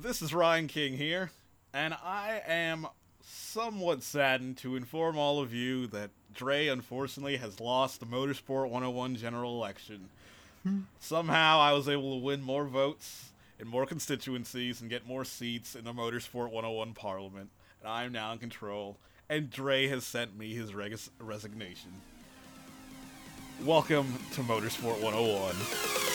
This is Ryan King here, and I am somewhat saddened to inform all of you that Dre unfortunately has lost the Motorsport 101 general election. Somehow I was able to win more votes in more constituencies and get more seats in the Motorsport 101 parliament, and I am now in control, and Dre has sent me his res- resignation. Welcome to Motorsport 101.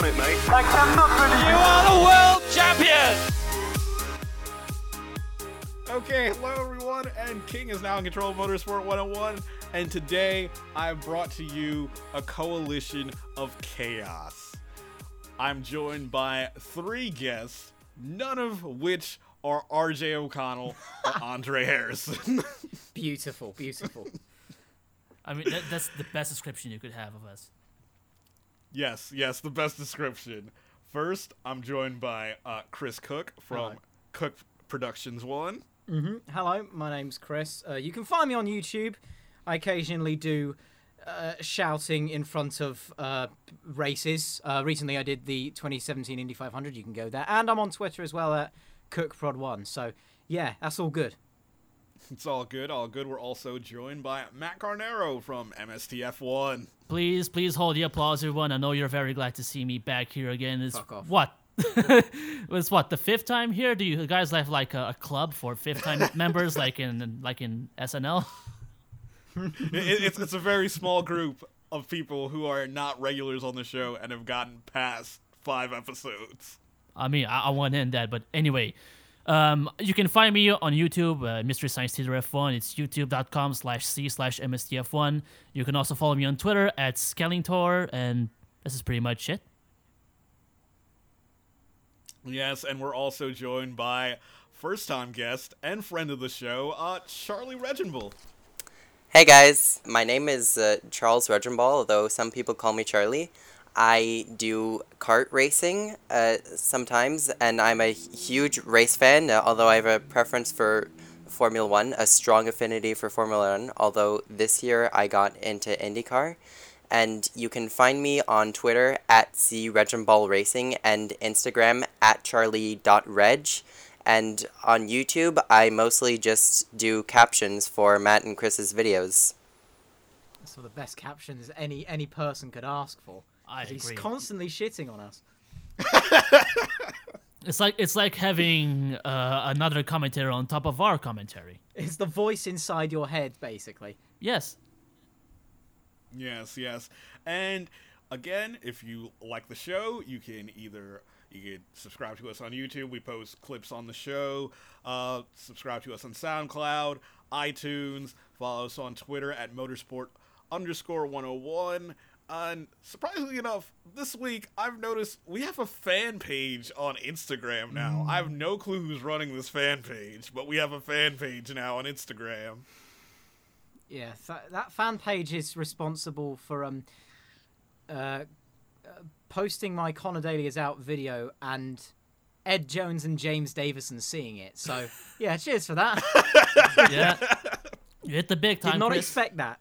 Done it, mate. You are the world champion! Okay, hello everyone, and King is now in control of Motorsport 101, and today I've brought to you a coalition of chaos. I'm joined by three guests, none of which are RJ O'Connell or Andre Harrison. Beautiful, beautiful. I mean, that, that's the best description you could have of us. Yes, yes, the best description. First, I'm joined by uh, Chris Cook from Hello. Cook Productions 1. Hello, my name's Chris. Uh, you can find me on YouTube. I occasionally do uh, shouting in front of uh, races. Uh, recently, I did the 2017 Indy 500. You can go there, and I'm on Twitter as well at CookProd1. So yeah, that's all good. It's all good, all good. We're also joined by Matt Carnero from MSTF1. Please, please hold the applause, everyone. I know you're very glad to see me back here again. It's Fuck off. what? it's what the fifth time here? Do you guys have like a, a club for fifth time members, like in like in SNL? it, it's it's a very small group of people who are not regulars on the show and have gotten past five episodes. I mean, I, I want to end that, but anyway, um, you can find me on YouTube, uh, Mystery Science Theater F1. It's youtube.com slash c slash mstf1. You can also follow me on Twitter at Skellingtor, and this is pretty much it. Yes, and we're also joined by first time guest and friend of the show, uh, Charlie Reginbull. Hey guys, my name is uh, Charles Reginball, although some people call me Charlie. I do kart racing uh, sometimes, and I'm a huge race fan, uh, although I have a preference for Formula One, a strong affinity for Formula One, although this year I got into IndyCar. And you can find me on Twitter at C Reginball Racing and Instagram at charlie.reg. And on YouTube, I mostly just do captions for Matt and Chris's videos. That's the best captions any any person could ask for. I 'Cause He's constantly shitting on us. It's like it's like having uh, another commentator on top of our commentary. It's the voice inside your head, basically. Yes. Yes, yes. And again, if you like the show, you can either you can subscribe to us on YouTube. We post clips on the show. Uh, subscribe to us on SoundCloud, iTunes. Follow us on Twitter at motorsport underscore 101. And surprisingly enough, this week I've noticed we have a fan page on Instagram now. I have no clue who's running this fan page, but we have a fan page now on Instagram. Yeah, th- that fan page is responsible for um, uh, uh, posting my Connor Daly is out video and Ed Jones and James Davison seeing it. So yeah, cheers for that. Yeah. you hit the big time, Did not Chris. expect that.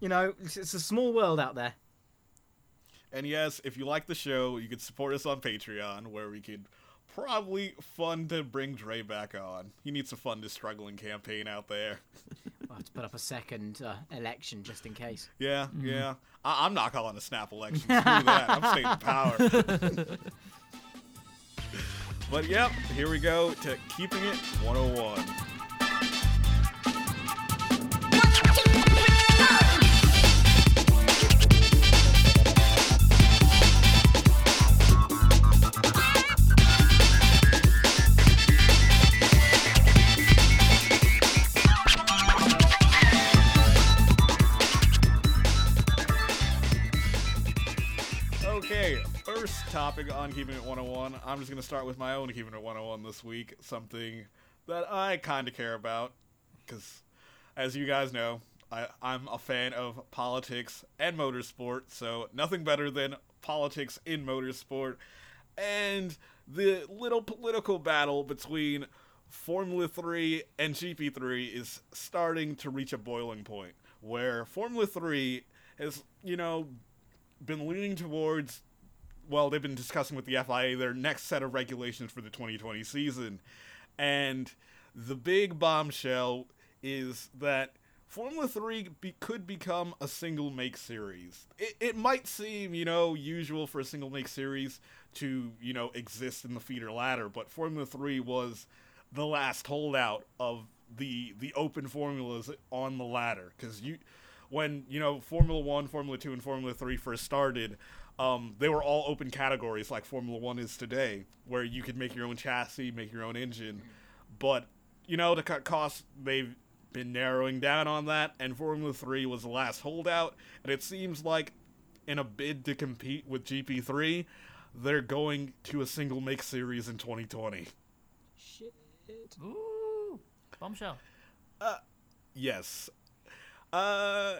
You know, it's, it's a small world out there. And yes, if you like the show, you can support us on Patreon, where we could probably fund to bring Dre back on. He needs to fund his struggling campaign out there. I'll have to put up a second uh, election just in case. Yeah, yeah. I- I'm not calling a snap election. Screw that. I'm staying in power. but yep, here we go to keeping it 101. Topic on Keeping It 101. I'm just going to start with my own Keeping It 101 this week. Something that I kind of care about. Because, as you guys know, I, I'm a fan of politics and motorsport, so nothing better than politics in motorsport. And the little political battle between Formula 3 and GP3 is starting to reach a boiling point where Formula 3 has, you know, been leaning towards well, they've been discussing with the FIA their next set of regulations for the 2020 season. And the big bombshell is that Formula 3 be- could become a single make series. It, it might seem, you know, usual for a single make series to, you know, exist in the feeder ladder, but Formula 3 was the last holdout of the the open formulas on the ladder cuz you when, you know, Formula 1, Formula 2 and Formula 3 first started, um, they were all open categories like Formula One is today, where you could make your own chassis, make your own engine. But you know, to cut costs, they've been narrowing down on that, and Formula Three was the last holdout. And it seems like, in a bid to compete with GP3, they're going to a single make series in 2020. Shit. Ooh, bombshell. Uh, yes. Uh,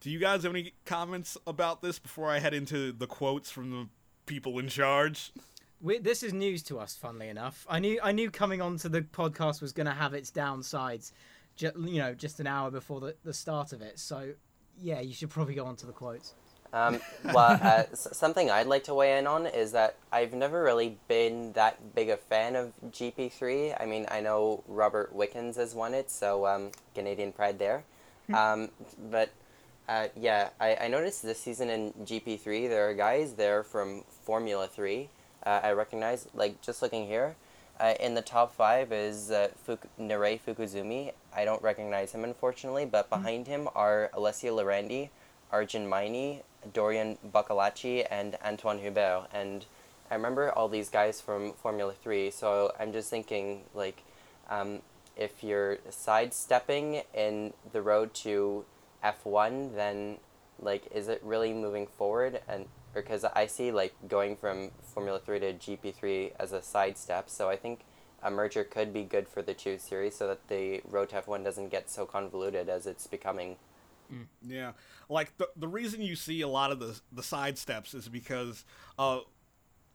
do you guys have any comments about this before I head into the quotes from the people in charge? We, this is news to us, funnily enough. I knew I knew coming onto the podcast was going to have its downsides, ju- you know, just an hour before the, the start of it. So, yeah, you should probably go on to the quotes. Um, well, uh, something I'd like to weigh in on is that I've never really been that big a fan of GP3. I mean, I know Robert Wickens has won it, so um, Canadian pride there. Um, but uh, yeah, I, I noticed this season in GP3 there are guys there from Formula 3. Uh, I recognize, like just looking here, uh, in the top five is uh, Fuk- Fukuzumi. I don't recognize him unfortunately, but behind him are Alessio Lorandi, Arjun Maini, Dorian Boccolacci, and Antoine Hubert. And I remember all these guys from Formula 3, so I'm just thinking, like, um, if you're sidestepping in the road to F1, then, like, is it really moving forward? And because I see, like, going from Formula 3 to GP3 as a sidestep, so I think a merger could be good for the two series so that the road to F1 doesn't get so convoluted as it's becoming. Yeah, like the the reason you see a lot of the the side steps is because uh,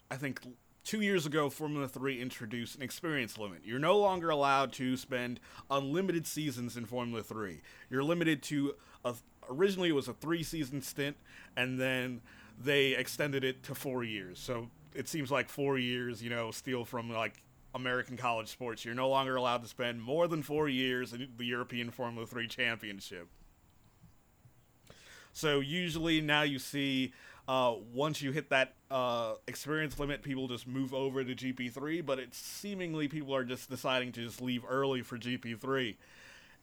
I think two years ago Formula Three introduced an experience limit. You're no longer allowed to spend unlimited seasons in Formula Three. You're limited to a originally it was a three season stint, and then they extended it to four years. So it seems like four years, you know, steal from like American college sports. You're no longer allowed to spend more than four years in the European Formula Three Championship. So usually now you see uh, once you hit that uh, experience limit, people just move over to GP3. But it's seemingly people are just deciding to just leave early for GP3,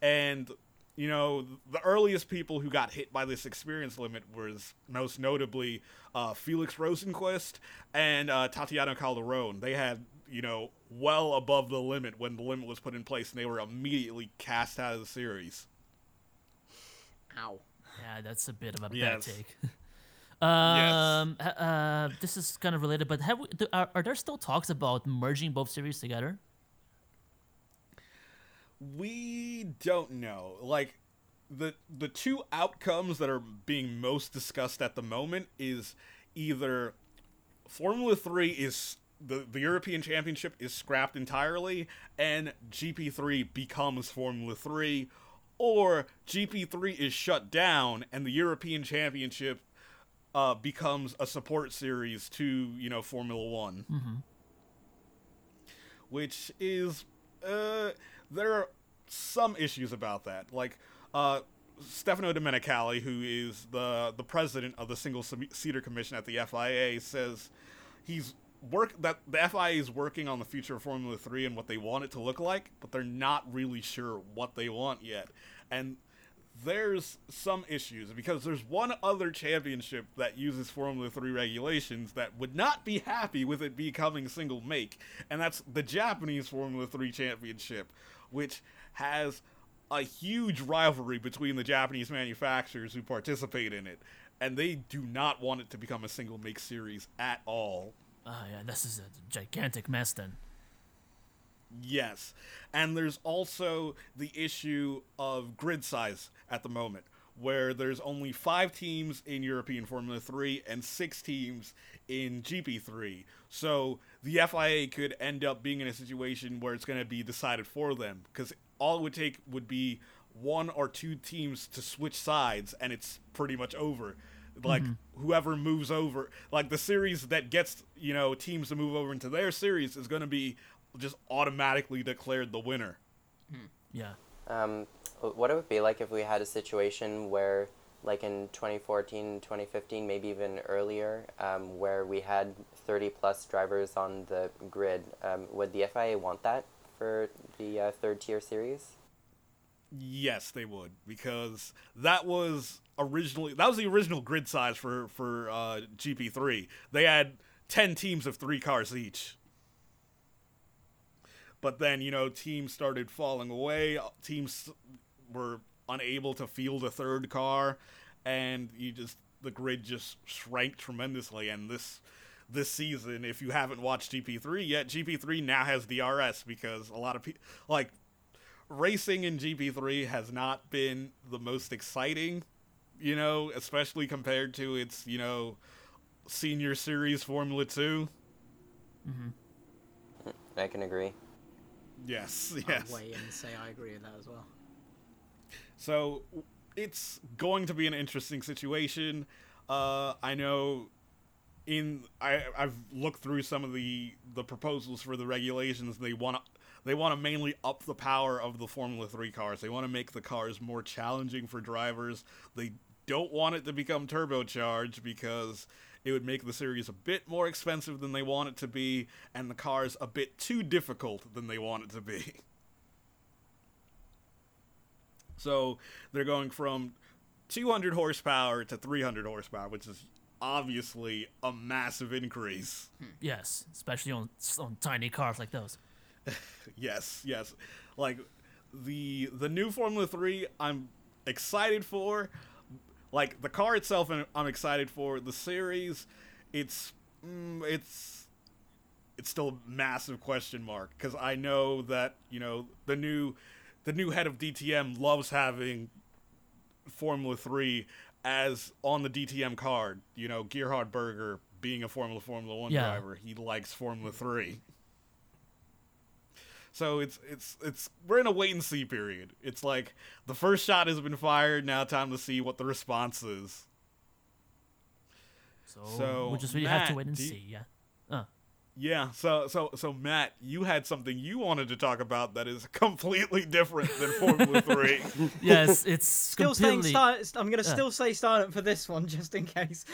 and you know the earliest people who got hit by this experience limit was most notably uh, Felix Rosenqvist and uh, Tatiana Calderon. They had you know well above the limit when the limit was put in place, and they were immediately cast out of the series. Ow. Yeah, that's a bit of a bad Yes. take. um, h- uh, this is kind of related, but have we, do, are, are there still talks about merging both series together? We don't know. Like the the two outcomes that are being most discussed at the moment is either Formula 3 is the, the European Championship is scrapped entirely and GP3 becomes Formula 3 or GP3 is shut down and the European Championship uh, becomes a support series to, you know, Formula 1 which is uh, there are some issues about that. Like uh, Stefano Domenicali, who is the the president of the single seater commission at the FIA, says he's work that the FIA is working on the future of Formula Three and what they want it to look like, but they're not really sure what they want yet. And there's some issues because there's one other championship that uses Formula 3 regulations that would not be happy with it becoming single make, and that's the Japanese Formula 3 championship, which has a huge rivalry between the Japanese manufacturers who participate in it, and they do not want it to become a single make series at all. Oh yeah, this is a gigantic mess then. Yes. And there's also the issue of grid size at the moment, where there's only five teams in European Formula 3 and six teams in GP3. So the FIA could end up being in a situation where it's going to be decided for them because all it would take would be one or two teams to switch sides and it's pretty much over. Like mm-hmm. whoever moves over, like the series that gets you know teams to move over into their series is going to be just automatically declared the winner. Yeah. Um, what it would be like if we had a situation where, like in 2014, 2015, maybe even earlier, um, where we had 30 plus drivers on the grid. Um, would the FIA want that for the uh, third tier series? Yes, they would because that was originally that was the original grid size for for uh, GP3. They had ten teams of three cars each. But then you know teams started falling away. Teams were unable to field a third car, and you just the grid just shrank tremendously. And this this season, if you haven't watched GP3 yet, GP3 now has DRS because a lot of people like racing in GP3 has not been the most exciting, you know, especially compared to its, you know, senior series Formula 2. Mm-hmm. I can agree. Yes, I'll yes. weigh in and say I agree with that as well. So it's going to be an interesting situation. Uh, I know in I I've looked through some of the the proposals for the regulations. They want to they want to mainly up the power of the Formula 3 cars. They want to make the cars more challenging for drivers. They don't want it to become turbocharged because it would make the series a bit more expensive than they want it to be and the cars a bit too difficult than they want it to be. So they're going from 200 horsepower to 300 horsepower, which is obviously a massive increase. Hmm. Yes, especially on on tiny cars like those. Yes, yes. Like the the new Formula 3 I'm excited for. Like the car itself and I'm excited for. The series it's mm, it's it's still a massive question mark cuz I know that, you know, the new the new head of DTM loves having Formula 3 as on the DTM card. You know, Gerhard Berger being a Formula Formula 1 Yeah. driver, he likes Formula 3. So it's it's it's we're in a wait and see period. It's like the first shot has been fired, now time to see what the response is. So, So, we just really have to wait and you- see. Yeah. Uh, Yeah, so so so Matt, you had something you wanted to talk about that is completely different than Formula 3. yes, it's Still saying completely. start. I'm gonna still say silent for this one just in case.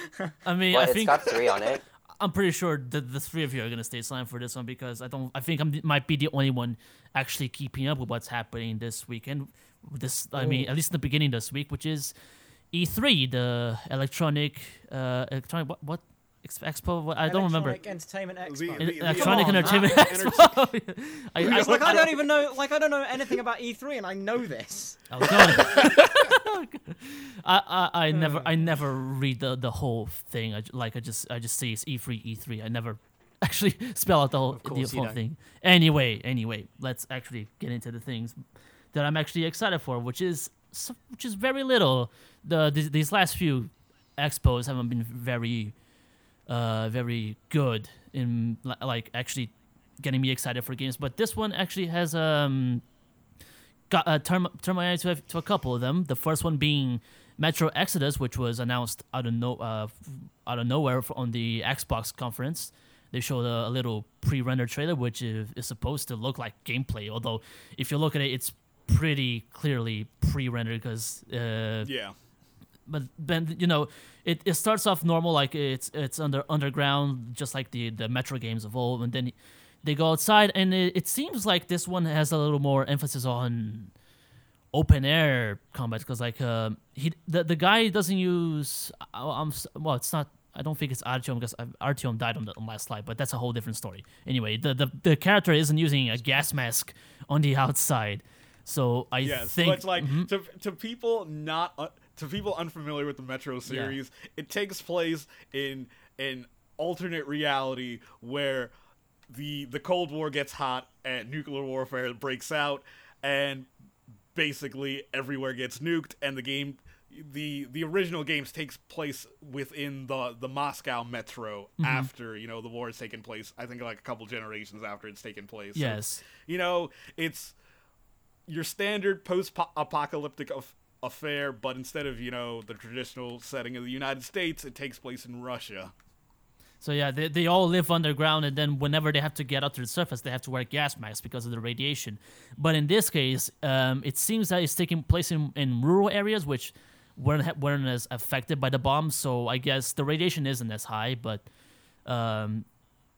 I mean, Well, I it's think got three on it. I'm pretty sure that the three of you are gonna stay silent for this one because I don't. I think I might be the only one actually keeping up with what's happening this weekend. This, I mean, at least in the beginning of this week, which is E3, the electronic, uh, electronic what what expo? I don't remember. Electronic Entertainment Expo. The- El- the- electronic come on, Entertainment Matt. Expo. I, I, It's like I don't even know. Like I don't know anything about E3, and I know this. Oh, God. I, I, I uh. never I never read the, the whole thing. I, j- like I just I just see it's E E3 E3. I never actually spell out the whole, the you whole don't. thing. Anyway, anyway, let's actually get into the things that I'm actually excited for, which is s- which is very little. The these, these last few expos haven't been very uh very good in like actually getting me excited for games, but this one actually has um got uh, turn turn my eye to a, to a couple of them. The first one being Metro Exodus, which was announced out of no uh, out of nowhere on the Xbox conference. They showed a, a little pre-rendered trailer, which is, is supposed to look like gameplay. Although, if you look at it, it's pretty clearly pre-rendered because uh, Yeah. But then you know it, it starts off normal like it's it's under underground just like the the metro games of old and then they go outside and it, it seems like this one has a little more emphasis on open air combat because like uh, he the, the guy doesn't use I- I'm well it's not I don't think it's Artyom because uh, Artyom died on the on Last Light, but that's a whole different story. Anyway, the, the the character isn't using a gas mask on the outside, so I Yes, think but it's like to to people not uh, to people unfamiliar with the Metro series, it takes place in an alternate reality where the the Cold War gets hot and nuclear warfare breaks out, and basically everywhere gets nuked, and the game the the original games takes place within the the Moscow metro mm-hmm. after you know the war has taken place. I think like a couple generations after it's taken place. So, Yes. you know it's your standard post-apocalyptic af- affair, but instead of you know the traditional setting of the United States, it takes place in Russia. So yeah, they, they all live underground, and then whenever they have to get up to the surface, they have to wear gas masks because of the radiation. But in this case, um, it seems that it's taking place in, in rural areas, which weren't weren't as affected by the bombs. So I guess the radiation isn't as high, but um,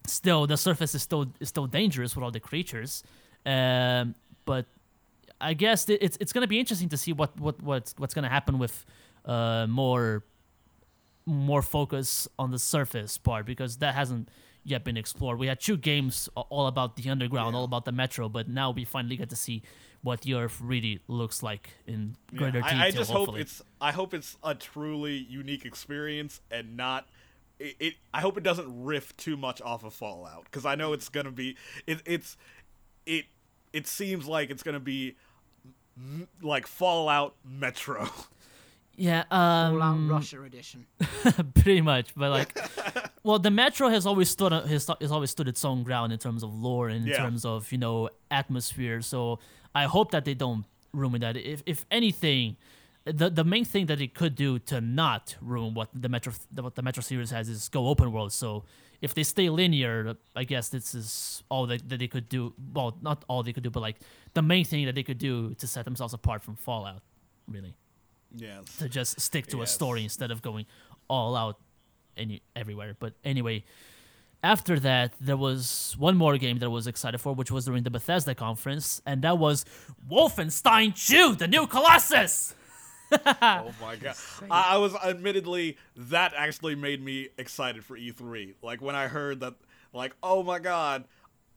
still the surface is still is still dangerous with all the creatures. Um, but I guess it's it's gonna be interesting to see what what what's what's gonna happen with uh, more more focus on the surface part because that hasn't yet been explored. We had two games all about the underground, all about the metro, but now we finally get to see what the Earth really looks like in Yeah, greater detail. I, I just hope it's I hope it's a truly unique experience and not it, it I hope it doesn't riff too much off of Fallout because I know it's gonna be it it's it it seems like it's gonna be m- like Fallout Metro. yeah, All um, out Russia edition. pretty much. But like, well, the metro has always stood has, has always stood its own ground in terms of lore and in Yeah. terms of you know atmosphere. So I hope that they don't ruin that. If if anything, the the main thing that it could do to not ruin what the metro what the metro series has is go open world. So if they stay linear, I guess this is all that, that they could do. Well, not all they could do, but like the main thing that they could do to set themselves apart from Fallout, really yes. to just stick to a story instead of going all out any everywhere. But anyway, after that, there was one more game that I was excited for, which was during the Bethesda conference, and that was Wolfenstein 2, the new Colossus. Oh my god! I, I was admittedly that actually made me excited for E3. Like when I heard that, like oh my god,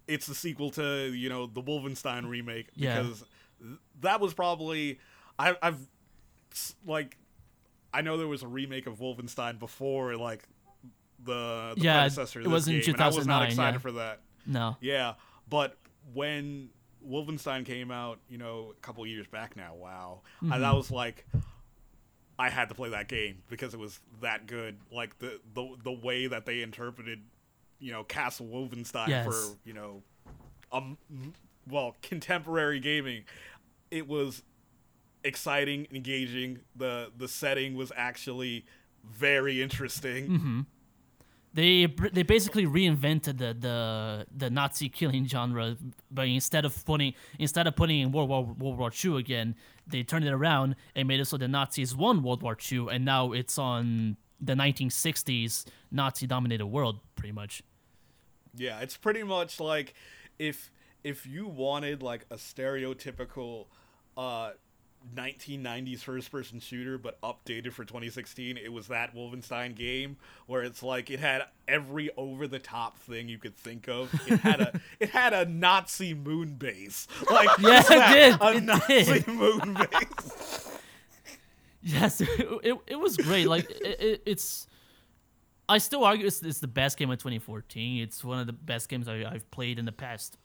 it's the sequel to you know the Wolfenstein remake because th- that was probably I, I've like I know there was a remake of Wolfenstein before like the, the Yeah, predecessor. it was in game, and I was not excited yeah. for that. No. Yeah, but when Wolfenstein came out, you know, a couple years back now, wow, I, Mm-hmm. that was like, I had to play that game because it was that good. Like the the the way that they interpreted, you know, Castle Wolfenstein Yes. for you know, um, well, contemporary gaming, it was exciting, engaging. the The setting was actually very interesting. Mm-hmm. They they basically reinvented the, the the Nazi killing genre, but instead of putting instead of putting in World War World War II again, they turned it around and made it so the Nazis won World War II, and now it's on the 1960s Nazi dominated world, pretty much. Yeah, it's pretty much like if if you wanted like a stereotypical uh 1990s first person shooter but updated for 2016 it was that wolfenstein game where it's like it had every over the top thing you could think of it had a it had a nazi moon base like Yeah, it did, a it nazi did. moon base Yes, it, it, it was great. Like it, it, it's, I still argue it's, it's the best game of 2014. It's one of the best games I, I've played in the past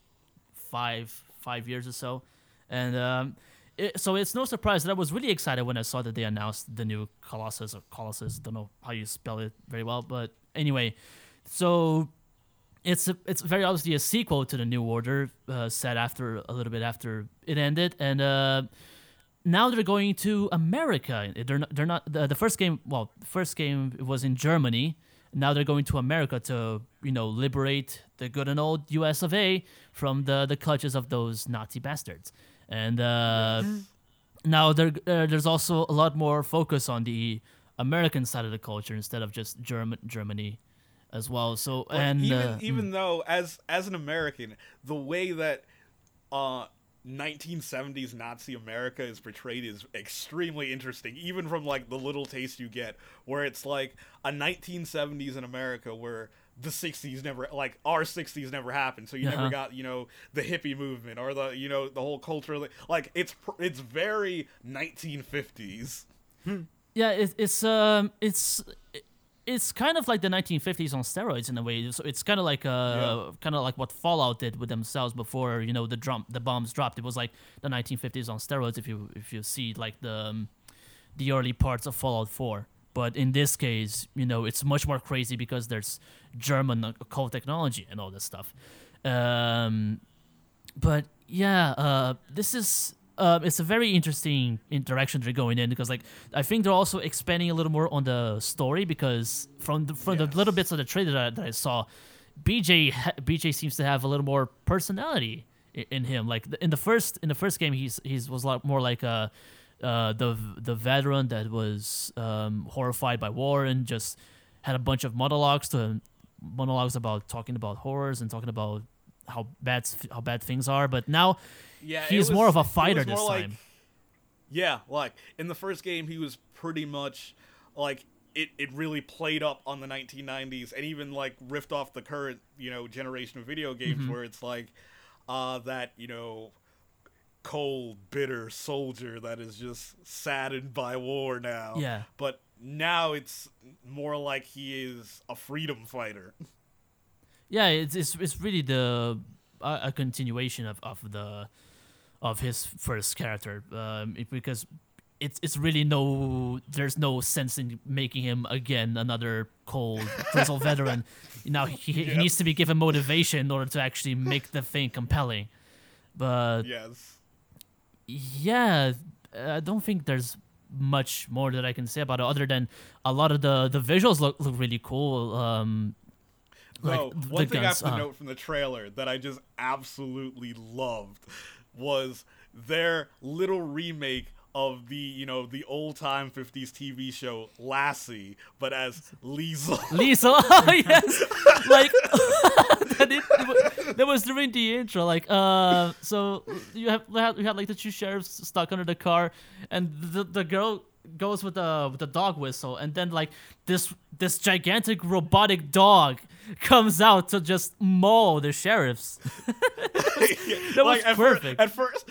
five five years or so, and um, it, so it's no surprise that I was really excited when I saw that they announced the new Colossus or Colossus. Don't know how you spell it very well, but anyway, so it's a, it's very obviously a sequel to the New Order, uh, set after a little bit after it ended, and uh, now they're going to America. They're not. They're not. The, the first game. Well, the first game was in Germany. Now they're going to America to you know liberate the good and old U.S. of A. from the the clutches of those Nazi bastards. And uh, now there uh, there's also a lot more focus on the American side of the culture instead of just German Germany as well. So and even uh, even though as as an American, the way that uh 1970s Nazi America is portrayed is extremely interesting. Even from like the little taste you get, where it's like a 1970s in America where the 60s never like our 60s never happened so you Uh-huh. never got you know the hippie movement or the you know the whole culture like it's it's very 1950s Yeah, it, it's um, it's it's kind of like the 1950s on steroids in a way. So it's kind of like uh, Yeah. kind of like what Fallout did with themselves before you know the drum the bombs dropped. It was like the 1950s on steroids. If you if you see like the um, the early parts of Fallout 4. But in this case, you know, it's much more crazy because there's German occult technology and all this stuff. Um, but yeah, uh, this is uh, it's a very interesting in- direction they're going in because like I think they're also expanding a little more on the story because from the, from Yes. the little bits of the trailer that, that I saw, BJ BJ seems to have a little more personality in, in him. Like in the first in the first game, he's he's was like more like a uh, the the veteran that was um, horrified by war and just had a bunch of monologues to monologues about talking about horrors and talking about how bad how bad things are. But now Yeah, he's more of a fighter was this like- time. Yeah, like in the first game, he was pretty much like it. It really played up on the 1990s, and even like riffed off the current you know generation of video games, Mm-hmm. where it's like uh, that you know cold, bitter soldier that is just saddened by war now. Yeah. but now it's more like he is a freedom fighter. yeah, it's it's, it's really the uh, a continuation of, of the of his first character um, it- because it's it's really no there's no sense in making him again another cold grizzled veteran. Now he, he needs to be given motivation in order to actually make the thing compelling. But yes. Yeah, I don't think there's much more that I can say about it other than a lot of the the visuals look look really cool. Um, like one thing I have to uh, note from the trailer that I just absolutely loved was their little remake of the you know the old time 50s TV show Lassie, but as Liesel. Lisa, oh yes, like that, it, that was during the intro. Like, uh, so you have you had, like the two sheriffs stuck under the car, and the the girl goes with the with the dog whistle, and then like this this gigantic robotic dog comes out to just maul the sheriffs. that was at perfect. Fir- at first,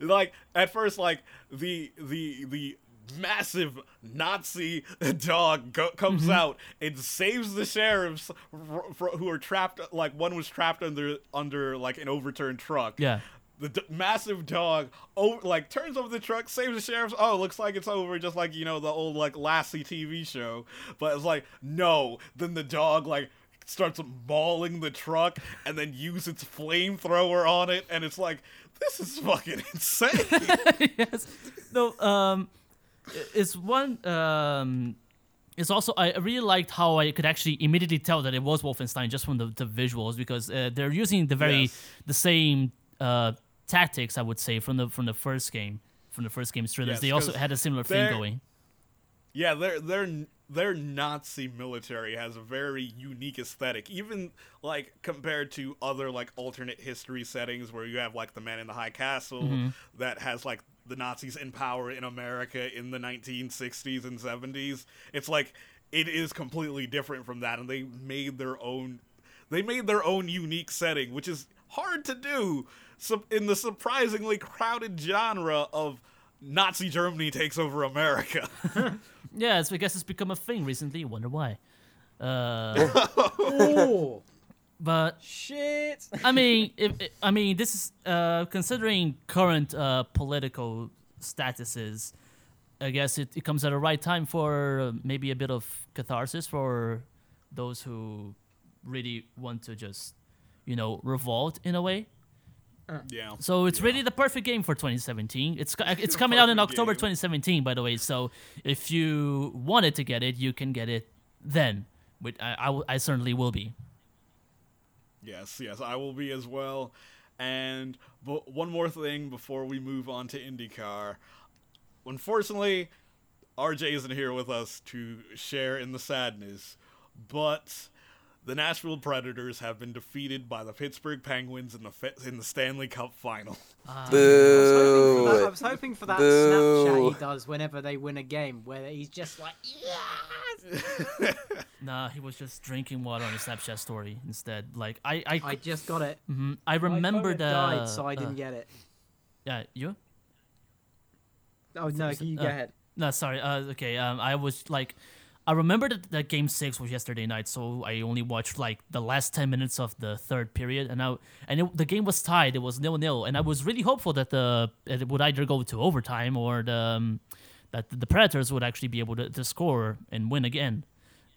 like at first, like the the the massive Nazi dog go- comes Mm-hmm. out and saves the sheriffs r- r- who are trapped. Like one was trapped under under like an overturned truck. Yeah. The d- massive dog, over, like turns over the truck, saves the sheriffs. Oh, looks like it's over, just like you know the old like Lassie TV show. But it's like no. Then the dog like starts mauling the truck and then use its flamethrower on it, and it's like this is fucking insane. yes. No, um, it's one. Um, it's also I really liked how I could actually immediately tell that it was Wolfenstein just from the, the visuals because uh, they're using the very Yes. the same uh, tactics I would say from the from the first game from the first game's trailers. Yes, they also had a similar thing they're- going. Yeah, their their their Nazi military has a very unique aesthetic, even like compared to other like alternate history settings where you have like the Man in the High Castle Mm-hmm. that has like the Nazis in power in America in the 1960s and 70s. It's like it is completely different from that, and they made their own. They made their own unique setting, which is hard to do in the surprisingly crowded genre of Nazi Germany takes over America. Yeah, it's, I guess it's become a thing recently. Wonder why. Uh, Oh but shit! I mean, if, I mean, this is uh, considering current uh, political statuses. I guess it, it comes at the right time for uh, maybe a bit of catharsis for those who really want to just, you know, revolt in a way. yeah. So it's really the perfect game for 2017. It's it's coming out in October game. 2017, by the way. So if you wanted to get it, you can get it then. Which I, I, w- I certainly will be. Yes, yes, I will be as well. And but one more thing before we move on to IndyCar. Unfortunately, RJ isn't here with us to share in the sadness, but the Nashville Predators have been defeated by the Pittsburgh Penguins in the fi- in the Stanley Cup final. I Boo. was hoping for that Boo. Snapchat he does whenever they win a game, where he's just like, yes. Nah, he was just drinking water on a Snapchat story instead. Like I, I, I just got it. mhm, I My remember phone the. died, so I uh, didn't get it. Yeah, you? Oh no, you go uh, ahead. No, sorry. Uh, okay. Um, I was like, I remember that, that game six was yesterday night, so I only watched like the last ten minutes of the third period, and I and it, the game was tied. It was nil nil, and I was really hopeful that the it would either go to overtime or the um, that the Predators would actually be able to, to score and win again.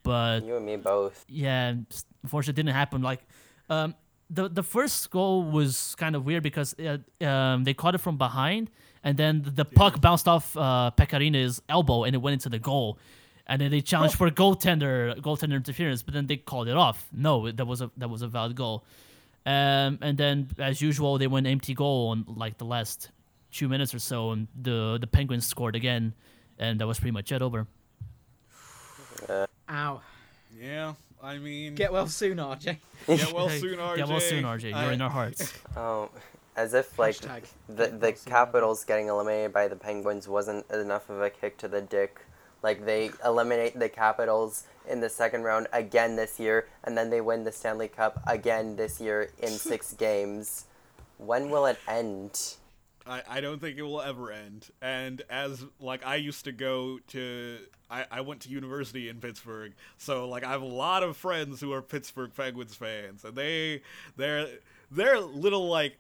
But You and me both. yeah, s- unfortunately, it didn't happen. Like, um, the the first goal was kind of weird because uh, um, they caught it from behind, and then the, the puck bounced off uh, Pekka Rinne's elbow and it went into the goal, and then they challenged for goaltender goaltender interference, but then they called it off. No, that was a that was a valid goal. Um, and then as usual, they went empty goal on like the last two minutes or so, and the the Penguins scored again, and that was pretty much it. Over. Ow. Yeah, I mean, Get well soon, RJ. get well soon, RJ. Yeah, well soon, RJ. You're I- in our hearts. Oh, as if like Hashtag the the well soon, Capitals getting eliminated by the Penguins wasn't enough of a kick to the dick. Like they eliminate the Capitals in the second round again this year, and then they win the Stanley Cup again this year in six games. When will it end? I, I don't think it will ever end. And as like I used to go to I, I went to university in Pittsburgh, so like I have a lot of friends who are Pittsburgh Penguins fans, and they they're they're little like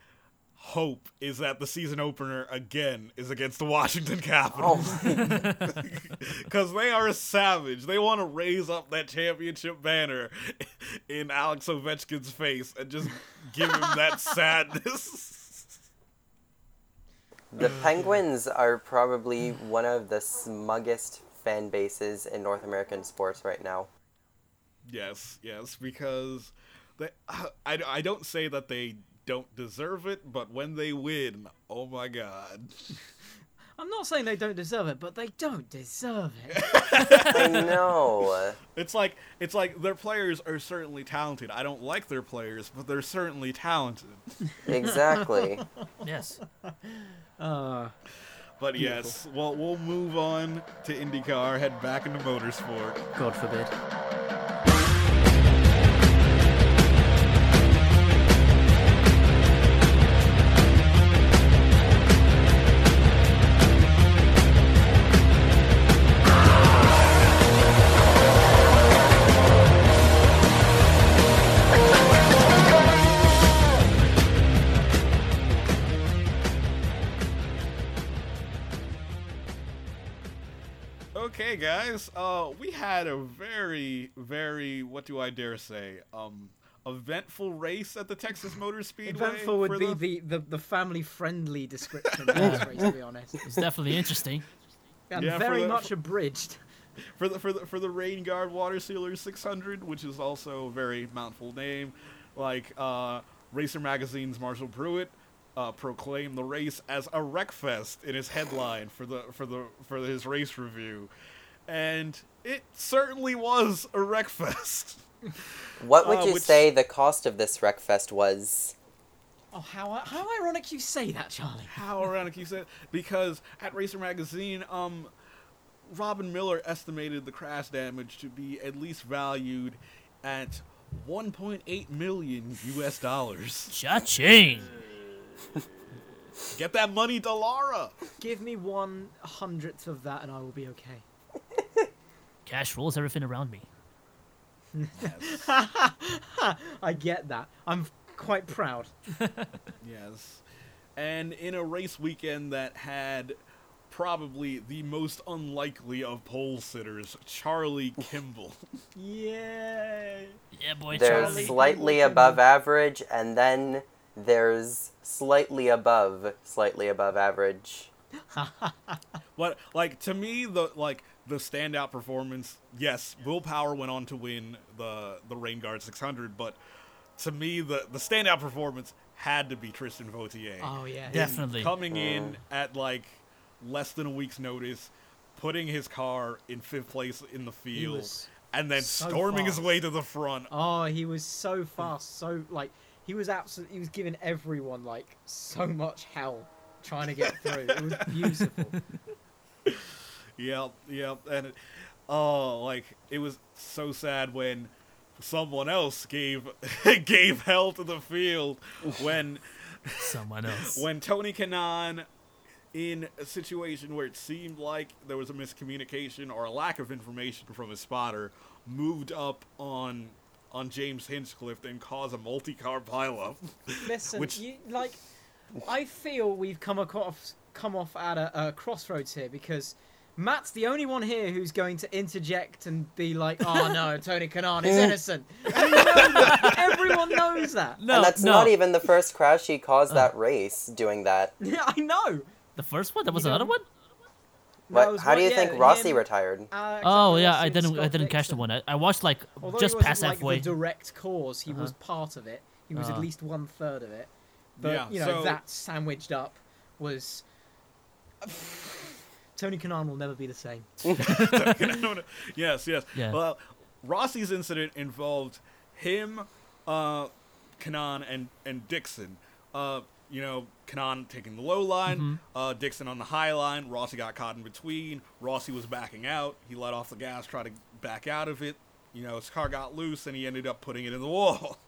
hope is that the season opener again is against the Washington Capitals Oh, because they are savage. They want to raise up that championship banner in Alex Ovechkin's face and just give him that sadness. the Penguins are probably one of the smuggest fan bases in North American sports right now. Yes, yes, because they, I, I don't say that they don't deserve it, but when they win, oh my god. I'm not saying they don't deserve it, but they don't deserve it. I know. It's like it's like their players are certainly talented. I don't like their players, but they're certainly talented. Exactly. yes. Uh, But yes, well we'll move on to IndyCar, head back into motorsport. God forbid. Guys, uh, we had a very, very, what do I dare say, um, eventful race at the Texas Motor Speedway. Eventful would for be the- the, the, the family friendly description of this race, to be honest. It's definitely interesting. And Yeah, very the- much abridged. for the for the for the Rain Guard Water Sealer 600, which is also a very mouthful name. Like uh, Racer Magazine's Marshall Pruett uh, proclaimed the race as a wreckfest in his headline for the for the for his race review, and it certainly was a wreckfest. What would Uh, you which- say the cost of this Wreckfest was? Oh, how how ironic you say that, Charlie. How ironic you say said because at Racer Magazine, um, Robin Miller estimated the crash damage to be at least valued at 1.8 million U.S. dollars. Cha-ching! Get that money to Laura. Give me one hundredth of that and I will be okay. Cash rules everything around me. Yes. I get that. I'm quite proud. Yes, and in a race weekend that had probably the most unlikely of pole sitters, Charlie Kimball. Yay! Yeah, boy, Charlie. There's Charlie. slightly above average, and then there's slightly above, slightly above average. What like to me the like the standout performance? Yes, Will Power went on to win the the Rain Guard 600, but to me the the standout performance had to be Tristan Vautier. Oh yeah. Definitely. coming in at like less than a week's notice, putting his car in fifth place in the field, and then so storming his way to the front. Oh, he was so fast, so like he was absolutely he was giving everyone like so much hell trying to get through. it was beautiful. Yep, yep, and it, oh, like it was so sad when someone else gave gave hell to the field when Someone else. when Tony Kanaan in a situation where it seemed like there was a miscommunication or a lack of information from his spotter moved up on on James Hinchcliffe and caused a multi-car pileup. Listen, Which- you like I feel we've come across come off at a, a crossroads here because Matt's the only one here who's going to interject and be like, "Oh no, Tony Kanaan is innocent." And you know that. Everyone knows that. No, and that's no. not even the first crash he caused that race doing that. Yeah, I know. the first one. There was You another don't- one. What, was how do you yeah, think Rossi him, retired? Alexander Oh yeah, I didn't. I didn't catch the one. I, I watched like Although just he wasn't past like halfway. the direct cause, he was Uh-huh. part of it. He was Uh. at least one third of it. But Yeah, you know so- that sandwiched up was. Tony Kanaan will never be the same. yes, yes. Yeah. Well, Rossi's incident involved him, uh, Kanaan, and and Dixon. Uh, you know, Kanaan taking the low line, Mm-hmm. uh, Dixon on the high line. Rossi got caught in between. Rossi was backing out. He let off the gas, tried to back out of it. You know, his car got loose, and he ended up putting it in the wall.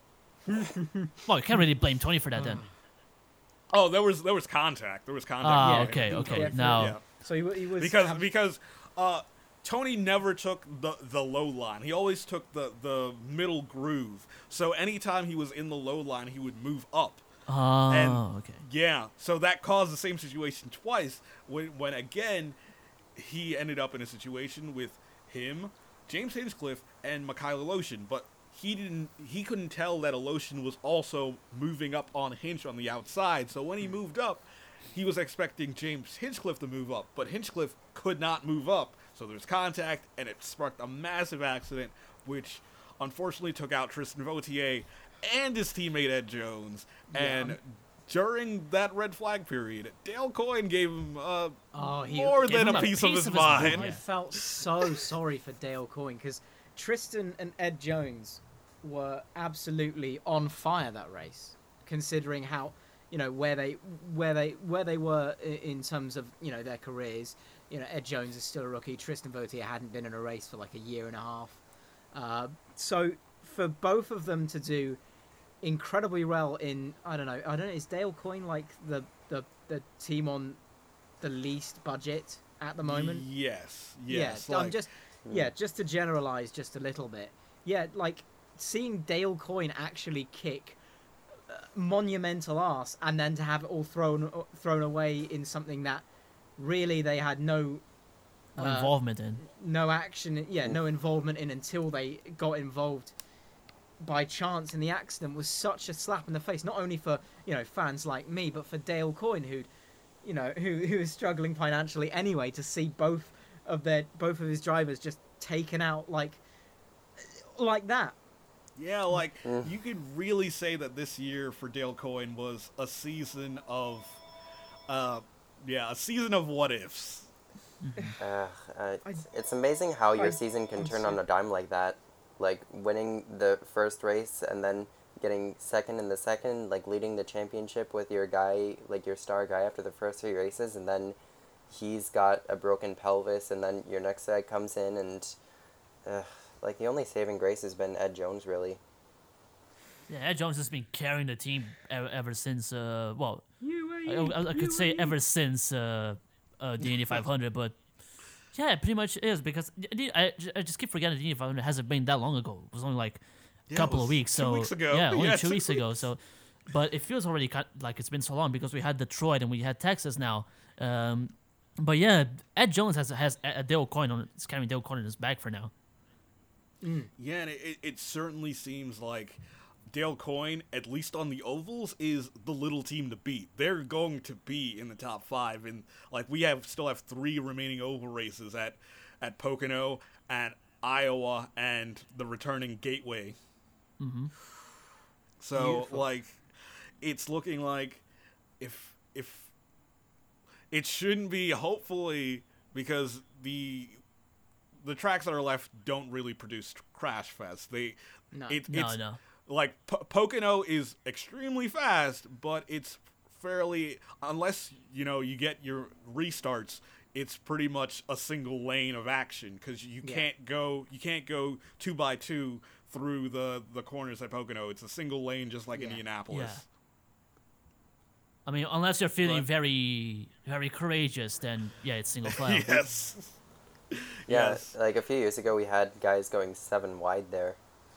Well, you can't really blame Tony for that then. Oh, there was there was contact. There was contact. Ah, Yeah. okay, okay. Now, Yeah. So he, wa- he was because um, because uh, Tony never took the the low line. He always took the the middle groove. So anytime he was in the low line, he would move up. oh, And- okay. Yeah. So that caused the same situation twice. When when again, he ended up in a situation with him, James Hinchcliffe, and Mikhail Aleshin, but. He didn't. He couldn't tell that Aleshin was also moving up on Hinch on the outside. So when he moved up, he was expecting James Hinchcliffe to move up, but Hinchcliffe could not move up. So there's contact, and it sparked a massive accident, which unfortunately took out Tristan Vautier and his teammate Ed Jones. And during that red flag period, Dale Coyne gave him uh, Oh, he- more than a piece, of his of his mind. I felt so sorry for Dale Coyne because Tristan and Ed Jones were absolutely on fire that race, considering how you know where they where they where they were in terms of you know their careers. You know, Ed Jones is still a rookie. Tristan Vautier hadn't been in a race for like a year and a half. Uh, so for both of them to do incredibly well in I don't know I don't know is Dale Coyne like the the the team on the least budget at the moment? Yes, yes. yeah, I'm just yeah, just to generalize just a little bit. Yeah, like seeing Dale Coyne actually kick monumental ass, and then to have it all thrown thrown away in something that really they had no No uh, involvement in. no action, yeah, no involvement in until they got involved by chance in the accident was such a slap in the face, not only for you know fans like me, but for Dale Coyne, who, you know, who who is struggling financially anyway, to see both of their both of his drivers just taken out like like that. Yeah, like you could really say that this year for Dale Coyne was a season of, uh, yeah, a season of what ifs. Ugh, uh, it's, it's amazing how your I- season can I'm turn so- on a dime like that. Like winning the first race and then getting second in the second, like leading the championship with your guy, like your star guy after the first three races, and then he's got a broken pelvis, and then your next guy comes in and, uh, like the only saving grace has been Ed Jones, really. Yeah, Ed Jones has been carrying the team ever, ever since. Uh, well, I, UAE, I, I could say ever since uh, uh, the Indy 500, but yeah, it pretty much is because I, I just keep forgetting the Indy 500 hasn't been that long ago. It was only like a Yeah, couple of weeks. two So weeks ago. yeah, only Yeah, two two weeks ago. So, but it feels already cut, like it's been so long because we had Detroit and we had Texas now. Um, but yeah, Ed Jones has has a a Dale Coyne on it's carrying Dale Coyne in his back for now. Yeah, and it, it, it certainly seems like Dale Coyne, at least on the ovals, is the little team to beat. They're going to be in the top five, and like we have still have three remaining oval races at at Pocono, at Iowa, and the returning Gateway. Mm-hmm. So Beautiful. like, it's looking like if if it shouldn't be hopefully because the the tracks that are left don't really produce crash fest. They No. it, No, it's no. like po- Pocono is extremely fast, but it's fairly unless you know you get your restarts. It's pretty much a single lane of action because you Yeah. can't go you can't go two by two through the the corners at Pocono. It's a single lane, just like Yeah. Indianapolis. Yeah. I mean, unless you're feeling But- very, very courageous, then yeah, it's single file. yes. Yeah, Yes. like a few years ago, we had guys going seven wide there.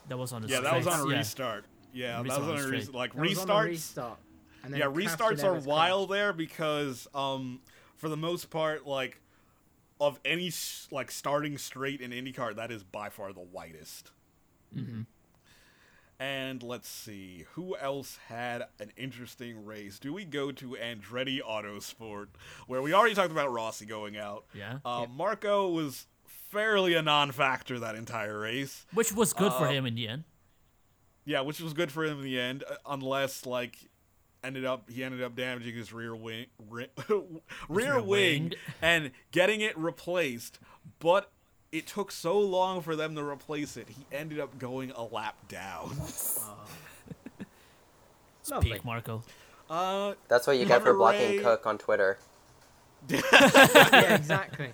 That was on the Yeah, that was on a yeah. restart. Yeah, Restart that was on on a restart. Like That was on the restarts. restart. and then yeah, restarts are Evans wild there because um for the most part like of any s- like starting straight in IndyCar, that is by far the whitest. And let's see, who else had an interesting race? Do we go to Andretti Autosport, where we already talked about Rossi going out? Yeah. Uh, Marco was fairly a non-factor that entire race. Which was good for Uh, him in the end. Yeah, which was good for him in the end, uh, unless like ended up he ended up damaging his rear wing, ri- rear, rear wing, wing. and getting it replaced. But it took so long for them to replace it. He ended up going a lap down. Lovely. Peak Marco. Uh, That's what you get for blocking Monterey- Cook on Twitter. yeah, exactly.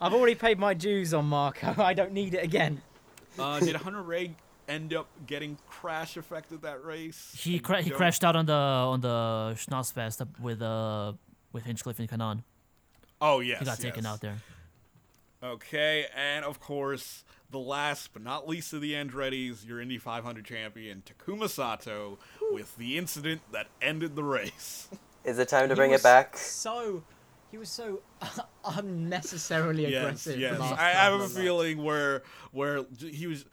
I've already paid my dues on Marco. I don't need it again. uh, did Hunter-Reay end up getting crash affected that race? He cra- he crashed out on the on the Schnauzfest up with uh with Hinchcliffe and Kanaan. Oh yes, He got taken out there. Okay, and of course, the last but not least of the Andretti's, your Indy 500 champion, Takuma Sato, with the incident that ended the race. Is it time to He bring was it back? So, he was so unnecessarily aggressive. yes. last I, I have a feeling where where he was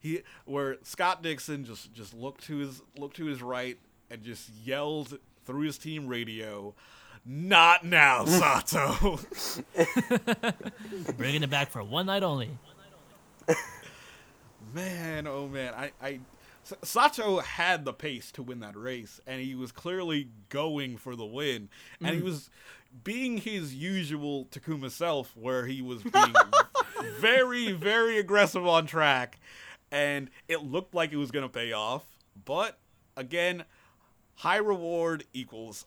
he where Scott Dixon just just looked to his looked to his right and just yelled through his team radio, "Not now, Sato." Bringing it back for one night only. Man, oh man, I, Sato had the pace to win that race, and he was clearly going for the win, and he mm. was being his usual Takuma self, where he was being very, very aggressive on track, and it looked like it was gonna pay off, but again, high reward equals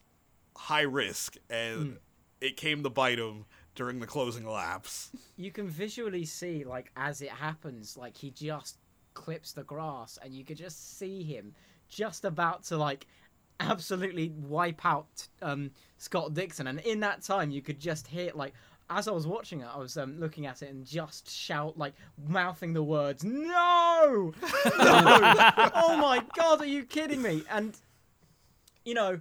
high risk, and it came to bite him during the closing laps. you can visually see like as it happens like he just clips the grass and you could just see him just about to like absolutely wipe out um Scott Dixon. And in that time you could just hear like as I was watching it I was um, looking at it and just shout like mouthing the words no! No! Oh my god are you kidding me? And you know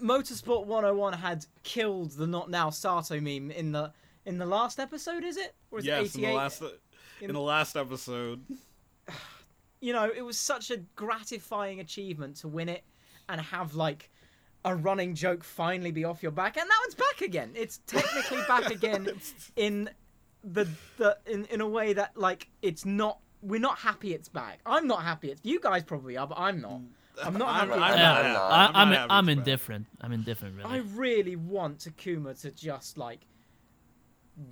Motorsport 101 had killed the not now Sato meme in the in the last episode, is it? Or is yes, it in 88? the last in the last episode. You know, it was such a gratifying achievement to win it and have like a running joke finally be off your back, and now it's back again. It's technically back again in the the in in a way that like it's not. We're not happy it's back. I'm not happy. It's you guys probably are, but I'm not. Mm. I'm not I'm- happy. I'm it's not back. not. I, I'm I'm not I'm indifferent. I'm indifferent, really. I really want Takuma to just like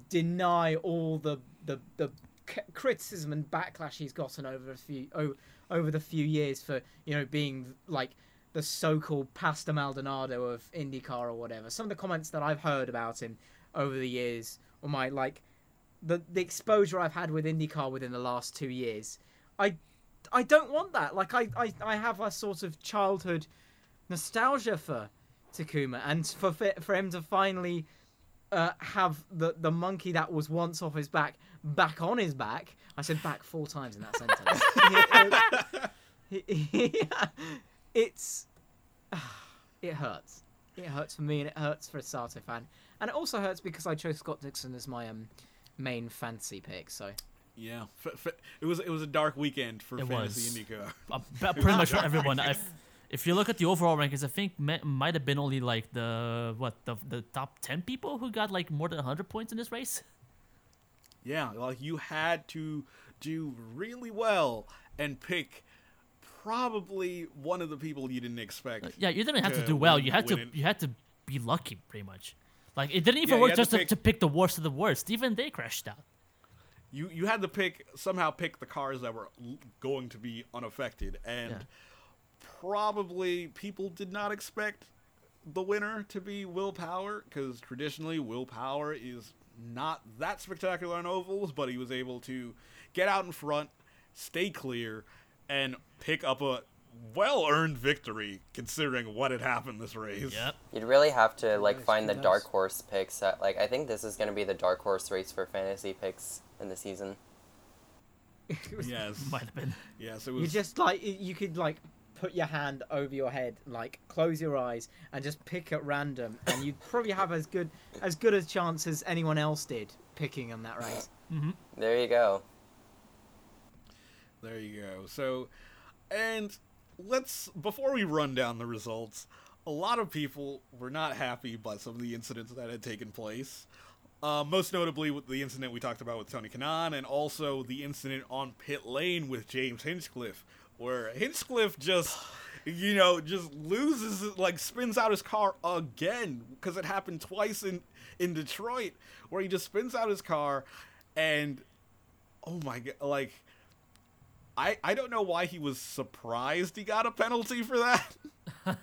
deny all the the the c- criticism and backlash he's gotten over a few oh, over the few years for you know being like the so-called Pastor Maldonado of IndyCar or whatever. Some of the comments that I've heard about him over the years, or my like the the exposure I've had with IndyCar within the last two years, I I don't want that. Like I I, I have a sort of childhood nostalgia for Takuma, and for for him to finally uh, have the the monkey that was once off his back back on his back. I said back four times in that sentence. it's it hurts. It hurts for me, and it hurts for a Sato fan, and it also hurts because I chose Scott Dixon as my um main fantasy pick. So Yeah, f- f- it was it was a dark weekend for It fantasy. IndyCar. Uh, pretty much for everyone. If, if you look at the overall rankings, I think ma- might have been only like the what the the top ten people who got like more than hundred points in this race. Yeah, like you had to do really well and pick probably one of the people you didn't expect. Yeah, you didn't have to to do well. You had to it. you had to be lucky, pretty much. Like it didn't even Yeah, work had to just to, to pick the worst of the worst. Even they crashed out. You you had to pick somehow pick the cars that were l- going to be unaffected, and Yeah. probably people did not expect the winner to be Will Power because traditionally Will Power is not that spectacular on ovals, but he was able to get out in front, stay clear, and pick up a well-earned victory considering what had happened this race. Yep. You'd really have to like Yes, find the dark horse picks. That, like I think this is gonna be the dark horse race for fantasy picks in the season. Yes. Might have been. Yes, it was. you just like you could like put your hand over your head, like close your eyes, and just pick at random, and you'd probably have as good as good a chance as anyone else did picking on that race. Mm-hmm. There you go. There you go. So, and let's before we run down the results, a lot of people were not happy by some of the incidents that had taken place. Uh, most notably, with the incident we talked about with Tony Kanaan, and also the incident on pit lane with James Hinchcliffe, where Hinchcliffe just, you know, just loses, it, like spins out his car again because it happened twice in in Detroit, where he just spins out his car, and oh my god, like I I don't know why he was surprised he got a penalty for that.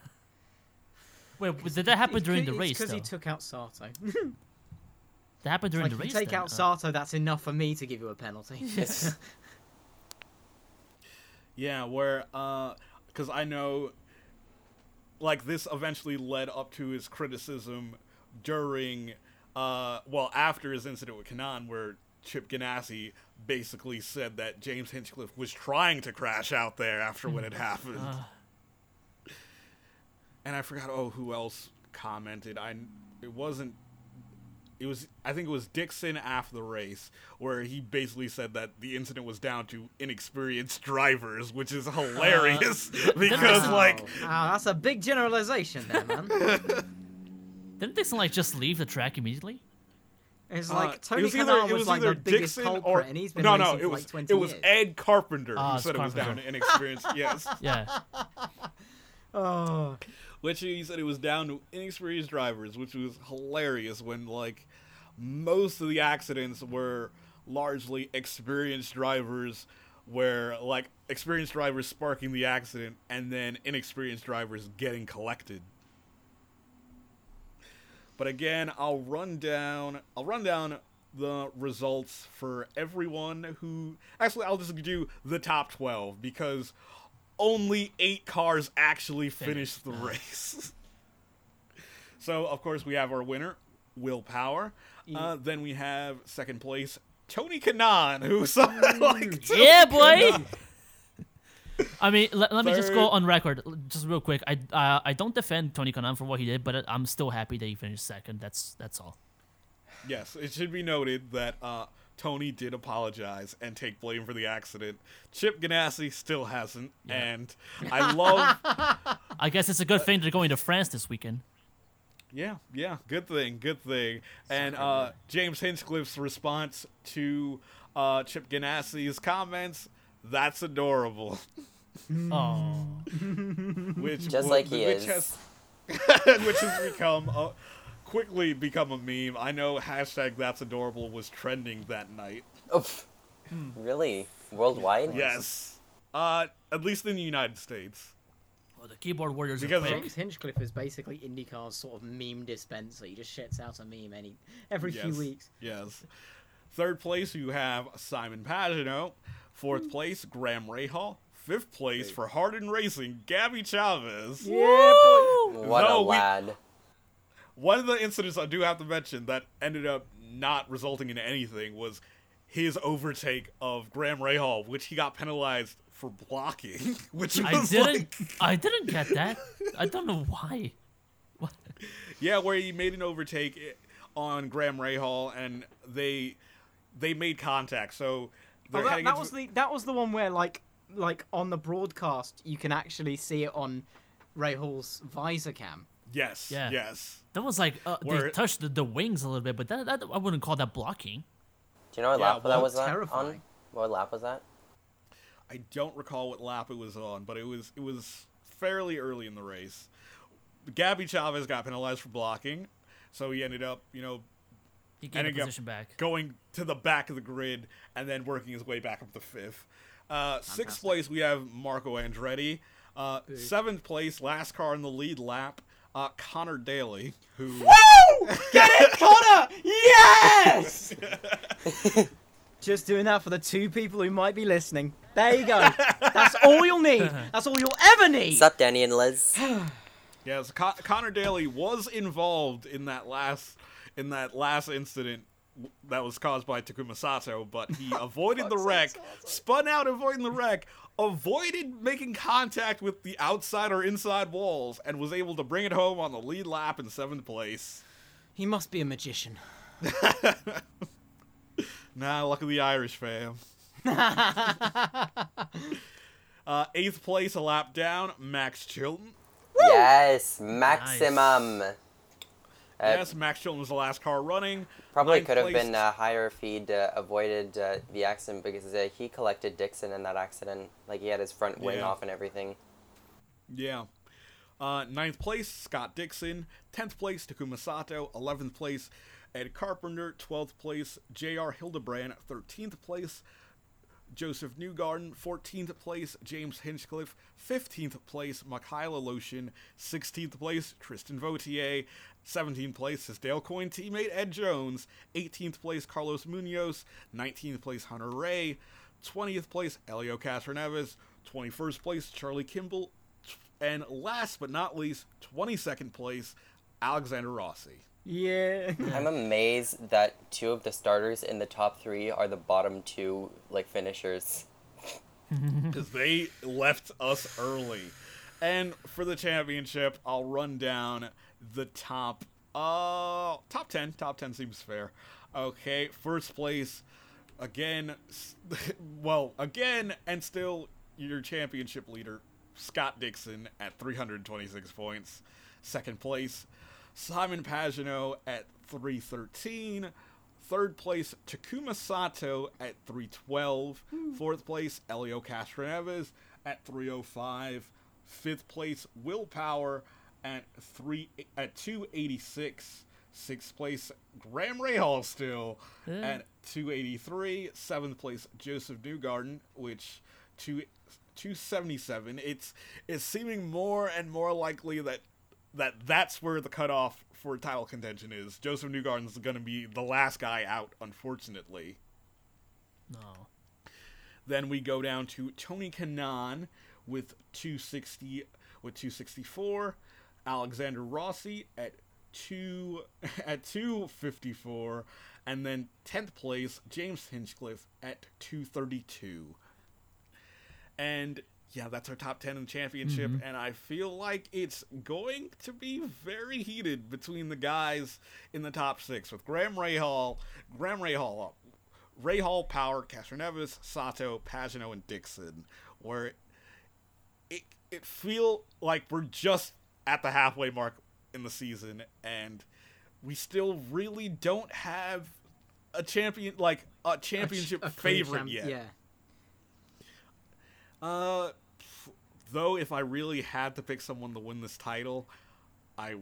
Wait, did that happen during the race? Because he took out Sato. That happened during like, the if race. you take then? out Uh, Sato, that's enough for me to give you a penalty. It's, Yeah, where uh cuz I know like this eventually led up to his criticism during uh well after his incident with Kanaan where Chip Ganassi basically said that James Hinchcliffe was trying to crash out there after what had happened. and I forgot oh who else commented. I it wasn't it was I think it was Dixon after the race where he basically said that the incident was down to inexperienced drivers, which is hilarious because Dixon- like Wow, that's a big generalization there, man. Didn't Dixon like just leave the track immediately? It's uh, like it Tony was either, Kanaan it was, was like either the Dixon or and he's been no no it was like 20 it was years. Ed Carpenter Ah, who it's said it was down to inexperienced yes Yeah. Oh, which he said it was down to inexperienced drivers, which was hilarious when like most of the accidents were largely experienced drivers where like experienced drivers sparking the accident and then inexperienced drivers getting collected. But again, I'll run down I'll run down the results for everyone who actually I'll just do the top 12 because only 8 cars actually finished the race. so, of course, we have our winner, Will Power. Uh, then we have second place Tony Kanaan, who's like Yeah, boy. I mean, let, let me just go on record, just real quick. I uh, I don't defend Tony Kanaan for what he did, but I'm still happy that he finished second. That's that's all. Yes, it should be noted that uh, Tony did apologize and take blame for the accident. Chip Ganassi still hasn't, and I love. I guess it's a good thing they're going to France this weekend. yeah, yeah, good thing, good thing. And uh, James Hinchcliffe's response to uh, Chip Ganassi's comments. That's adorable. Oh, Which Just wa- like he which is. Has, which has become a, quickly become a meme. I know hashtag That's adorable was trending that night. oh, really? Worldwide? Yes. Uh, at least in the United States. oh the keyboard warriors are Because of- quick. James Hinchcliffe is basically IndyCar's sort of meme dispenser. He just shits out a meme any every few weeks. Yes. Third place, you have Simon Pagenaud. Fourth place, Graham Rahal. Fifth place for Harding Racing, Gabby Chavez. What No, a we- lad. One of the incidents I do have to mention that ended up not resulting in anything was his overtake of Graham Rahal, which he got penalized for blocking. Which was I didn't. like, I didn't get that. I don't know why. What? yeah, where he made an overtake on Graham Rahal, and they they made contact. So Oh, that, that into- was the that was the one where like like on the broadcast you can actually see it on Rahal's visor cam. yes, Yeah. yes. That was like uh, they touched the, the wings a little bit, but that, that I wouldn't call that blocking. Do you know what Yeah, lap well, that was that on? What lap was that? I don't recall what lap it was on, but it was it was fairly early in the race. Gabby Chavez got penalized for blocking, so he ended up, you know, He gained And a it got- position back. going to the back of the grid and then working his way back up to fifth. Uh, sixth place, we have Marco Andretti. Uh, seventh place, last car in the lead lap, uh, Connor Daly, who Get it, Connor! Yes! Just doing that for the two people who might be listening. There you go. That's all you'll need. That's all you'll ever need. What's up, Danny and Liz? yes, Con- Connor Daly was involved in that last in that last incident that was caused by Takuma Sato, but he avoided the wreck, spun out avoiding the wreck, avoided making contact with the outside or inside walls, and was able to bring it home on the lead lap in seventh place. He must be a magician. Nah, luck of the Irish fam. uh, eighth place, a lap down, Max Chilton. Yes, maximum. Uh, yes, Max Chilton was the last car running. Probably could have been uh, higher if he'd uh, avoided uh, the accident because uh, he collected Dixon in that accident. Like he had his front wing Yeah. off and everything. Yeah. Uh, ninth place, Scott Dixon. Tenth place, Takuma Sato. Eleventh place, Ed Carpenter. Twelfth place, J.R. Hildebrand. Thirteenth place, Joseph Newgarden. Fourteenth place, James Hinchcliffe. Fifteenth place, Mikhail Aleshin. Sixteenth place, Tristan Vautier. Seventeenth place, his Dale Coyne teammate Ed Jones. Eighteenth place, Carlos Munoz. Nineteenth place, Hunter-Reay. Twentieth place, Elio Castroneves. Twenty-first place, Charlie Kimball. And last but not least, 22nd place, Alexander Rossi. Yeah. I'm amazed that two of the starters in the top three are the bottom two like finishers. Because they left us early. And for the championship, I'll run down the top uh top 10. Top 10 seems fair. Okay, first place again well, again and still your championship leader Scott Dixon at 326 points. Second place Simon Pagenaud at 313. Third place, Takuma Sato at 312. Hmm. Fourth place, Elio Castroneves at 305. Fifth place, Will Power at three at 286. Sixth place, Graham Rahal still at 283. Seventh place, Joseph Newgarden, which two 277. It's it's seeming more and more likely that that that's where the cutoff for title contention is. Joseph Newgarden's going to be the last guy out, unfortunately. No. Then we go down to Tony Kanaan with 260 with 264, Alexander Rossi at 2 at 254, and then 10th place James Hinchcliffe at 232. And yeah, that's our top 10 in the championship and I feel like it's going to be very heated between the guys in the top 6 with Graham Rahal, Graham Rahal up Rahal, Power, Castroneves, Sato, Pagenaud, and Dixon, where it it feel like we're just at the halfway mark in the season, and we still really don't have a champion like a championship A clear favorite champ- yet. Yeah. Uh, though, if I really had to pick someone to win this title, I,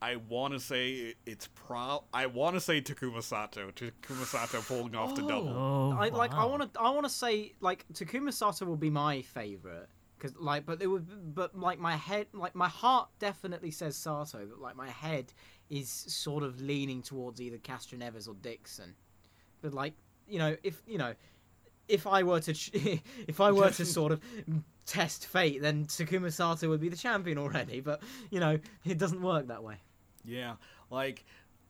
I want to say it's pro. I want to say Takuma Sato. Takuma Sato pulling off the double. Oh, I oh, like. I want to. I want to say like Takuma Sato will be my favorite because like, but it would. But like my head, like my heart definitely says Sato, but like my head is sort of leaning towards either Castroneves or Dixon. But like you know, if you know, if I were to, ch- if I were to sort of test fate, then Takuma Sato would be the champion already. But you know, it doesn't work that way. Yeah, like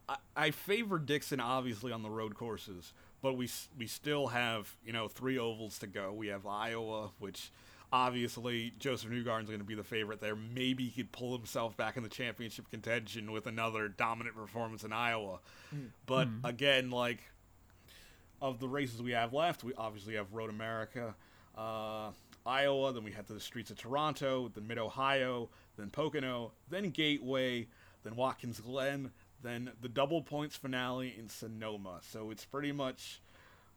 I, I favor Dixon obviously on the road courses, but we we still have you know three ovals to go. We have Iowa, which obviously Joseph Newgarden's going to be the favorite there. Maybe he could pull himself back in the championship contention with another dominant performance in Iowa. But again, like of the races we have left, we obviously have Road America, uh, Iowa, then we head to the streets of Toronto, then Mid Ohio, then Pocono, then Gateway, then Watkins Glen, then the double points finale in Sonoma. So it's pretty much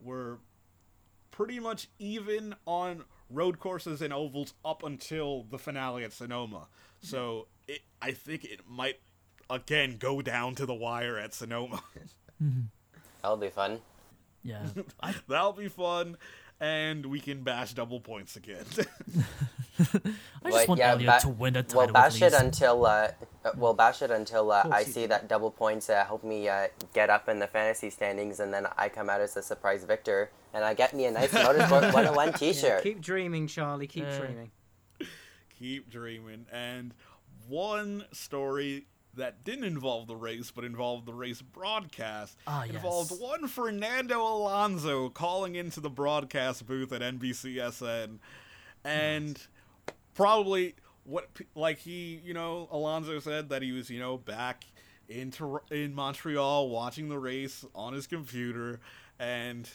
we're pretty much even on road courses and ovals up until the finale at Sonoma. So it, I think it might again go down to the wire at Sonoma. That'll be fun. Yeah. I, That'll be fun, and we can bash double points again. I just But want yeah, Elliot ba- to win the title. We'll bash it until uh, uh, we'll bash it until uh, I see that double points uh, help me uh, get up in the fantasy standings, and then I come out as a surprise victor, and I get me a nice Motorsport 101 T-shirt. keep dreaming, Charlie. Keep Uh, dreaming. Keep dreaming. And one story that didn't involve the race but involved the race broadcast. Ah, yes. involved one Fernando Alonso calling into the broadcast booth at NBCSN, and probably what like he you know Alonso said that he was you know back in Tor- in Montreal watching the race on his computer and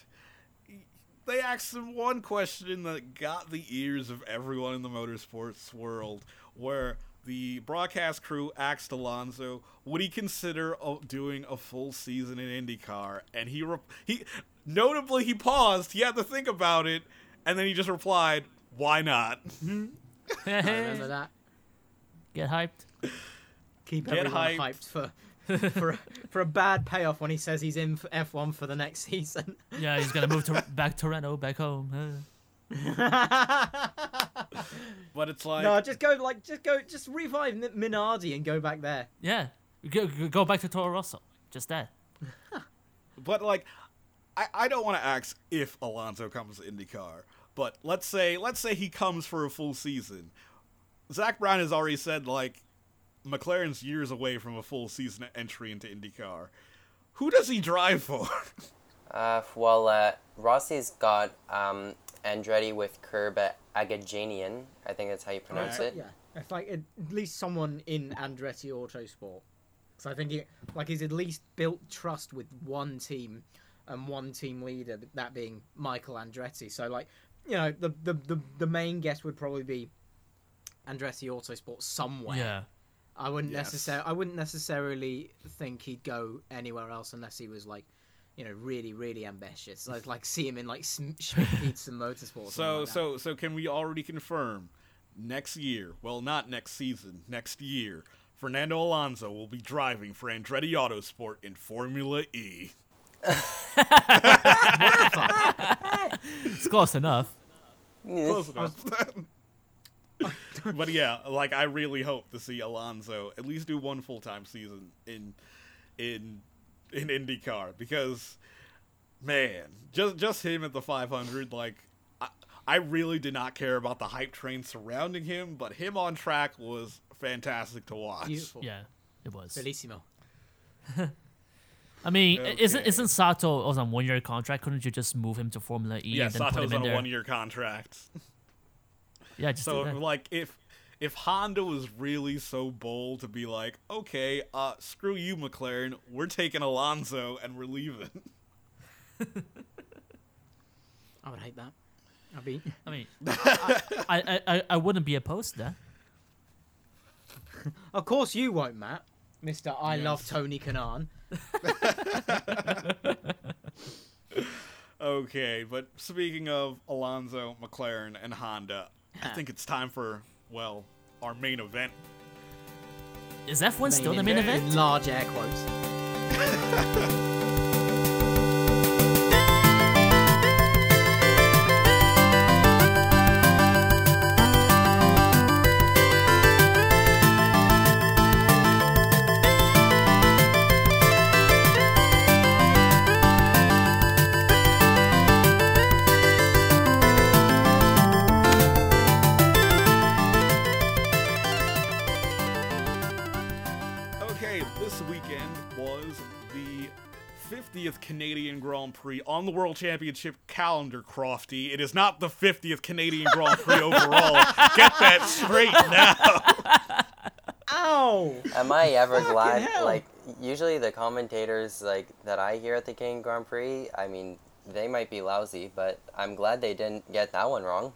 they asked him one question that got the ears of everyone in the motorsports world where the broadcast crew asked Alonso would he consider uh, doing a full season in IndyCar and he re- he notably he paused he had to think about it and then he just replied why not I remember that. Get hyped. Keep Get everyone hyped. hyped for for a, for a bad payoff when he says he's in for F1 for the next season. Yeah, he's gonna move to back to Renault, back home. But it's like no, just go like just go just revive Min- Minardi and go back there. yeah, go, go- go back to Toro Rosso. Just there. But like, I, I don't want to ask if Alonso comes to IndyCar, but let's say let's say he comes for a full season. Zak Brown has already said like McLaren's years away from a full season entry into IndyCar. Who does he drive for? Uh, well, uh, Rossi's got um, Andretti with Curb Agajanian. I think that's how you pronounce it. Yeah, it's like at least someone in Andretti Autosport. So I think he like he's at least built trust with one team and one team leader, that being Michael Andretti. So like you know the the the, the main guess would probably be Andretti Autosport somewhere. Yeah. I wouldn't Yes. necessarily I wouldn't necessarily think he'd go anywhere else unless he was like you know really really ambitious. Like like see him in like Sm- Schmidt Pizza Motorsport. or so like so so can we already confirm next year? Well, not next season. Next year, Fernando Alonso will be driving for Andretti Autosport in Formula E. It's close enough. Close enough. but yeah, like I really hope to see Alonso at least do one full time season in in in IndyCar because man, just just him at the 500, like I, I really did not care about the hype train surrounding him, but him on track was fantastic to watch. beautiful. Yeah, it was. Bellissimo. I mean, isn't Okay. isn't Sato on one year contract? Couldn't you just move him to Formula E Yeah, and then put him in on a there? one year contract. Yeah, just So do that. like if if Honda was really so bold to be like, okay, uh, screw you, McLaren, we're taking Alonso and we're leaving. I would hate that. I'd be I mean, I, I, I, I wouldn't be opposed to that. Of course you won't, Matt. Mister, I love Tony Kanaan. Okay, but speaking of Alonso, McLaren, and Honda, I think it's time for well our main event. Is F1 still the main event. event? In large air quotes. 50th Canadian Grand Prix on the World Championship calendar, Crofty. It is not the 50th Canadian Grand Prix overall. Get that straight now. Ow! Am I ever glad? hell. Like, usually the commentators like that I hear at the Canadian Grand Prix, I mean, they might be lousy, but I'm glad they didn't get that one wrong.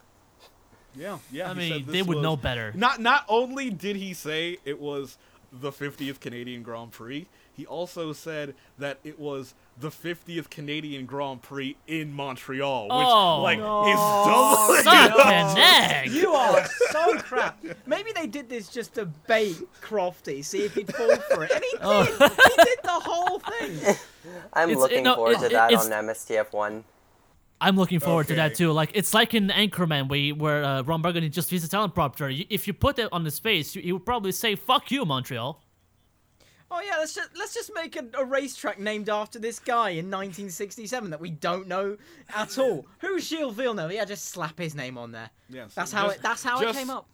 Yeah, yeah. I he mean, said they would was- know better. Not not only did he say it was the 50th Canadian Grand Prix, he also said that it was the 50th Canadian Grand Prix in Montreal, which Oh, like no. is doubling. Suck an egg! You are so crap. Maybe they did this just to bait Crofty, see if he'd fall for it. And he did. Oh. He did the whole thing. I'm It's- looking no, forward it- to that on MSTF1. I'm looking forward to that too. Like it's like in Anchorman, where where uh, Ron Burgundy just uses a teleprompter. You- If you put it on his face, he would probably say "fuck you, Montreal." Oh yeah, let's just let's just make a, a racetrack named after this guy in 1967 that we don't know at all. Who's Gilles Villeneuve? Yeah, just slap his name on there. Yes, That's how just- it. That's how just- it came up.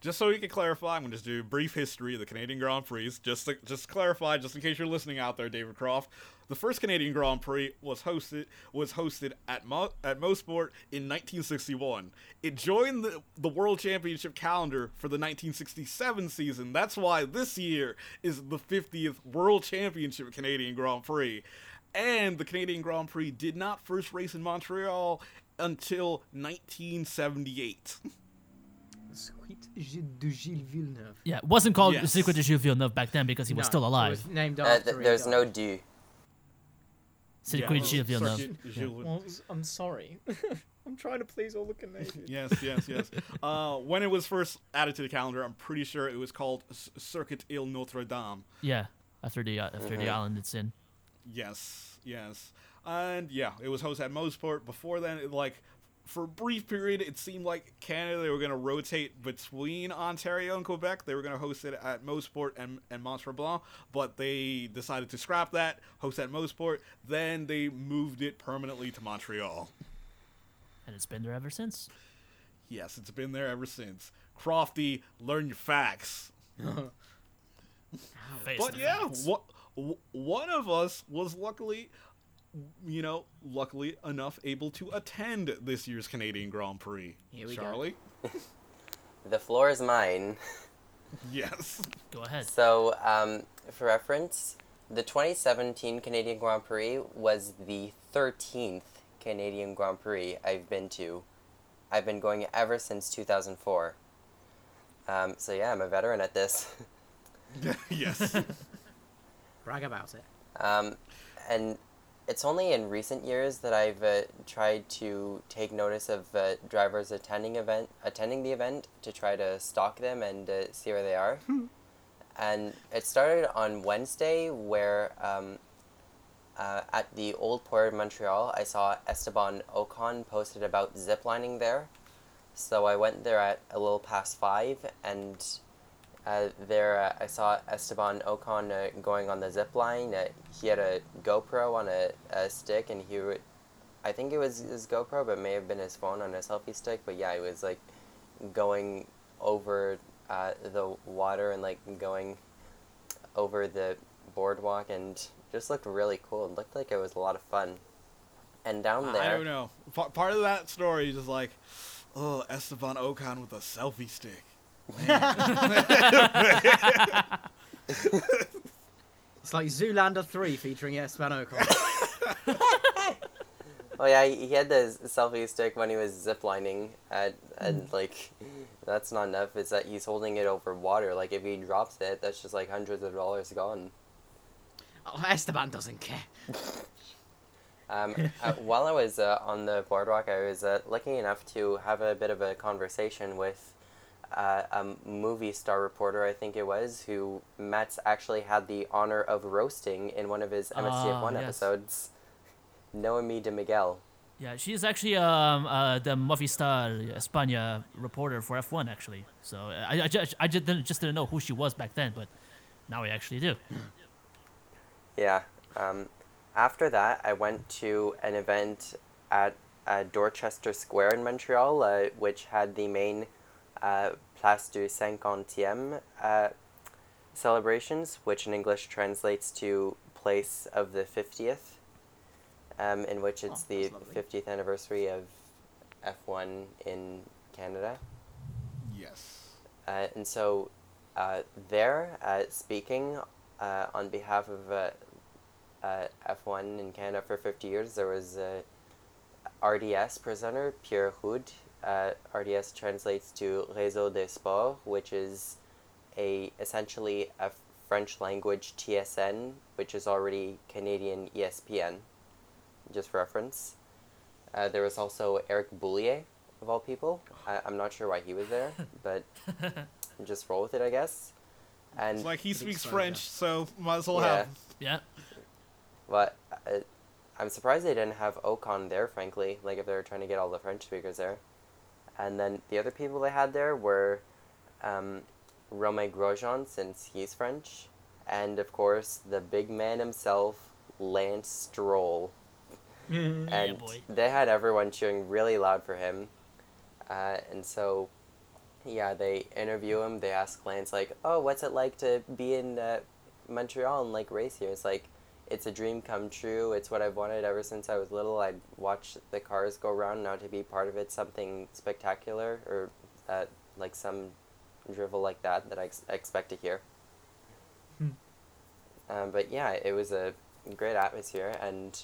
just so we can clarify, I'm going to just do a brief history of the Canadian Grand Prix. Just to, just to clarify, just in case you're listening out there, David Croft. The first Canadian Grand Prix was hosted was hosted at Mo, at Mosport in 1961. It joined the, the World Championship calendar for the 1967 season. That's why this year is the 50th World Championship Canadian Grand Prix. And the Canadian Grand Prix did not first race in Montreal until 1978. Sweet Gilles de Gilles Villeneuve. Yeah, it wasn't called Yes. Secret de Gilles Villeneuve back then because he was still alive. was named Uh, th- there's no du. Secret de Gilles Villeneuve. Circuit Gilles- Well, I'm sorry. I'm trying to please all the Canadians. yes, yes, yes. Uh, when it was first added to the calendar, I'm pretty sure it was called C- Circuit Ile Notre Dame. Yeah, after the uh, after the island it's in. Yes, yes. And yeah, it was hosted at Mosport. Before then, it, like, for a brief period, it seemed like Canada, they were going to rotate between Ontario and Quebec. They were going to host it at Mosport and, and Mont Tremblant, but they decided to scrap that, host at Mosport. Then they moved it permanently to Montreal. And it's been there ever since. Yes, it's been there ever since. Crofty, learn your facts. But yeah, facts. wha- one of us was luckily, you know, luckily enough able to attend this year's Canadian Grand Prix. Here we go. Charlie? The floor is mine. Yes. Go ahead. So, um, for reference, the 2017 Canadian Grand Prix was the 13th Canadian Grand Prix I've been to. I've been going ever since 2004. Um, so yeah, I'm a veteran at this. yes. Brag about it. Um, and it's only in recent years that I've uh, tried to take notice of uh, drivers attending event attending the event to try to stalk them and uh, see where they are. and it started on Wednesday, where um, uh, at the Old Port of Montreal, I saw Esteban Ocon posted about ziplining there. So I went there at a little past five, and uh, there uh, I saw Esteban Ocon uh, going on the zip line. Uh, he had a GoPro on a, a stick, and he would, I think it was his GoPro, but it may have been his phone on a selfie stick. But yeah, he was like going over uh, the water and like going over the boardwalk, and just looked really cool. It looked like it was a lot of fun. And down there, I don't know. Part of that story is just like, oh, Esteban Ocon with a selfie stick. It's like Zoolander 3 featuring Esteban Ocon. Oh yeah, he he had the selfie stick when he was ziplining, and and like, that's not enough. It's that he's holding it over water. Like if he drops it, that's just like hundreds of dollars gone. oh, Esteban doesn't care. Um, uh, while I was uh, on the boardwalk, I was uh, lucky enough to have a bit of a conversation with uh, a Movistar reporter, I think it was, who Matt's actually had the honor of roasting in one of his MSTF1 Ah, yes. episodes. Noemi de Miguel. Yeah, she's actually um uh the Movistar España reporter for F1 actually. So uh, I I just I just didn't just didn't know who she was back then, but now I actually do. Yeah. Um, after that, I went to an event at uh, Dorchester Square in Montreal, uh, which had the main uh, Place du Cinquantième uh, celebrations, which in English translates to Place of the 50th, um, in which it's Oh, the lovely. 50th anniversary of F1 in Canada. Yes. Uh, and so, uh, there, uh, speaking uh, on behalf of uh, uh, F1 in Canada for 50 years, there was a RDS presenter, Pierre Houde. Uh, RDS translates to Réseau des Sports, which is a essentially a French language TSN, which is already Canadian ESPN, just for reference. Uh, there was also Eric Boullier, of all people. I, I'm not sure why he was there, but just roll with it, I guess. And It's like he speaks exposure. French, so might as well Yeah. have. Yeah. But uh, I'm surprised they didn't have Ocon there, frankly. Like if they were trying to get all the French speakers there. And then the other people they had there were um, Romain Grosjean, since he's French, and of course the big man himself, Lance Stroll. and boy. they had everyone cheering really loud for him. Uh, and so yeah, they interview him. They ask Lance like, "Oh, what's it like to be in uh, Montreal and like race here?" It's like, it's a dream come true. It's what I've wanted ever since I was little. I'd watch the cars go around. Now to be part of it, something spectacular or uh, like some drivel like that that I ex- expect to hear. Um, but yeah, it was a great atmosphere, and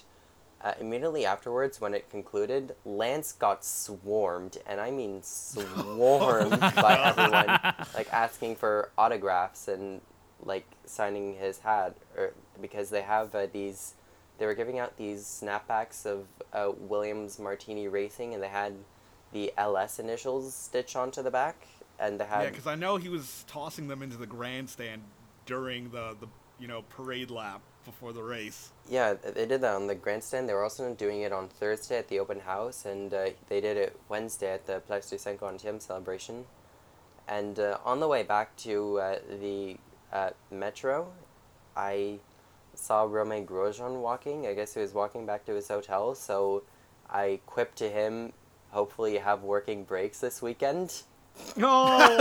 uh, immediately afterwards, when it concluded, Lance got swarmed, and I mean swarmed by everyone, like asking for autographs and like signing his hat, or because they have uh, these, they were giving out these snapbacks of uh, Williams Martini Racing, and they had the LS initials stitched onto the back, and they had Yeah, because I know he was tossing them into the grandstand during the, the you know parade lap before the race. Yeah, they did that on the grandstand. They were also doing it on Thursday at the open house, and uh, they did it Wednesday at the Place du Cinquantième celebration. And uh, on the way back to uh, the uh, metro, I saw Romain Grosjean walking. I guess he was walking back to his hotel, so I quipped to him, hopefully you have working brakes this weekend. Oh,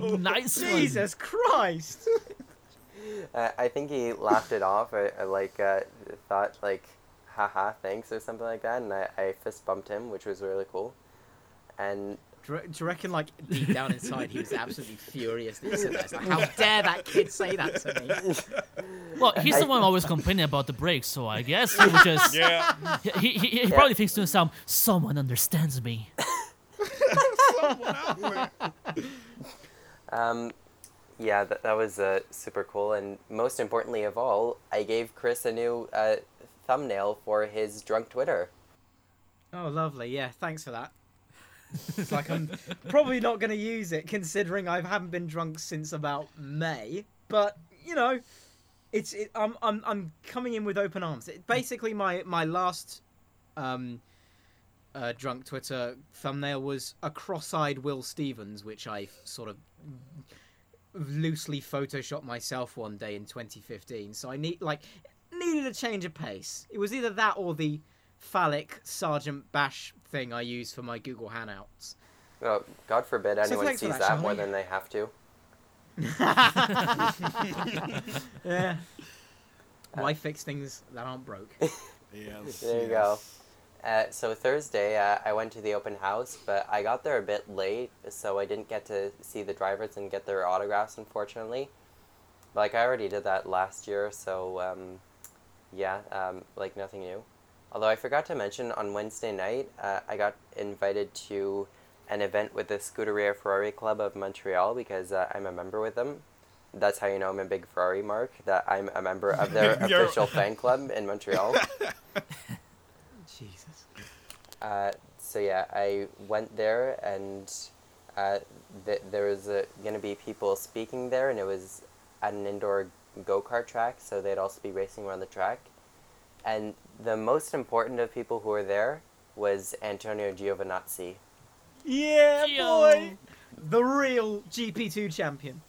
come on! nice one. Jesus Christ! Uh, I think he laughed it off. I, I like uh, thought like, haha, thanks or something like that, and I, I fist bumped him, which was really cool. And Do you, re- do you reckon, like, deep down inside, he was absolutely furious that you said that? Like, how dare that kid say that to me? Well, he's the one always complaining about the brakes, so I guess he was just. Yeah, He, he, he probably thinks to himself, someone understands me. someone out there. um, yeah, that, that was uh, super cool. And most importantly of all, I gave Chris a new uh, thumbnail for his drunk Twitter. Oh, lovely. Yeah, thanks for that. It's like I'm probably not going to use it, considering I haven't been drunk since about May. But you know, it's it, I'm I'm I'm coming in with open arms. It, basically, my my last um, uh, drunk Twitter thumbnail was a cross-eyed Will Stevens, which I sort of loosely photoshopped myself one day in 2015. So I need like needed a change of pace. It was either that or the phallic Sergeant Bash thing I use for my Google Hangouts. Well, God forbid anyone thanks for sees that, that, more than they have to. Yeah. Why fix things that aren't broke? Yes, There you yes. go. Uh, so Thursday, uh, I went to the open house, but I got there a bit late, so I didn't get to see the drivers and get their autographs, unfortunately. Like I already did that last year, so um, yeah, um, like nothing new. Although I forgot to mention on Wednesday night, uh, I got invited to an event with the Scuderia Ferrari Club of Montreal because uh, I'm a member with them. That's how you know I'm a big Ferrari mark. That I'm a member of their official fan club in Montreal. Jesus. Uh, so yeah, I went there and uh, th- there was uh, gonna be people speaking there, and it was at an indoor go kart track, so they'd also be racing around the track. And the most important of people who were there was Antonio Giovinazzi. Yeah, Gio. boy. The real GP2 champion.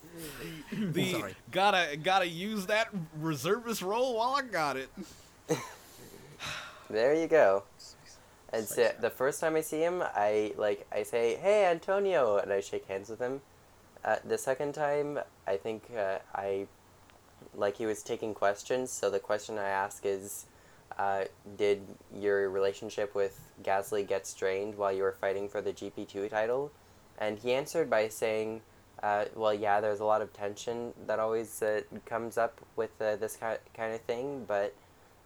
The Sorry. gotta gotta use that reservist role while I got it. There you go. And so the first time I see him, I like I say, "Hey, Antonio," and I shake hands with him. Uh, the second time, I think uh, I like he was taking questions. So the question I ask is, uh, "Did your relationship with Gasly get strained while you were fighting for the GP two title?" And he answered by saying, uh, "Well, yeah, there's a lot of tension that always uh, comes up with uh, this ki- kind of thing, but."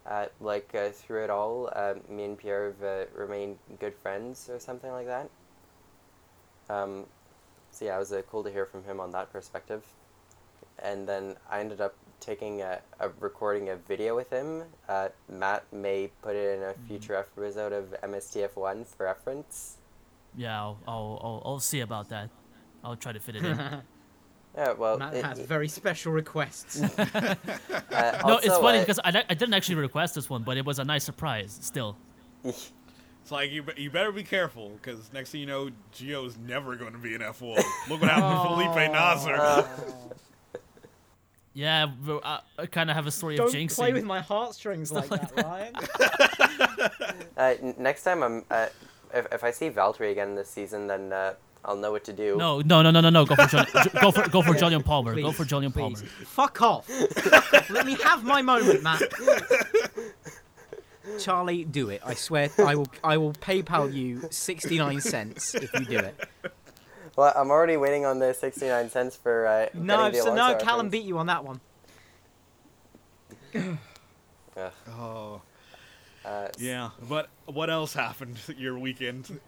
uh, like uh, through it all, me and Pierre have remained good friends or something like that. Um, so yeah, it was cool to hear from him on that perspective. And then I ended up taking a, a recording a video with him. Uh, Matt may put it in a future episode of MSTF1 for reference. Yeah, I'll, I'll, I'll, I'll see about that. I'll try to fit it in. Yeah, well, Matt it- has it- very special requests. uh, no, it's funny uh, because I, di- I didn't actually request this one, but it was a nice surprise still. It's like you, you better be careful because next thing you know, Gio's never going to be an F1. Look what happened to Felipe Nasr. Uh, Yeah, bro, I, I kind of have a story of jinxing. Don't of jinxing. play with my heartstrings like that, Ryan. Uh, n- next time I'm, uh, if, if I see Valtteri again this season, then uh, I'll know what to do. No, no, no, no, no, no. Go for John, go for go for Jolyon Palmer. go for Jolyon please. Palmer. Fuck off. Fuck off. Let me have my moment, Matt. Charlie, do it. I swear, I will. I will PayPal you sixty-nine cents if you do it. Well, I'm already waiting on the 69 cents for uh, No, getting the so no. Alonso Callum reference. beat you on that one. Oh, Uh, yeah. But what else happened your weekend?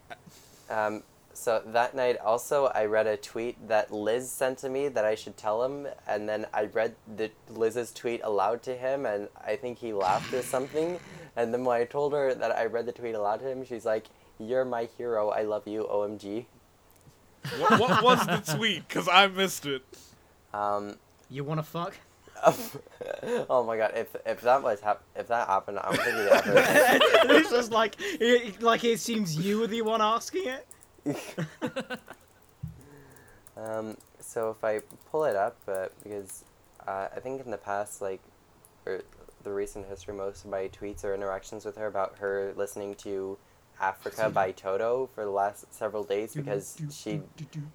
Um, so that night, also, I read a tweet that Liz sent to me that I should tell him, and then I read the Liz's tweet aloud to him, and I think he laughed or something. And then when I told her that I read the tweet aloud to him, she's like, "You're my hero. I love you. OMG." What, what was the tweet? Because I missed it. Um, You wanna fuck? oh my god! If if that was hap- if that happened, I don't think it ever. it's just like, it, like it seems you were the one asking it. Um, so if I pull it up, uh, because uh, I think in the past, like, or the recent history, most of my tweets or interactions with her about her listening to Africa by Toto for the last several days because she'd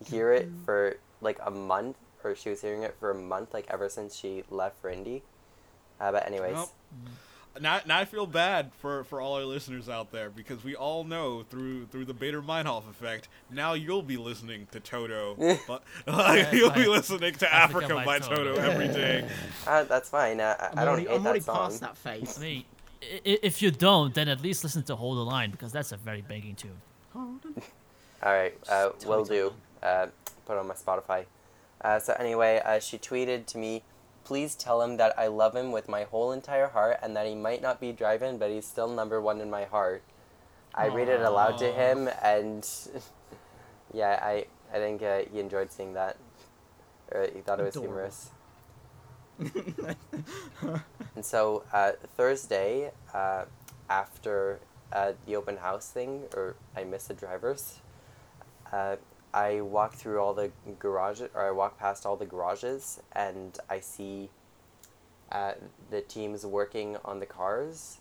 hear it for like a month, or she was hearing it for a month, like ever since she left for Indy. Uh, but anyways, Well, now, now I feel bad for, for all our listeners out there because we all know through through the Baader Meinhof effect. Now you'll be listening to Toto, but you'll be listening to Africa Africa, by by, Toto. Toto every day. uh, that's fine. Uh, I- I'm don't already, hate I'm already that song. past that phase. I mean, i- i- if you don't, then at least listen to Hold the Line because that's a very banging tune. All right, uh, will do. Uh, put on my Spotify. Uh, so anyway, uh, she tweeted to me, "Please tell him that I love him with my whole entire heart, and that he might not be driving, but he's still number one in my heart." I read it aloud to him, and yeah, I I think uh, he enjoyed seeing that, or he thought it was Adorable. humorous. And so uh, Thursday, uh, after uh, the open house thing, or I missed the drivers, uh, I walk through all the garages, or I walk past all the garages, and I see uh, the teams working on the cars.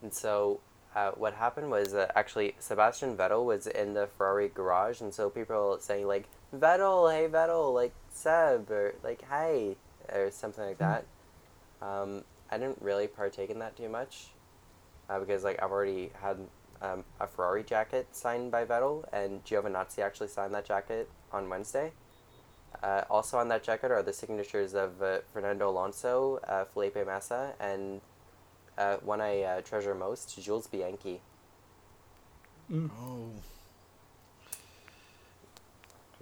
And so uh, what happened was actually Sebastian Vettel was in the Ferrari garage, and so people saying like Vettel, hey Vettel, like Seb, or like hey, or something like that. Um, I didn't really partake in that too much, uh, because like I've already had um, a Ferrari jacket signed by Vettel, and Giovinazzi actually signed that jacket on Wednesday. Uh, also on that jacket are the signatures of uh, Fernando Alonso, uh, Felipe Massa, and uh, one I uh, treasure most, Jules Bianchi. Oh,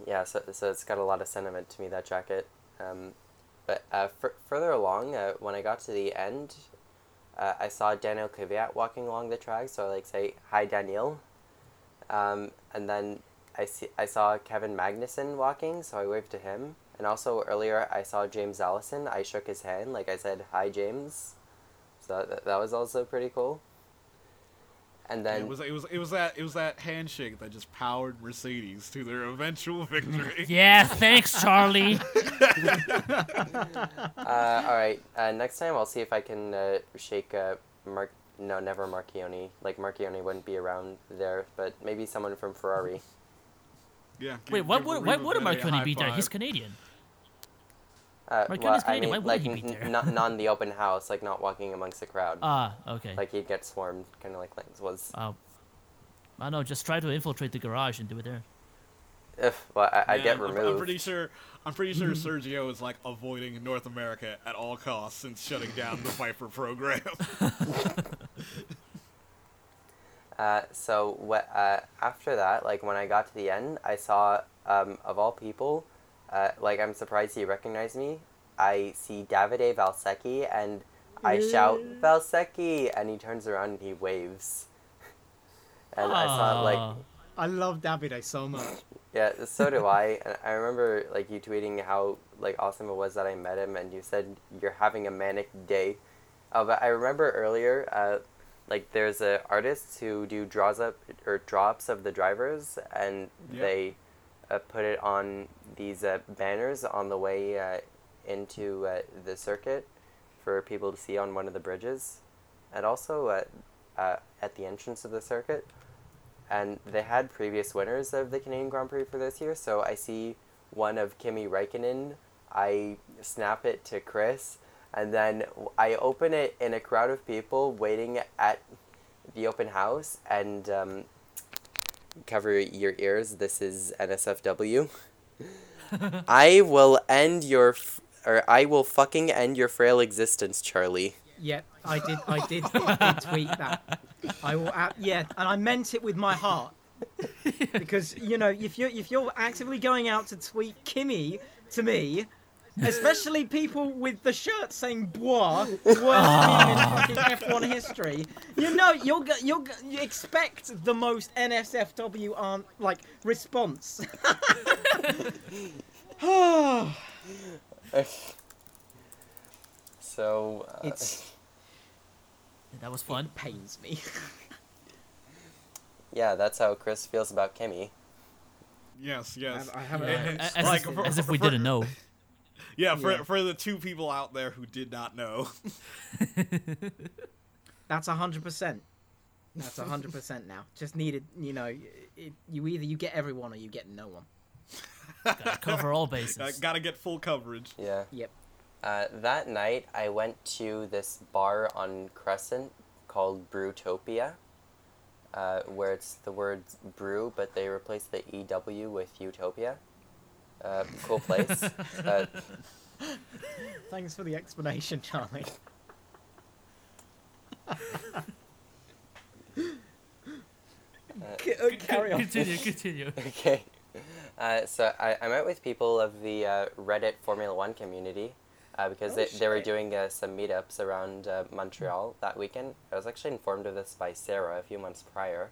Yeah, so, so it's got a lot of sentiment to me, that jacket. Um, but uh, f- further along, uh, when I got to the end, uh, I saw Daniel Kvyat walking along the track, so I like say, hi Daniel. Um, and then I, see, I saw Kevin Magnussen walking, so I waved to him. And also earlier, I saw James Allison. I shook his hand, like I said, hi James. So that, that was also pretty cool. And then it was it was it was that it was that handshake that just powered Mercedes to their eventual victory. Yeah, thanks, Charlie. Uh, all right. Uh, next time, I'll see if I can uh, shake uh, Mark. No, never Marchionne. Like Marchionne wouldn't be around there, but maybe someone from Ferrari. Yeah. Wait, give- why give would why would a Bene Marconi be there? He's. Canadian. Uh, Marchionne's well, I mean, why would like he be n- there? not not in the open house, like not walking amongst the crowd. Ah, okay. like he'd get swarmed, kind of like Lance was. Oh, I don't know. Just try to infiltrate the garage and do it there. If well, I, I Yeah, get I'm- removed. I'm, pretty sure. I'm pretty sure Sergio is like avoiding North America at all costs since shutting down the Viper program. Uh, so what? Uh, after that, like when I got to the end, I saw um, of all people, uh, like I'm surprised he recognized me. I see Davide Valsecchi, and I shout Valsecchi, and he turns around and he waves. and I saw like I love Davide so much. yeah, so do I. And I remember like you tweeting how like awesome it was that I met him, and you said you're having a manic day. Uh, but I remember earlier, uh, like there's a artists who do draws up or drops of the drivers, and Yep. they uh, put it on these uh, banners on the way uh, into uh, the circuit for people to see on one of the bridges, and also uh, uh, at the entrance of the circuit. and they had previous winners of the Canadian Grand Prix for this year. So I see one of Kimi Räikkönen. I snap it to Chris, and then I open it in a crowd of people waiting at the open house. And um, cover your ears. This is NSFW. I will end your, f- or I will fucking end your frail existence, Charlie. Yep, I did. I did, I did tweet that. I will. Uh, yeah, and I meant it with my heart. Because you know, if you're if you're actively going out to tweet Kimmy to me, especially people with the shirt saying "bois," worst team in fucking F1 history, you know you'll you'll you expect the most NSFW um, like response. So uh, it's That was fun. It pains me. yeah, that's how Chris feels about Kimmy. Yes, yes. I haven't- And A- it's As, like if, for- as if we for- didn't know. Yeah, for Yeah. for the two people out there who did not know. That's a hundred percent. That's a hundred percent now. Just needed, you know, it, you either you get everyone or you get no one. Gotta cover all Uh, bases. gotta get full coverage. Yeah. Yep. Uh, that night, I went to this bar on Crescent called Brewtopia, uh, where it's the word brew, but they replaced the EW with Utopia. Uh, cool place. uh, Thanks for the explanation, Charlie. C- uh, carry on. Continue, continue. okay. Uh, so I, I met with people of the uh, Reddit Formula One community uh, because Oh, they, they were doing uh, some meetups around uh, Montreal that weekend. I was actually informed of this by Sarah a few months prior.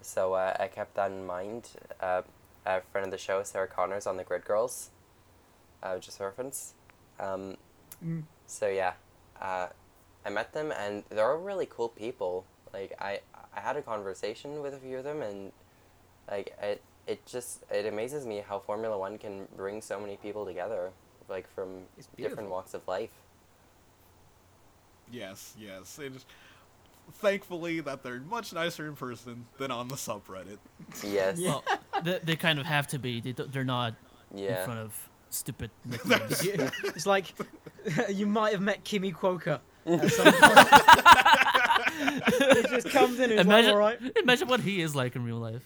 So uh, I kept that in mind. Uh, a friend of the show, Sarah Connors on the Grid Girls, uh, just a reference. Um, Mm. So yeah, uh, I met them and they're all really cool people. Like I, I had a conversation with a few of them and like it it just it amazes me how Formula One can bring so many people together, like from different walks of life. Yes, yes. It is, thankfully that they're much nicer in person than on the subreddit. Yes. Yeah. Well, they, they kind of have to be. They, they're not in front of stupid nicknames. You- it's like you might have met Kimmy Quoker at some point. he just comes in and he's like, imagine, all right. imagine what he is like in real life.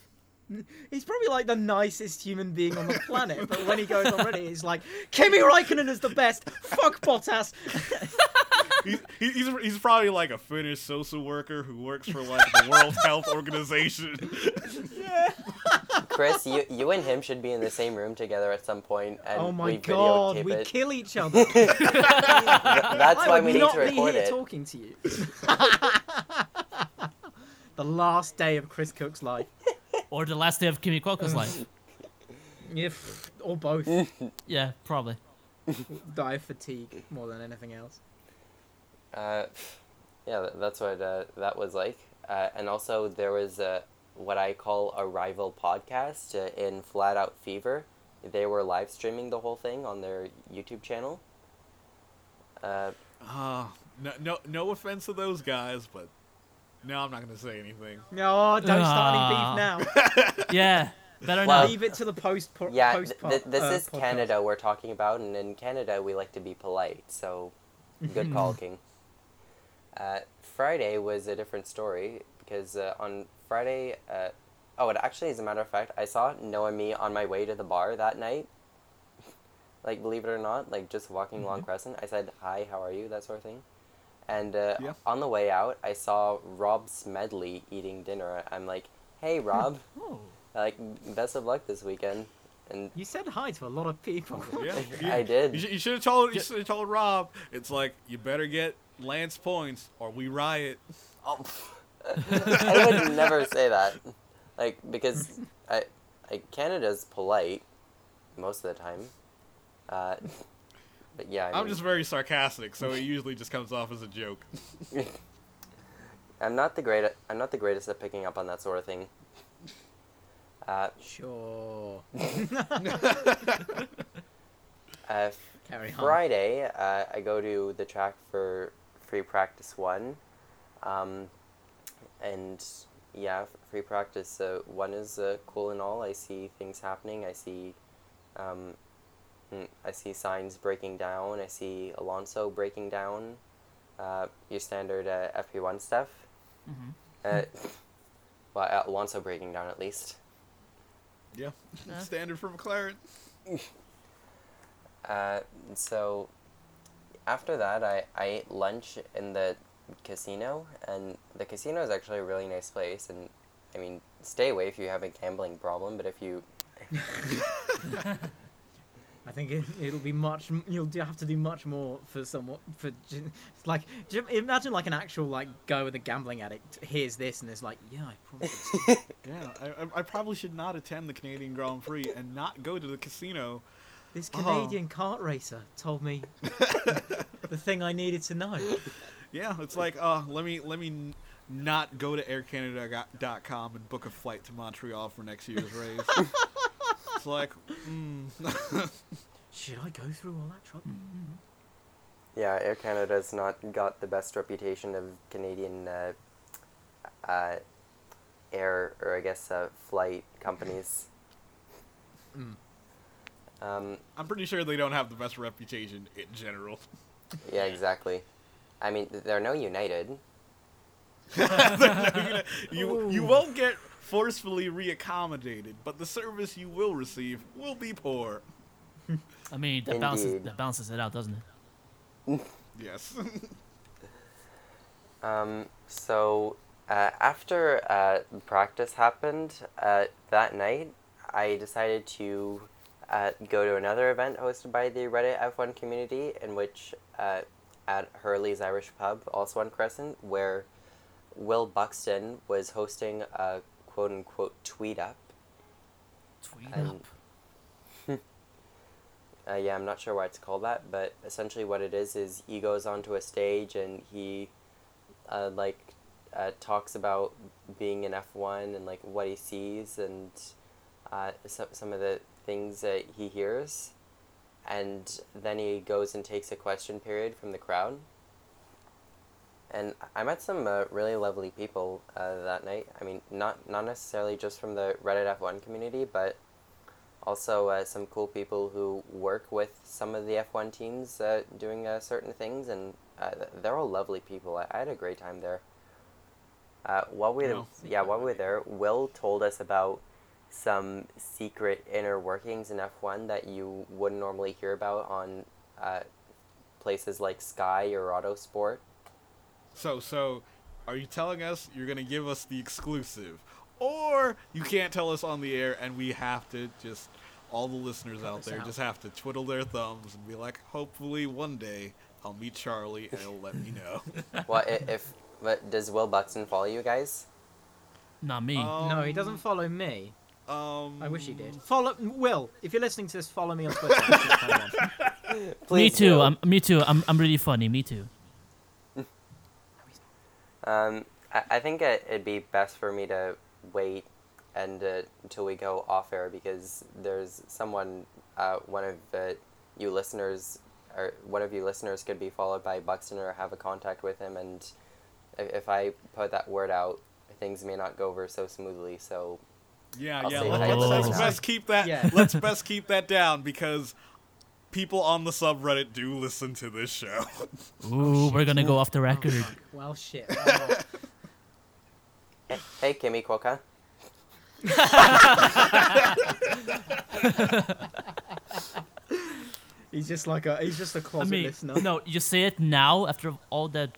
He's probably like the nicest human being on the planet, but when he goes on Reddit, he's like, Kimi Raikkonen is the best. Fuck Bottas. He's, he's, he's probably like a Finnish social worker who works for like the World Health Organization. yeah. Chris, you you and him should be in the same room together at some point, and oh my we god, videotape we it. kill each other. Th- That's I why would we need not to be record here it. talking to you. the last day of Chris Cook's life. Or the last day of Kimmy Kwokko's life. Yeah, or both. Yeah, probably. Die of fatigue more than anything else. Uh, yeah, that's what uh, that was like. Uh, and also, there was uh, what I call a rival podcast uh, in Flat Out Fever. They were live streaming the whole thing on their YouTube channel. Uh, Ah, no, no, no offense to those guys, but no, I'm not gonna say anything. No, don't start Ah. any beef now. Yeah, better Well, not. Leave it to the post. Po- yeah, post th- th- this uh, is podcast. Canada we're talking about, and in Canada we like to be polite, so good call, King. Uh, Friday was a different story because uh, on Friday, uh, oh, it actually, as a matter of fact, I saw Noah me on my way to the bar that night. like, believe it or not, like just walking along Crescent, I said, "Hi, how are you?" That sort of thing. And uh, Yeah. on the way out, I saw Rob Smedley eating dinner. I'm like, "Hey, Rob, Oh. like, best of luck this weekend." And You said hi to a lot of people. Yeah, I did. You should, you should have told. You should have told Rob. It's like you better get Lance points or we riot. Oh, I would never say that. Like because I, I Canada's polite most of the time. Uh, but yeah, I I'm mean, just very sarcastic, so it usually just comes off as a joke. I'm not the great. I'm not the greatest at picking up on that sort of thing. Uh, Sure. uh, Carry on. Friday, uh, I go to the track for free practice one, um, and yeah, free practice. Uh, one is uh, cool and all. I see things happening. I see, um, mm, I see Sainz breaking down. I see Alonso breaking down. Uh, your standard uh, FP one stuff. Mhm. Uh, well, uh, Alonso breaking down at least. Yeah, Yeah. standard for McLaren. Uh, so after that, I, I ate lunch in the casino, and the casino is actually a really nice place. And I mean, stay away if you have a gambling problem, but if you I think it, it'll be much. You'll have to do much more for someone. For like, imagine like an actual like go with a gambling addict. hears this, and it's like, yeah, I probably. Yeah, I, I- I probably should not attend the Canadian Grand Prix and not go to the casino. This Oh. Canadian kart racer told me the thing I needed to know. Yeah, it's like, uh, let me let me not go to AirCanada.com and book a flight to Montreal for next year's race. it's like, mm. Should I go through all that trouble? yeah, Air Canada's not got the best reputation of Canadian uh, uh, air or I guess uh, flight companies. Mm. Um, I'm pretty sure they don't have the best reputation in general. yeah, exactly. I mean, they're no United. you you won't get forcefully reaccommodated, but the service you will receive will be poor. I mean, that balances that balances it out, doesn't it? Yes. Um, so uh, after uh, practice happened uh, that night, I decided to uh, go to another event hosted by the Reddit F1 community, in which uh, at Hurley's Irish Pub, also on Crescent, where Will Buxton was hosting a quote unquote tweet up. Tweet And- up. Uh, yeah, I'm not sure why it's called that, but essentially what it is is he goes onto a stage and he, uh, like, uh, talks about being in F1 and like what he sees and uh, some some of the things that he hears, and then he goes and takes a question period from the crowd. And I met some uh, really lovely people uh, that night. I mean, not not necessarily just from the Reddit F1 community, but also uh, some cool people who work with some of the F1 teams uh, doing uh, certain things, and uh, they're all lovely people. I, I had a great time there. Uh, while we Wow. yeah while we were there, Will told us about some secret inner workings in F1 that you wouldn't normally hear about on uh, places like Sky or Autosport. So, so, are you telling us you're gonna give us the exclusive, or you can't tell us on the air, and we have to just all the listeners out there out. just have to twiddle their thumbs and be like, hopefully one day I'll meet Charlie and he'll let me know. well, i- if but does Will Buxton follow you guys? Not me. no, he doesn't follow me. Um, I wish he did. Follow Will. If you're listening to this, follow me on Twitter. Come me too. Will. I'm, me too. I'm, I'm really funny. Me too. Um, I, I think it, it'd be best for me to wait and uh, until we go off air because there's someone, uh, one of uh, you listeners, or one of you listeners could be followed by Buxton or have a contact with him, and if, if I put that word out, things may not go over so smoothly. So Yeah, I'll yeah. Let, that let's, right let's now. best keep that. Yeah. Let's best keep that down because people on the subreddit do listen to this show. Ooh, we're gonna go off the Oh, record. fuck. well, shit. Oh. hey, hey Kimmy Quokka. he's just like a. He's just a I closet mean, listener. no, you say it now after all that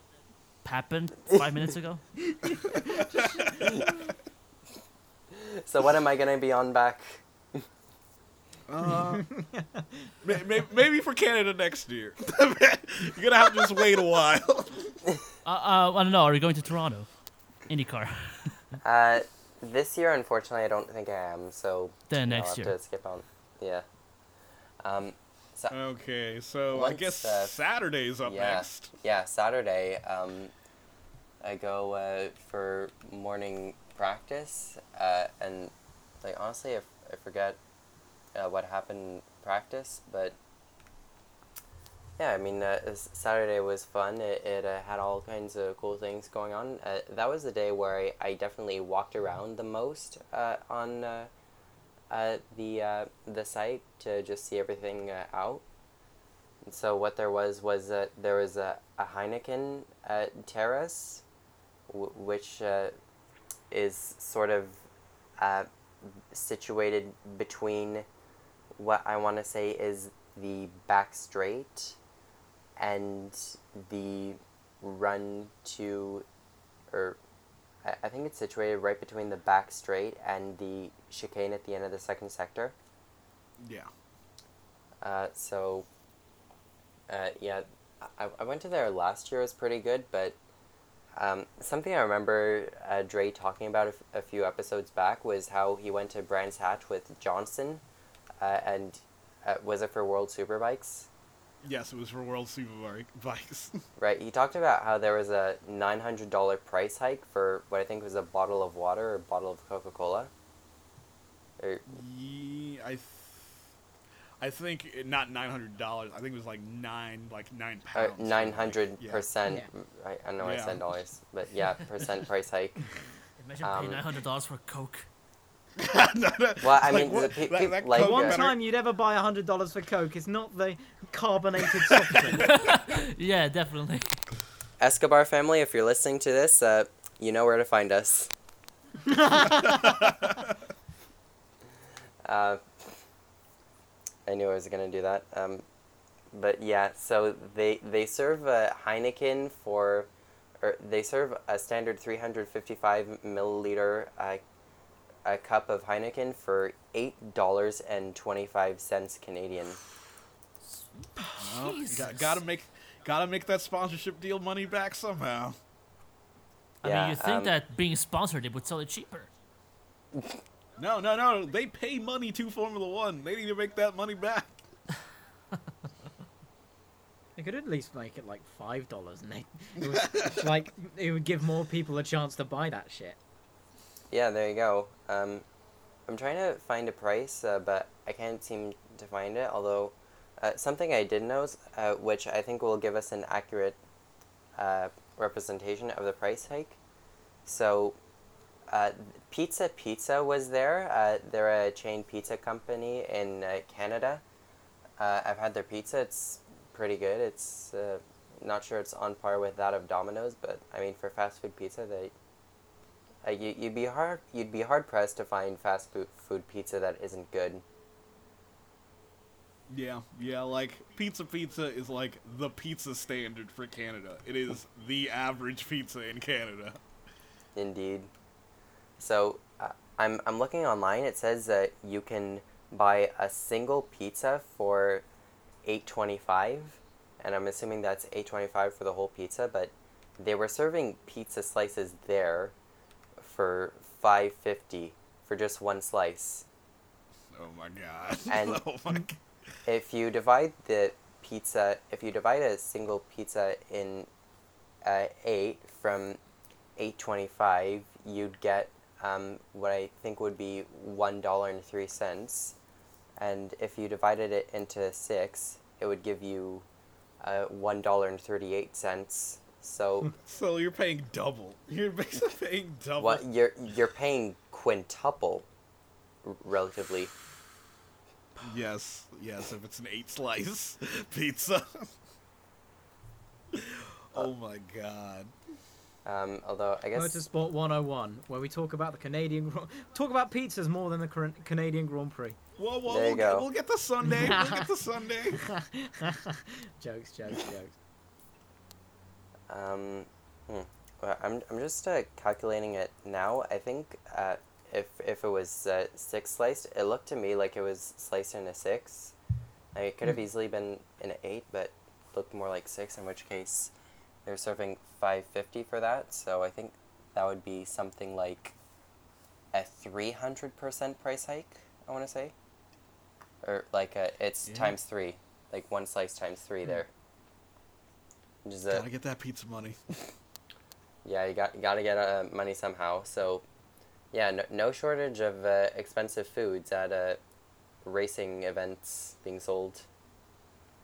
happened five minutes ago. So what am I gonna be on back? Uh, may, may, maybe for Canada next year. You're gonna have to just wait a while. Uh, uh, I don't know. Are we going to Toronto? IndyCar. Uh, this year, unfortunately, I don't think I am. So Then I'll next have year. to skip on. Yeah. Um, so Okay, so I guess uh, Saturday's up yeah. next. Yeah, Saturday, um, I go uh, for morning practice, uh, and like honestly, I, f- I forget uh, what happened in practice, but Yeah, I mean, uh, Saturday was fun. It, it uh, had all kinds of cool things going on. Uh, that was the day where I, I definitely walked around the most uh, on uh, uh, the the site to just see everything out. And so what there was was there was a, a Heineken terrace, which is sort of uh, situated between what I want to say is the back straight and the run to, or I, I think it's situated right between the back straight and the chicane at the end of the second sector. Yeah. Uh, so, uh, yeah, I, I went to there last year. It was pretty good, but um, something I remember uh, Dre talking about a, f- a few episodes back was how he went to Brands Hatch with Johnson, uh, and uh, was it for World Superbikes? Yes, it was for World Superbike bikes. Right. He talked about how there was a nine hundred dollar price hike for what I think was a bottle of water or a bottle of Coca Cola. Or Ye I, th- I think not nine hundred dollars. I think it was like nine, like nine uh, pounds. nine hundred Yeah. percent. Yeah. I, I know I Yeah. said dollars, but yeah, percent price hike. Imagine Um, paying nine hundred dollars for a Coke. Well, I mean, the pe- pe- like, One time you'd ever buy hundred dollars for Coke. It's not the carbonated soft drink. Yeah, definitely. Escobar family, if you're listening to this, uh, you know where to find us. uh, I knew I was gonna do that. Um, but yeah, so they they serve a Heineken for, or they serve a standard 355 milliliter uh, a cup of Heineken for eight dollars and twenty five cents Canadian. Well, got, gotta make, gotta make that sponsorship deal money back somehow. I Yeah, mean, you think um, that being sponsored, it would sell it cheaper. No, no, no. They pay money to Formula One. They need to make that money back. They could at least make it like five dollars, and they it was, like it would give more people a chance to buy that shit. Yeah, there you go. Um, I'm trying to find a price, uh, but I can't seem to find it. Although, uh, something I did know, uh, which I think will give us an accurate uh, representation of the price hike. So, uh, Pizza Pizza was there. Uh, they're a chain pizza company in uh, Canada. Uh, I've had their pizza. It's pretty good. It's uh, not sure it's on par with that of Domino's, but I mean for fast food pizza, they uh, you, you'd be hard you'd be hard pressed to find fast food, food pizza that isn't good. Yeah, yeah. Like pizza, pizza is like the pizza standard for Canada. It is the average pizza in Canada. Indeed. So uh, I'm I'm looking online. It says that you can buy a single pizza for eight twenty five, and I'm assuming that's eight twenty five for the whole pizza. But they were serving pizza slices there for five fifty for just one slice. Oh my god. And- oh my. g- if you divide the pizza, if you divide a single pizza in uh, eight from eight twenty five, you'd get um, what I think would be one dollar and three cents, and if you divided it into six, it would give you uh, one dollar and thirty eight cents. So So you're paying double. You're basically paying double. what you're you're paying quintuple, r- relatively. Yes, yes. If it's an eight slice pizza. oh my god. Um, although I guess Motorsport 101, where we talk about the Canadian Gr- talk about pizzas more than the Cor- Canadian Grand Prix. Whoa, whoa. There you we'll, get, go. we'll get the Sunday. We'll get the Sunday. jokes, jokes, jokes. Um, hmm. Well, I'm, I'm just uh, calculating it now. I think uh, if if it was uh, six sliced, it looked to me like it was sliced in a six. Like, it could have easily been an eight, but looked more like six. In which case, they're serving five fifty for that. So I think that would be something like a three hundred percent price hike. I want to say, or like uh it's Yeah. times three, like one slice times three there. Which is a, Gotta get that pizza money. yeah, you got you got to get uh, money somehow. So, yeah, no, no shortage of uh, expensive foods at uh, racing events being sold.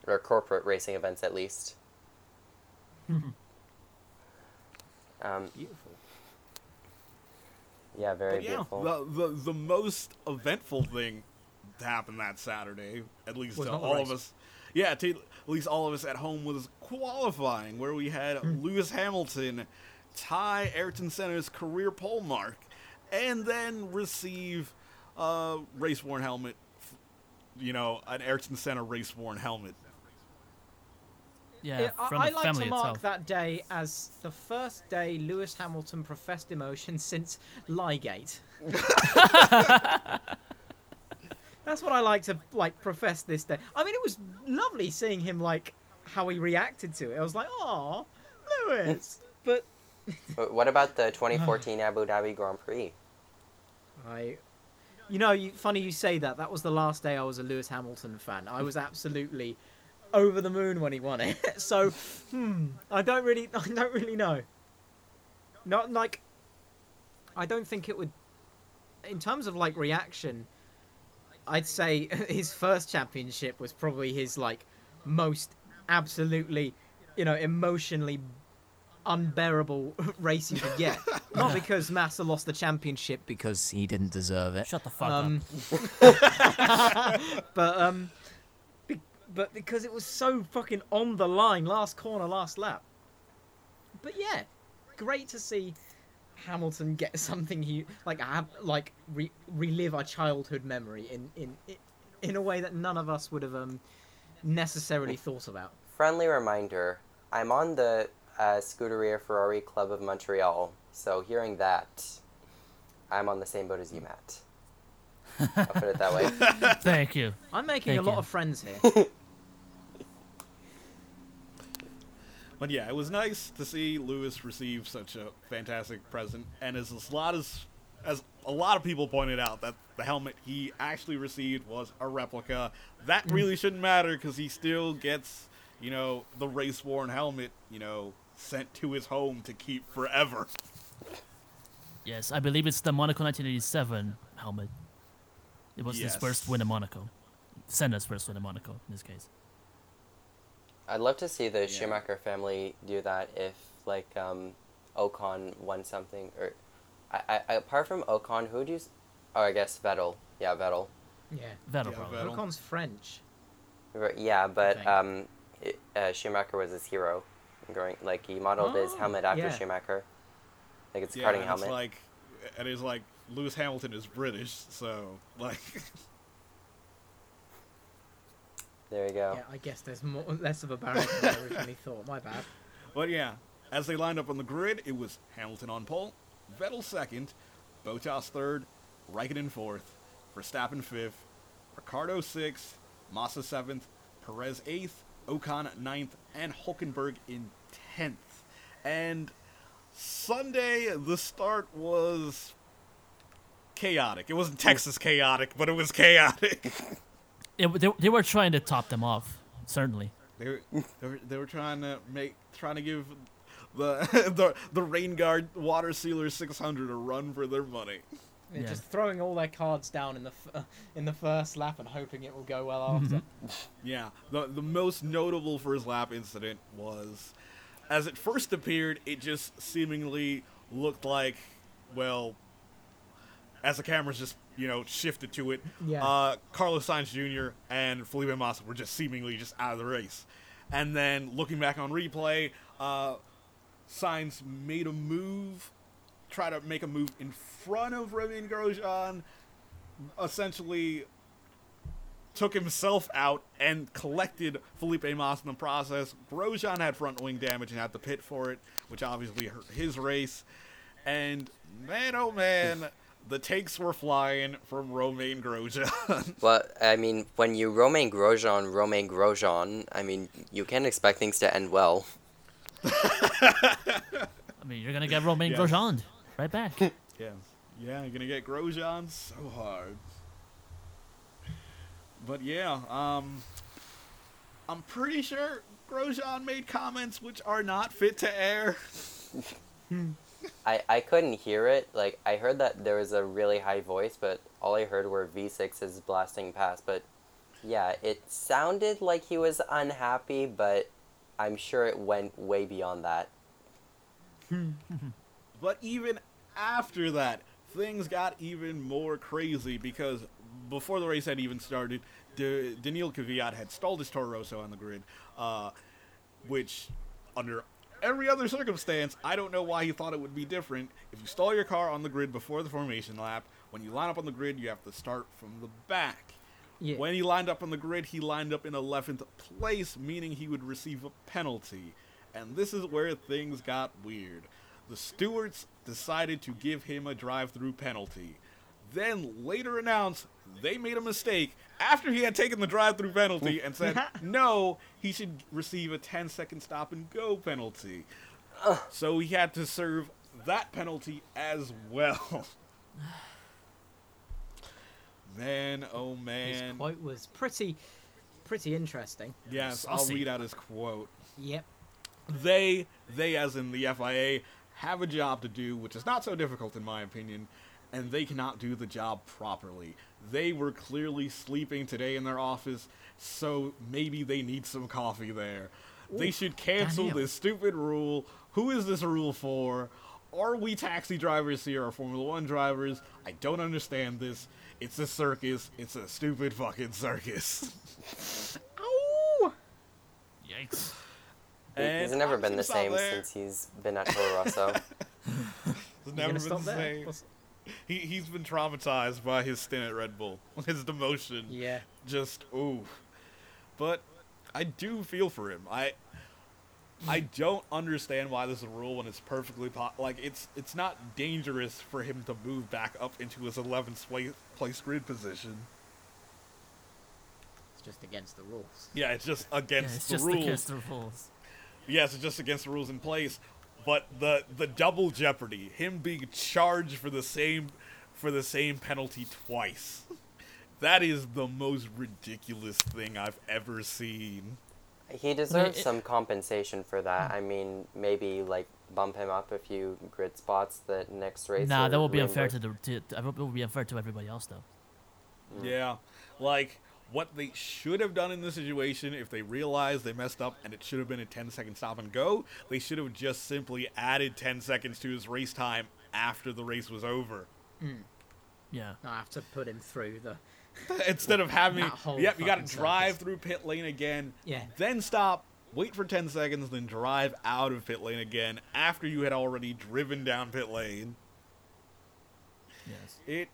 or corporate racing events at least. Um, Beautiful. yeah, very But yeah, beautiful. the, the the most eventful thing to happen that Saturday, at least Was to all race. of us. Yeah, to at least all of us at home was qualifying, where we had Hmm. Lewis Hamilton tie Ayrton Senna's career pole mark, and then receive a race worn helmet. You know, an Ayrton Senna race worn helmet. Yeah, Yeah, I, from I the like family to mark itself. that day as the first day Lewis Hamilton professed emotion since Ligate. That's what I like to like profess this day. I mean, it was lovely seeing him like how he reacted to it. I was like, "Oh, Lewis," but But what about the uh. 2014 Abu Dhabi Grand Prix? I, you know, you, funny you say that. That was the last day I was a Lewis Hamilton fan. I was absolutely over the moon when he won it. so, hmm, I don't really, I don't really know. Not like, I don't think it would. In terms of like reaction, I'd say his first championship was probably his like most absolutely, you know, emotionally unbearable race you could get. Not because Massa lost the championship because he didn't deserve it. Shut the fuck Um, but um, be- but because it was so fucking on the line, last corner, last lap. But yeah, great to see Hamilton get something he like have like re- relive our childhood memory in in in a way that none of us would have um necessarily thought about. Friendly reminder: I'm on the uh, Scuderia Ferrari Club of Montreal, so hearing that, I'm on the same boat as you, Matt. I'll put it that way. Thank you. I'm making Thank a lot you. of friends here. But yeah, it was nice to see Lewis receive such a fantastic present, and as a lot as as a lot of people pointed out that the helmet he actually received was a replica. That mm. really shouldn't matter because he still gets, you know, the race worn helmet, you know, sent to his home to keep forever. Yes, I believe it's the Monaco 1987 helmet. It was his first win in Monaco. Senna's first win in Monaco, in this case. I'd love to see the Schumacher family do that if, like, um, Ocon won something, or I, I, apart from Ocon, who do you? Oh, I guess Vettel. Yeah, Vettel. Yeah, Vettel, Yeah, probably. Vettel. Ocon's French. Right, Yeah, but um, it, uh, Schumacher was his hero. Growing like he modeled his Oh, helmet after yeah. Schumacher. Like it's a Yeah, karting and helmet. it's like, and it's like Lewis Hamilton is British, so like, there you go. Yeah, I guess there's more less of a barrier than I originally thought. My bad. But yeah, as they lined up on the grid, it was Hamilton on pole, Vettel second, Bottas third, Raikkonen fourth, Verstappen fifth, Ricciardo sixth, Massa seventh, Perez eighth, Ocon ninth, and Hulkenberg in tenth. And Sunday, the start was chaotic. It wasn't Texas chaotic, but it was chaotic. It, they, they were trying to top them off, certainly. They were, they were, they were trying to make trying to give the the the rain guard water sealer 600 a run for their money. They're Yeah. Just throwing all their cards down in the f- in the first lap and hoping it will go well mm-hmm. after. Yeah, the the most notable first lap incident was as it first appeared, it just seemingly looked like well as the cameras just you know shifted to it, Yeah. uh, Carlos Sainz Jr. and Felipe Massa were just seemingly just out of the race. And then looking back on replay, uh, Sainz made a move, try to make a move in front of Romain Grosjean, essentially took himself out and collected Felipe Massa in the process. Grosjean had front wing damage and had to pit for it, which obviously hurt his race. And man, oh man, the tanks were flying from Romain Grosjean. Well, I mean, when you Romain Grosjean, Romain Grosjean, I mean, you can't expect things to end well. I mean, you're going to get Romain Yes. Grosjean right back. yeah, yeah, you're gonna get Grosjean so hard. But yeah, um, I'm pretty sure Grosjean made comments which are not fit to air. I, I couldn't hear it. Like, I heard that there was a really high voice, but all I heard were V6s blasting past. But Yeah, it sounded like he was unhappy, but I'm sure it went way beyond that. But even after that, things got even more crazy because before the race had even started, D- Daniil Kvyat had stalled his Toro Rosso on the grid, uh, which, under every other circumstance, I don't know why he thought it would be different. If you stall your car on the grid before the formation lap, when you line up on the grid, you have to start from the back. Yeah. When he lined up on the grid, he lined up in 11th place, meaning he would receive a penalty. And this is where things got weird. The stewards decided to give him a drive through penalty. Then later announced they made a mistake after he had taken the drive through penalty and said, no, he should receive a 10 second stop and go penalty. So he had to serve that penalty as well. Oh, man, oh man. His quote was pretty, pretty interesting. Yes, I'll read out his quote. Yep. They, they as in the FIA, have a job to do, which is not so difficult in my opinion, and they cannot do the job properly. They were clearly sleeping today in their office, so maybe they need some coffee there. they should cancel Daniel. this stupid rule. Who is this rule for? Are we taxi drivers here or Formula One drivers? I don't understand this. It's a circus. It's a stupid fucking circus. Ow! Yikes. He- he's never been the same there. since he's been at Toro Rosso. It's never been the there? same. What's- He he's been traumatized by his stint at Red Bull. His demotion. Yeah. Just ooh. But I do feel for him. I I don't understand why this is a rule when it's perfectly po- like it's it's not dangerous for him to move back up into his 11th place, place grid position. It's just against the rules. Yeah, it's just against Yeah, against it's the just rules. against the rules. Yes, it's just against the rules in place. But the the double jeopardy, him being charged for the same for the same penalty twice. That is the most ridiculous thing I've ever seen. He deserves it- some compensation for that. I mean, maybe like bump him up a few grid spots the next race. Nah, that will be unfair to the. To, to, it will be unfair to everybody else, though. Yeah. Like what they should have done in this situation if they realized they messed up and it should have been a 10 second stop and go, they should have just simply added 10 seconds to his race time after the race was over. Hmm. Yeah. I have to put him through the. Instead of having, whole yep, you got to drive circus. through pit lane again, Yeah. then stop, wait for 10 seconds, then drive out of pit lane again after you had already driven down pit lane. Yes. It,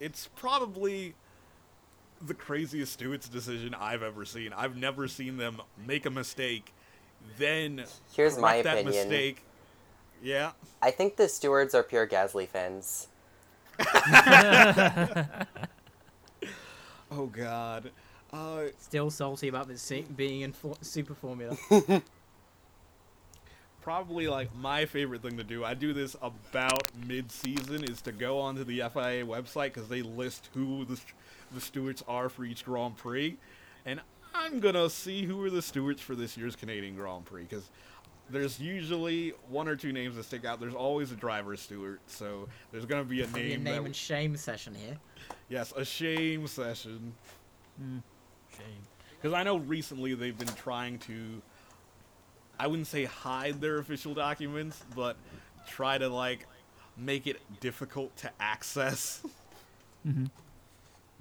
it's probably the craziest Stewart's decision I've ever seen. I've never seen them make a mistake, then Here's my correct that opinion. mistake. Yeah. I think the stewards are pure Gasly fans. Oh God. Uh, Still salty about this being in for- Super Formula. probably like my favorite thing to do. I do this about mid-season is to go onto the FIA website because they list who the the stewards are for each Grand Prix, and I'm gonna see who are the stewards for this year's Canadian Grand Prix because there's usually one or two names that stick out. There's always a driver steward, so there's gonna be a Be a name, name that and shame session here. yes, a shame session. Hmm, shame. Because I know recently they've been trying to, I wouldn't say hide their official documents, but try to like make it difficult to access. Mm-hmm.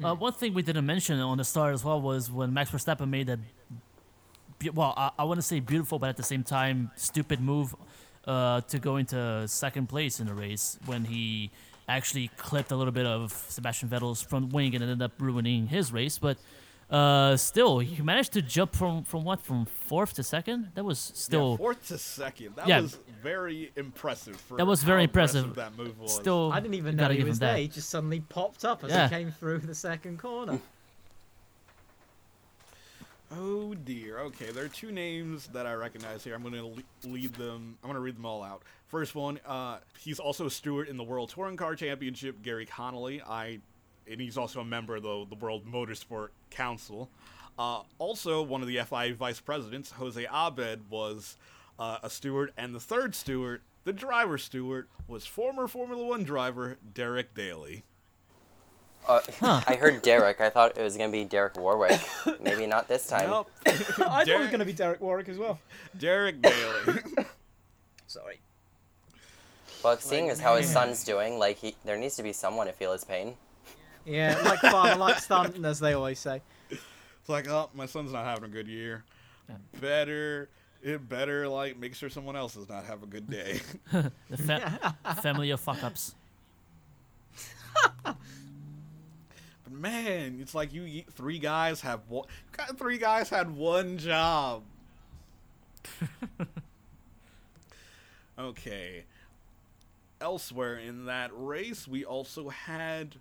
Uh, one thing we didn't mention on the start as well was when Max Verstappen made that, be- well, I, I want to say beautiful, but at the same time, stupid move uh, to go into second place in the race when he actually clipped a little bit of Sebastian Vettel's front wing and ended up ruining his race. But uh, still, he managed to jump from, from what, from fourth to second? That was still. yeah, fourth to second. That Yeah. was very impressive. For That was very impressive. That move was. Still, I didn't even know he give him was that. there. He just suddenly popped up as Yeah. he came through the second corner. Oh dear. Okay, there are two names that I recognize here. I'm going to le- lead them. I'm going to read them all out. First one, uh, he's also a steward in the World Touring Car Championship. Garry Connelly. I, and he's also a member of the the World Motorsport Council. Uh, also, one of the FIA vice presidents, Jose Abed, was uh, a steward, and the third steward, the driver steward, was former Formula One driver Derek Daly. Uh, I heard Derek. I thought it was gonna be Derek Warwick. Maybe not this time. Nope. I thought it was going to be Derek Warwick as well. Derek Bailey. Sorry. Well, seeing as how his son's doing, like he, there needs to be someone to feel his pain. Yeah, like father, like son, as they always say. It's like, oh, my son's not having a good year. Better, it better like make sure someone else does not have a good day. The fa- family of fuck ups. but man, it's like you you- three guys have one. Three guys had one job. okay. Elsewhere in that race, we also had.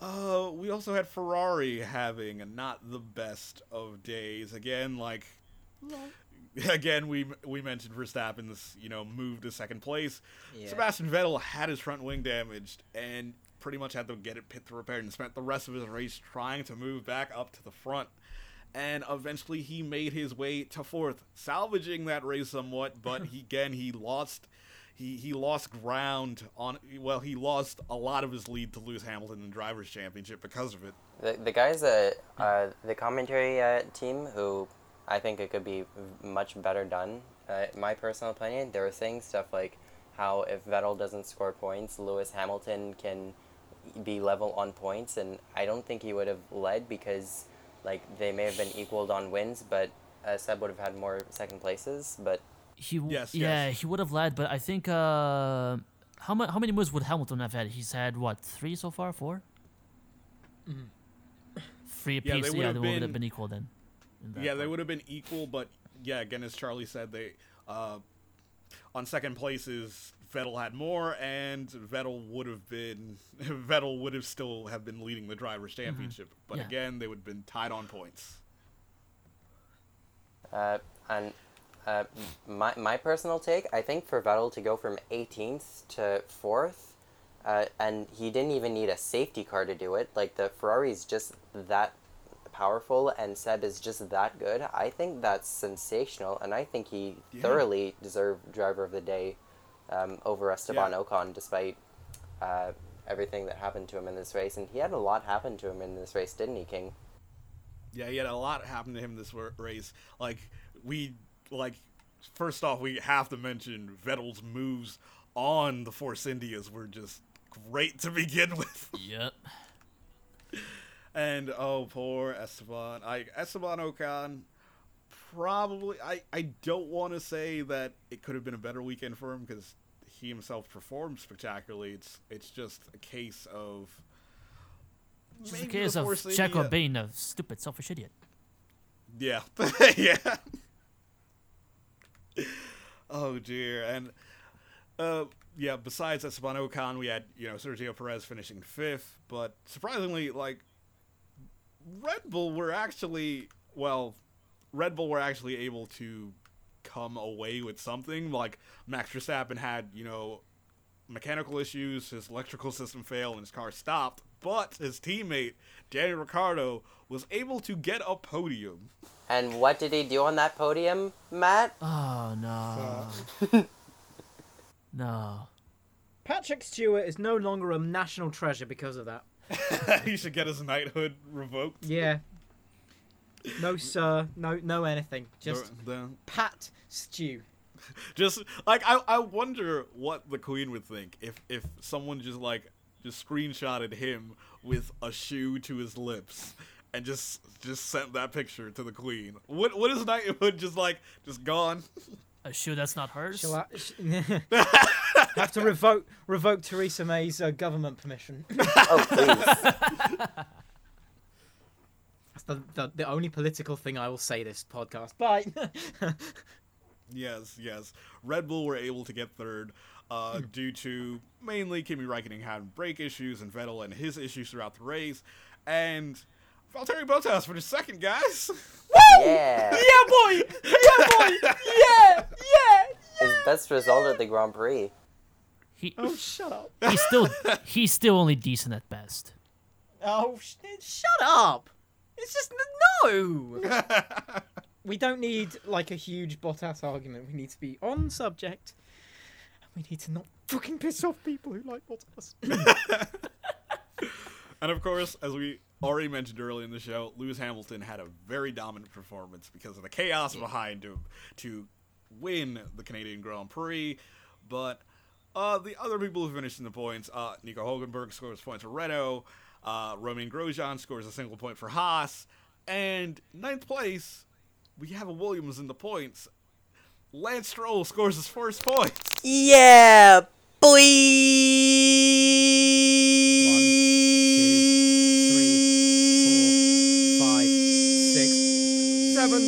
Uh, we also had Ferrari having not the best of days. Again, like again, we we mentioned Verstappen's you know move to second place. Yeah. Sebastian Vettel had his front wing damaged and pretty much had to get it pit repaired and spent the rest of his race trying to move back up to the front. And eventually, he made his way to fourth, salvaging that race somewhat. But he, again, he lost. He, he lost ground on well he lost a lot of his lead to Lewis Hamilton in the drivers championship because of it. The the guys that uh the commentary uh, team who I think it could be much better done. Uh, my personal opinion, they were saying stuff like how if Vettel doesn't score points, Lewis Hamilton can be level on points, and I don't think he would have led because like they may have been equaled on wins, but uh, Seb would have had more second places. But He w- Yes, yeah, yes. he would have led, but I think uh, how ma- how many moves would Hamilton have had? He's had what three so far, 4 Three Yeah, they would Yeah, have they would have been- been equal then. in that Yeah, they would have been equal, but yeah, again, as Charlie said, they uh, on second places Vettel had more, and Vettel would have been Vettel would have still have been leading the drivers' championship. But Yeah. again, they would have been tied on points. Uh, and uh, my, my personal take, I think for Vettel to go from 18th to 4th, uh, and he didn't even need a safety car to do it. Like, the Ferrari's just that powerful, and Seb is just that good. I think that's sensational, and I think he Yeah. thoroughly deserved Driver of the Day um, over Esteban Yeah. Ocon, despite uh, everything that happened to him in this race. And he had a lot happen to him in this race, didn't he, King? Yeah, he had a lot happen to him this race. Like we like first off, we have to mention Vettel's moves on the Force Indias were just great to begin with. Yep. And oh, poor Esteban. I Esteban Ocon. Probably, I I don't want to say that it could have been a better weekend for him because he himself performed spectacularly. It's it's just a case of Just a case of Checo being a stupid, selfish idiot. Yeah, yeah. oh dear, and uh, yeah. Besides Esteban Ocon, we had you know Sergio Perez finishing fifth, but surprisingly, like Red Bull were actually well, Red Bull were actually able to come away with something. Like Max Verstappen had you know mechanical issues, his electrical system failed, and his car stopped. But his teammate Daniel Ricciardo was able to get a podium. And what did he do on that podium, Matt? Oh no. no. Patrick Stewart is no longer a national treasure because of that. he should get his knighthood revoked. Yeah. No sir, no no anything. Just The- the- Pat Stew. just like I, I wonder what the queen would think if if someone just like just screenshotted him with a shoe to his lips and just just sent that picture to the queen. What what is knighthood just like just gone? A shoe that's not hers. Shall I, sh- have to revoke revoke Theresa May's uh, government permission. Oh, please. That's the, the the only political thing I will say this podcast. Bye. Yes, yes. Red Bull were able to get third uh, due to mainly Kimi Räikkönen having brake issues and Vettel and his issues throughout the race, and Valtteri Bottas for the second, guys. yeah. yeah, boy. Yeah, boy. Yeah, yeah. His best result at the Grand Prix. He Oh, shut up. he's still he's still only decent at best. Oh, sh- shut up. It's just no. we don't need like a huge Bottas argument. We need to be on subject. And we need to not fucking piss off people who like Bottas. And of course, as we already mentioned earlier in the show, Lewis Hamilton had a very dominant performance because of the chaos behind him to win the Canadian Grand Prix. But uh, the other people who finished in the points, uh, Nico Hulkenberg scores points for Renault, uh, Romain Grosjean scores a single point for Haas, and ninth place, we have a Williams in the points. Lance Stroll scores his first points. Yeah, boy. three, four, five, six, seven,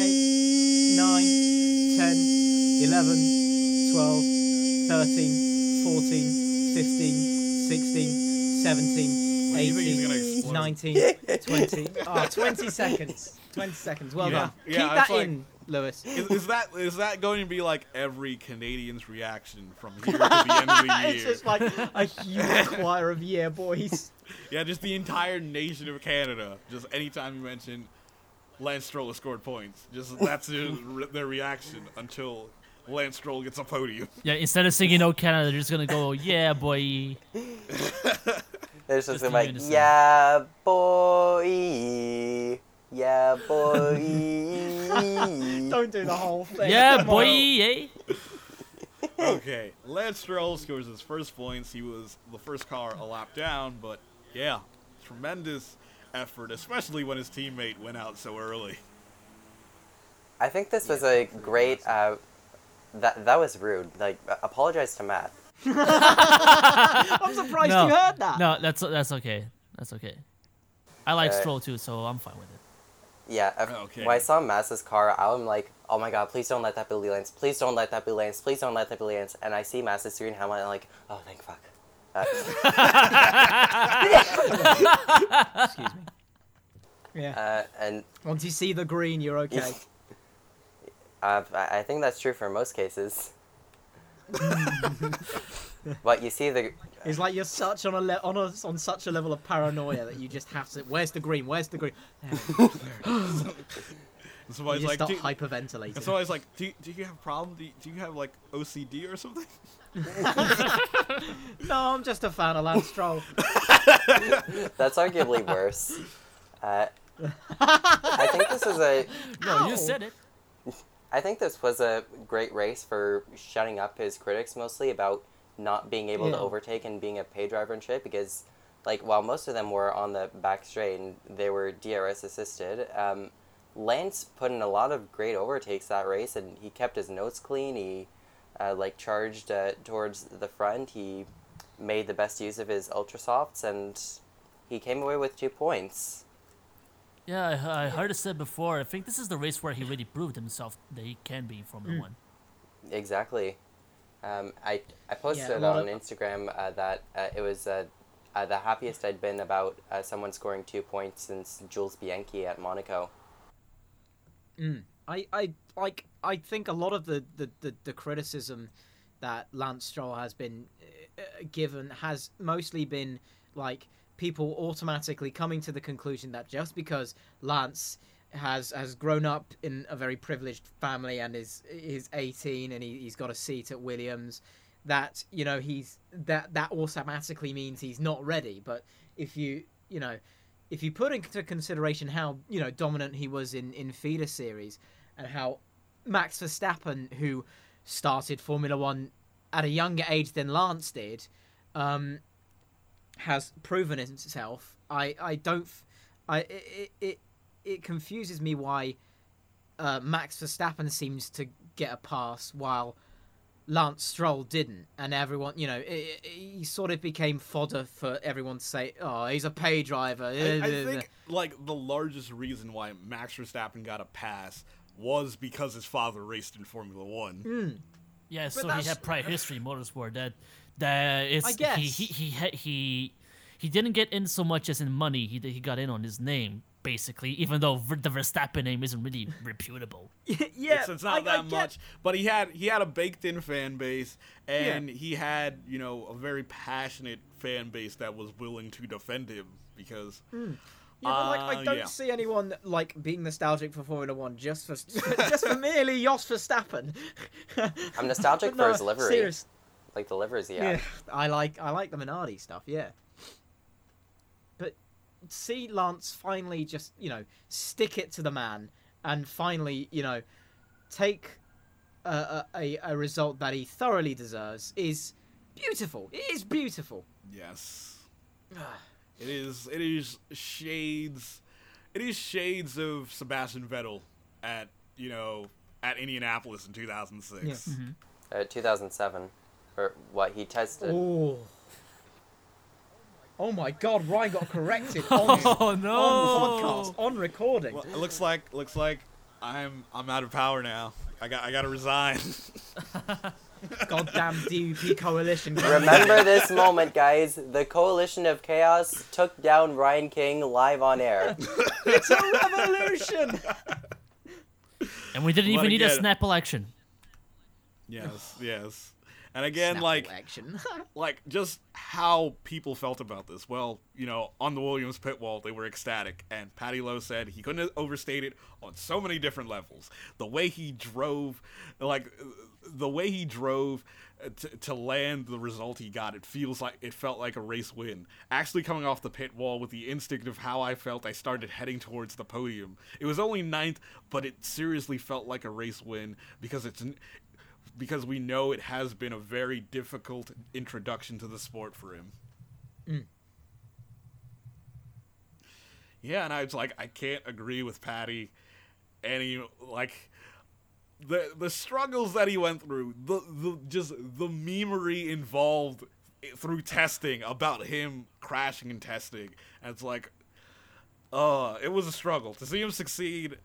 eight, nine, 10, 11, 12, 13, 14, 15, 16, 17, What do you think he's gonna 18, 19, 20. Oh, 20 seconds. 20 seconds. Well Yeah. done. Yeah, Keep that like- in, Lewis. Is, is that is that going to be like every Canadian's reaction from here to the end of the year? it's just like a huge choir of yeah boys. yeah, just the entire nation of Canada. Just anytime you mention Lance Stroll has scored points, just that's their, their reaction until Lance Stroll gets a podium. Yeah, instead of singing "Oh Canada," they're just gonna go "Yeah, boy." There's Just just in like, unison. yeah, boy. Yeah, boy. Don't do the whole thing. Yeah, boy. Eh? okay, Lance Stroll scores his first points. He was the first car a lap down, but yeah, tremendous effort, especially when his teammate went out so early. I think this was a great. Uh, that that was rude. Like, apologize to Matt. I'm surprised No, you heard that. no, that's that's okay. That's okay. I like Uh, Stroll too, so I'm fine with it. Yeah. if- Okay. When I saw Maz's car, I'm like, oh my god, please don't let that be Lance. Please don't let that be Lance. Please don't let that be Lance. And I see Maz's steering helmet, and I'm like, oh, thank fuck. Uh, Excuse me. Yeah. uh, and Once you see the green, you're okay. uh, I I think that's true for most cases. but you see the It's like you're such on a le- on a, on such a level of paranoia that you just have to. Where's the green? Where's the green? There we go. And You somebody's just like, start do, hyperventilating. and somebody's like, do, do you have a problem? Do you, do you have like OCD or something? No, I'm just a fan of Lance Stroll. that's arguably worse. Uh, I think this is a No, Ow. you said it. I think this was a great race for shutting up his critics mostly about not being able to overtake and being a pay driver and shit because like while most of them were on the back straight and they were DRS assisted, um, Lance put in a lot of great overtakes that race and he kept his notes clean. He uh, like charged uh, towards the front. He made the best use of his ultra softs and he came away with two points. Yeah, I, I heard it said before. I think this is the race where he really proved himself that he can be in Formula One. Exactly. Um, I I posted a lot on of- Instagram uh, that uh, it was uh, uh, the happiest I'd been about uh, someone scoring two points since Jules Bianchi at Monaco. I, I like I think a lot of the, the, the, the criticism that Lance Stroll has been uh, given has mostly been like people automatically coming to the conclusion that just because Lance has has grown up in a very privileged family and is is 18 and he, he's got a seat at Williams that you know he's that that automatically means he's not ready. But if you you know if you put into consideration how you know dominant he was in in feeder series and how Max Verstappen, who started Formula One at a younger age than Lance did, um, has proven himself. I I don't f- I it it, it confuses me why uh, Max Verstappen seems to get a pass while Lance Stroll didn't, and everyone, you know, it, it, he sort of became fodder for everyone to say, "Oh, he's a pay driver." I, I think like the largest reason why Max Verstappen got a pass was because his father raced in Formula One. Hmm. Yeah, so he had prior history in motorsport. That that is I guess. he he he he he didn't get in so much as in money. He he got in on his name basically, even though Ver- the Verstappen name isn't really reputable. yeah, it's, it's not I- I that get- much, but he had he had a baked in fan base, and he had you know a very passionate fan base that was willing to defend him because. Hmm. Yeah, but like Uh, I don't yeah. see anyone like being nostalgic for Formula One just for just for merely Jos Verstappen. I'm nostalgic But for no, his livery, serious- like the liveries he Yeah. I like I like the Minardi stuff. Yeah. But see Lance finally just you know stick it to the man and finally you know take a, a, a result that he thoroughly deserves is beautiful. It is beautiful. Yes. It is it is shades it is shades of Sebastian Vettel at, you know, at Indianapolis in 2006. Yes. Uh, 2007, or what he tested. Oh. Oh my God! Ryan got corrected on, Oh no! on podcast on recording. Well, it looks like looks like I'm I'm out of power now. I got I got to resign. Goddamn DUP coalition. Remember this moment, guys. The Coalition of Chaos took down Ryan King live on air. it's a revolution. And we didn't What even need a snap election. yes, yes. And again, Snap like election. like just how people felt about this. Well, you know, on the Williams pit wall, they were ecstatic, and Paddy Lowe said he couldn't overstate it on so many different levels. The way he drove, like the way he drove uh, to, to land the result he got, it feels like it felt like a race win. Actually, coming off the pit wall with the instinct of how I felt, I started heading towards the podium. It was only ninth, but it seriously felt like a race win because it's because we know it has been a very difficult introduction to the sport for him. Yeah, and I was like, I can't agree with Paddy any like the the struggles that he went through, the the just the memery involved through testing about him crashing and testing, and it's like, uh, it was a struggle to see him succeed.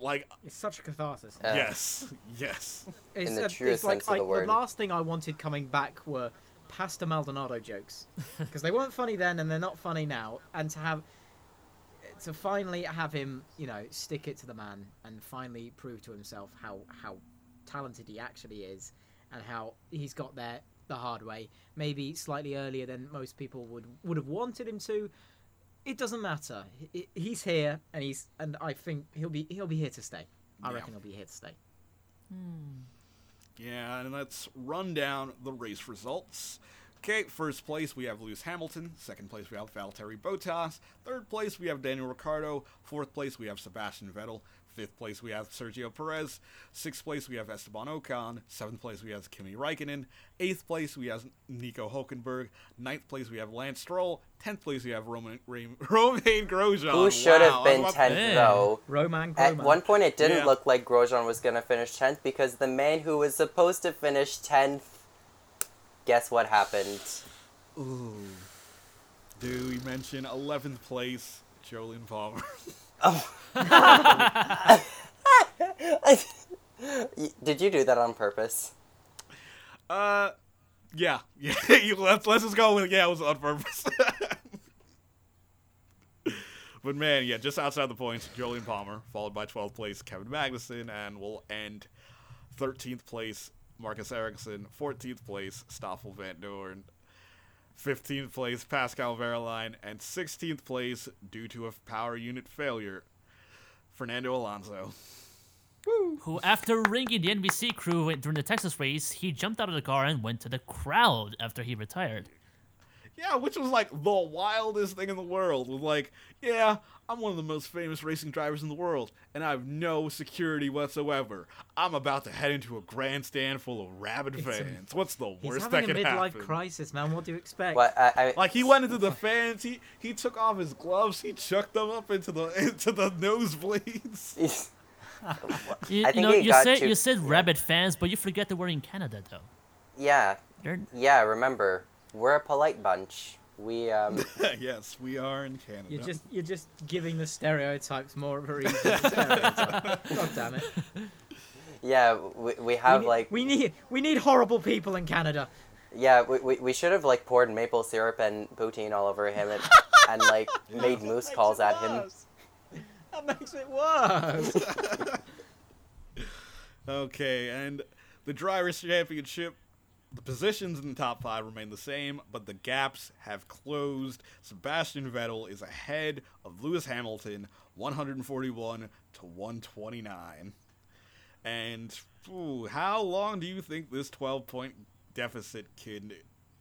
Like, It's such a catharsis. Yeah. yes, yes. It's, In the uh, truest it's like sense of the I- word. last thing I wanted coming back were Pastor Maldonado jokes because they weren't funny then and they're not funny now. And to have to finally have him, you know, stick it to the man and finally prove to himself how how talented he actually is and how he's got there the hard way, maybe slightly earlier than most people would would have wanted him to. It doesn't matter. He- He's here, and he's and I think he'll be he'll be here to stay. I Yeah. reckon he'll be here to stay. Hmm. Yeah, and let's run down the race results. Okay, first place we have Lewis Hamilton. Second place we have Valtteri Bottas. Third place we have Daniel Ricciardo. Fourth place we have Sebastian Vettel. Fifth place we have Sergio Perez. Sixth place we have Esteban Ocon. Seventh place we have Kimi Raikkonen. Eighth place we have Nico Hulkenberg. Ninth place we have Lance Stroll. Tenth place we have Roman Romain, Romain Grosjean. Who should Wow, have been about to- 10th, Yeah. though? Roman At one point, it didn't Yeah. look like Grosjean was going to finish 10th because the man who was supposed to finish 10th, guess what happened? Ooh. Do we mention 11th place, Jolyon Palmer? oh. Did you do that on purpose? Uh, yeah, yeah. you, let's let's just go with yeah. It was on purpose. but man, yeah, just outside the points, Jolyon Palmer, followed by 12th place Kevin Magnussen, and we'll end 13th place Marcus Ericsson, 14th place Stoffel Vandoorne, 15th place Pascal Wehrlein, and 16th place due to a power unit failure, Fernando Alonso. Who, after ringing the NBC crew during the Texas race, he jumped out of the car and went to the crowd after he retired. Yeah, which was like the wildest thing in the world. Was like, yeah, I'm one of the most famous racing drivers in the world, and I have no security whatsoever. I'm about to head into a grandstand full of rabid It's a- fans. What's the worst He's worst having that a midlife happen? crisis, man. What do you expect? What? I, I, Like he went into the fans, he he took off his gloves, he chucked them up into the into the nosebleeds. You, I you think know, he you said too- you said rabbit fans, but you forget that we're in Canada, though. yeah, They're, yeah. Remember, we're a polite bunch. We um. yes, we are in Canada. You're just you're just giving the stereotypes more of a reason. to stereotype. God damn it. Yeah, we, we We have need, like we need we need horrible people in Canada. yeah we, we, we should have like poured maple syrup and poutine all over him and, and like made moose calls at him. That makes it worse. Okay, and the Drivers' Championship, the positions in the top five remain the same, but the gaps have closed. Sebastian Vettel is ahead of Lewis Hamilton, 141 to 129. And ooh, how long do you think this 12 point deficit can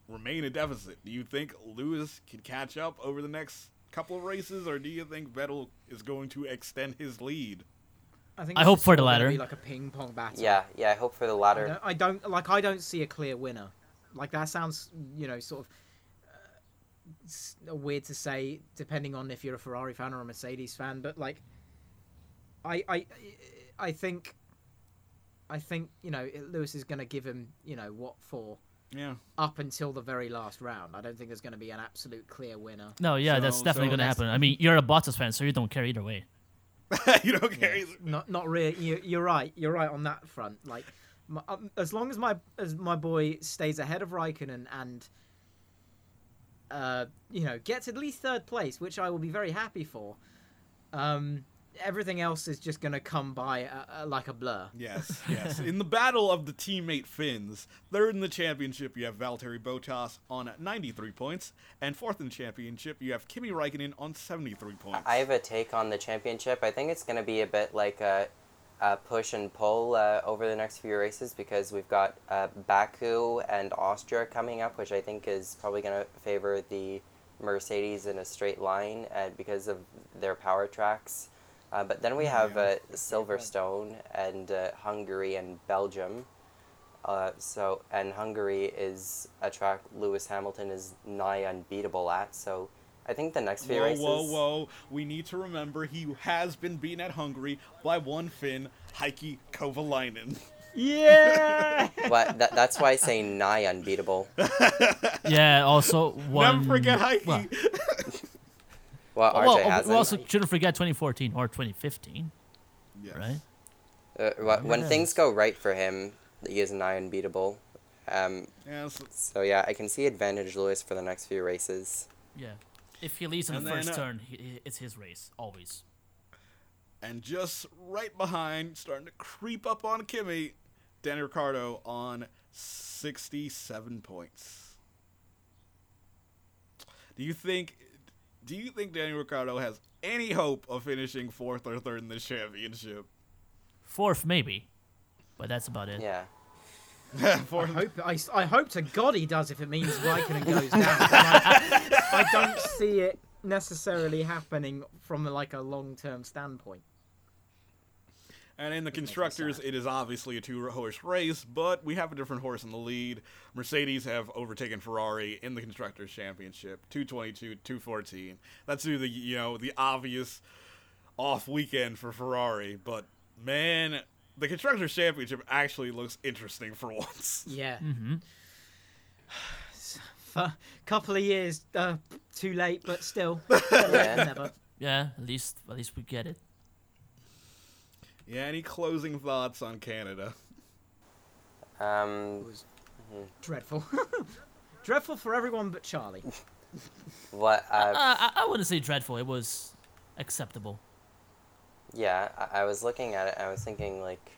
remain a deficit? Do you think Lewis can catch up over the next couple of races, or do you think Vettel is going to extend his lead? I think I hope for the sort of gonna latter. Be like a ping pong battle. Yeah, yeah. I hope for the I latter. don't, I don't like. I don't see a clear winner. Like that sounds, you know, sort of uh, weird to say, depending on if you're a Ferrari fan or a Mercedes fan. But like, I, I, I think, I think you know, Lewis is going to give him, you know, what for Yeah. up until the very last round. I don't think there's going to be an absolute clear winner. No, yeah, that's definitely so gonna happen. I mean, you're a Bottas fan, so you don't care either way. you don't care. either. Not, not really. You, you're right. You're right on that front. Like, my, um, as long as my as my boy stays ahead of Raikkonen and, uh, you know, gets at least third place, which I will be very happy for. Um, everything else is just gonna come by uh, uh, like a blur. Yes, yes. In the battle of the teammate Finns, third in the championship you have Valtteri Bottas on 93 points, and fourth in the championship you have Kimi Räikkönen on 73 points. I have a take on the championship. I think it's going to be a bit like a, a push and pull uh, over the next few races because we've got uh, Baku and Austria coming up, which I think is probably going to favor the Mercedes in a straight line uh, because of their power tracks. Uh, but then we have uh, Silverstone and uh, Hungary and Belgium. Uh, so and Hungary is a track Lewis Hamilton is nigh unbeatable at. So I think the next few Whoa, races. whoa, whoa. We need to remember he has been beaten at Hungary by one Finn, Heikki Kovalainen. Yeah. What? That, that's why I say nigh unbeatable. Yeah. Also, one. Never forget Heikki. Well, Well, RJ well, we hasn't. also shouldn't forget 2014 or 2015, Yes. right? Uh, wh- when Yeah. things go right for him, he is nigh unbeatable. Um, Yes. so yeah, I can see advantage Lewis for the next few races. Yeah. If he leads in And the then, first uh, turn, he, he- it's his race always. And just right behind, starting to creep up on Kimi, Danny Ricciardo on 67 points. Do you think do you think Danny Ricciardo has any hope of finishing fourth or third in the championship? Fourth, maybe, but that's about it. Yeah. I hope I, I hope to God he does if it means Raikkonen goes down. I, I don't see it necessarily happening from like a long term standpoint. And in the constructors, it is obviously a two-horse race, but we have a different horse in the lead. Mercedes have overtaken Ferrari in the constructors championship, 222, 214. That's due to the you know the obvious off weekend for Ferrari, but man, the constructors championship actually looks interesting for once. Yeah. Mm-hmm. For couple of years uh, too late, but still. Yeah. Never. Yeah. At least, at least we get it. Yeah, any closing thoughts on Canada? Um, Dreadful. Dreadful for everyone but Charlie. what? Uh, Uh, I, I wouldn't say dreadful. It was acceptable. yeah, I, I was looking at it. I was thinking like,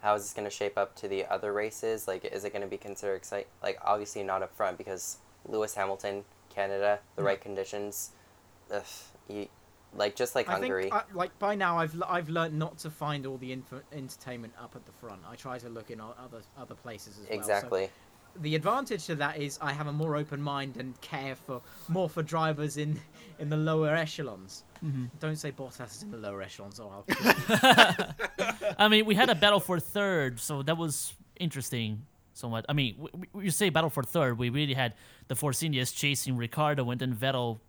how is this going to shape up to the other races? Like, is it going to be considered excite? Like, obviously not up front because Lewis Hamilton, Canada, the right conditions. Ugh, you, like just like I Hungary. think, uh, like by now, I've l- I've learned not to find all the inf- entertainment up at the front. I try to look in other other places as well. So exactly. the advantage to that is I have a more open mind and care for more for drivers in in the lower echelons. Mm-hmm. Don't say Bottas is in the lower echelons, or I'll. I mean, we had a battle for third, so that was interesting. Somewhat. I mean, w- w- you say battle for third. We really had the Force Indias chasing Ricciardo and then Vettel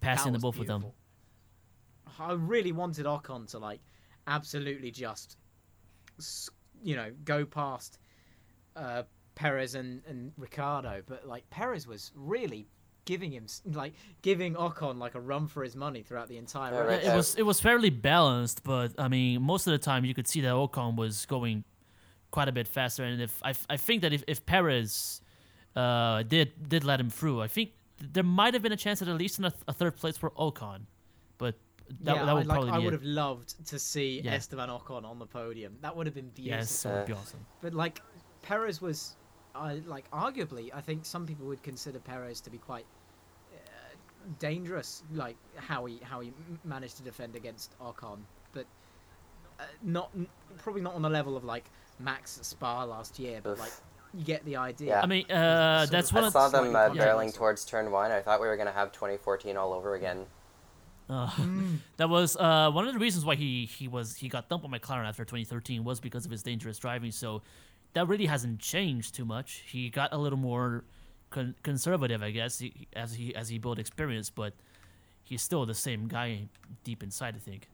passing the was both of them. Beautiful. I really wanted Ocon to like absolutely just, you know, go past uh, Perez and and Ricciardo, but like Perez was really giving him like giving Ocon like a run for his money throughout the entire Yeah, race. It was it was fairly balanced, but I mean, most of the time you could see that Ocon was going quite a bit faster, and if I, I think that if if Perez uh, did did let him through, I think there might have been a chance at at least in a, a third place for Ocon, but that, yeah, that would I, like, probably I would have loved to see Yeah. Esteban Ocon on the podium. That would have been beautiful. Yes, that would be awesome. But like Perez was, I like arguably, I think some people would consider Perez to be quite uh, dangerous. Like how he how he managed to defend against Ocon, but uh, not probably not on the level of like Max Spa last year. But Oof. like you get the idea. Yeah. I mean, uh, that's of- one I saw them uh, controversial. barreling towards turn one. I thought we were gonna have 2014 all over again. Uh, That was uh, one of the reasons why he, he was he got dumped on McLaren after 2013 was because of his dangerous driving. So that really hasn't changed too much. He got a little more con- conservative, I guess, he, as he as he built experience, but he's still the same guy deep inside. I think.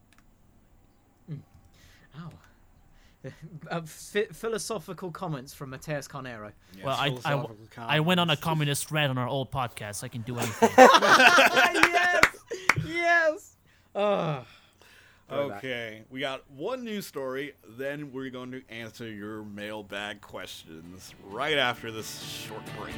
Ow. Uh, ph- philosophical comments from Mateus Carnero. Yes, well, I, I, I went on a communist rant on our old podcast. I can do anything. yes, ah. yes. Back. Okay, we got one news story, then we're going to answer your mailbag questions right after this short break.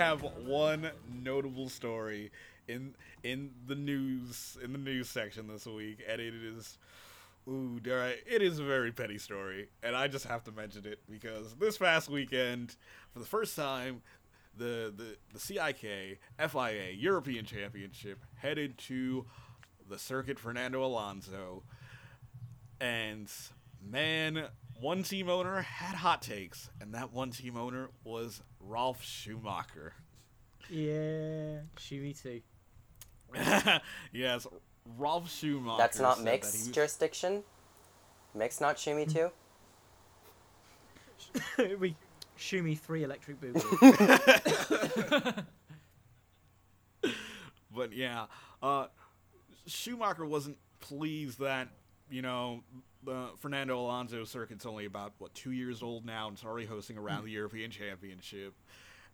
Have one notable story in in the news in the news section this week, and it is ooh, dare it is a very petty story, and I just have to mention it because this past weekend, for the first time, the the the CIK FIA European Championship headed to the circuit Fernando Alonso, and man. One team owner had hot takes, and that one team owner was Ralf Schumacher. yeah. Chewy too. yes, Ralf Schumacher. That's not said that mixed jurisdiction. Mixed, not Schumi too. we Schumi three electric boogaloo. But yeah, uh, Schumacher wasn't pleased that you know the Fernando Alonso circuit's only about what two years old now and it's already hosting around mm. the European Championship.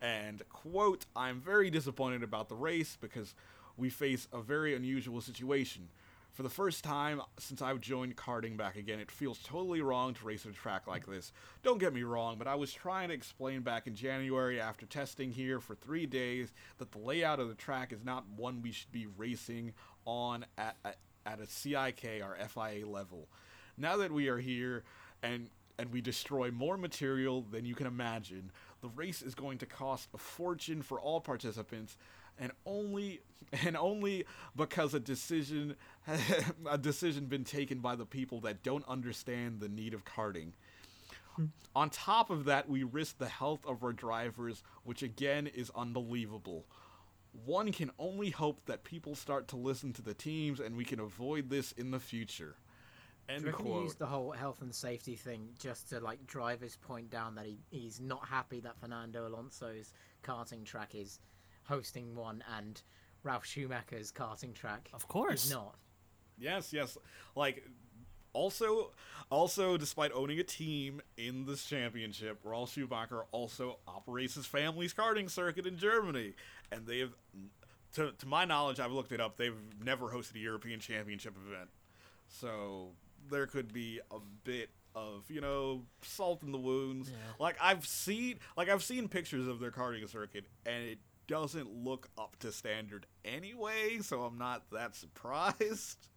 And quote, I'm very disappointed about the race because we face a very unusual situation. For the first time since I've joined karting back again, it feels totally wrong to race at a track like mm. this. Don't get me wrong, but I was trying to explain back in January after testing here for three days that the layout of the track is not one we should be racing on at, at, at a CIK or FIA level. Now that we are here and and we destroy more material than you can imagine, the race is going to cost a fortune for all participants and only and only because a decision a decision been taken by the people that don't understand the need of karting. Hmm. On top of that, we risk the health of our drivers, which again is unbelievable. One can only hope that people start to listen to the teams and we can avoid this in the future. End Do you reckon he used the whole health and safety thing just to like drive his point down that he, he's not happy that Fernando Alonso's karting track is hosting one and Ralf Schumacher's karting track Of course. is not. Yes, yes. Like also also despite owning a team in this championship, Ralf Schumacher also operates his family's karting circuit in Germany. And they've to, to my knowledge, I've looked it up, they've never hosted a European championship event. So there could be a bit of, you know, salt in the wounds. Yeah. Like I've seen like I've seen pictures of their karting circuit and it doesn't look up to standard anyway, so I'm not that surprised.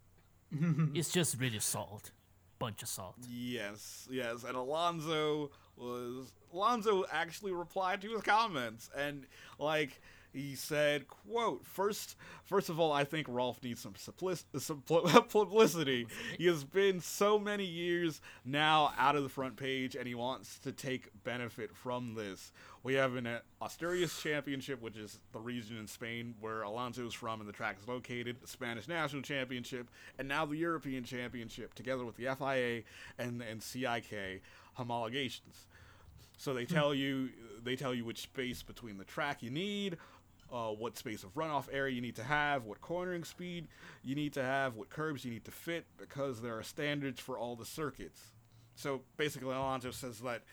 It's just really salt, bunch of salt. Yes, yes, and Alonso was Alonso actually replied to his comments and like he said, "quote First, first of all, I think Ralf needs some, supplic- some publicity. He has been so many years now out of the front page, and he wants to take benefit from this. We have an uh, Asturias Championship, which is the region in Spain where Alonso is from and the track is located, the Spanish National Championship, and now the European Championship, together with the FIA and and CIK homologations. So they tell you they tell you which space between the track you need, uh, what space of runoff area you need to have, what cornering speed you need to have, what curbs you need to fit, because there are standards for all the circuits. So basically, Alonso says that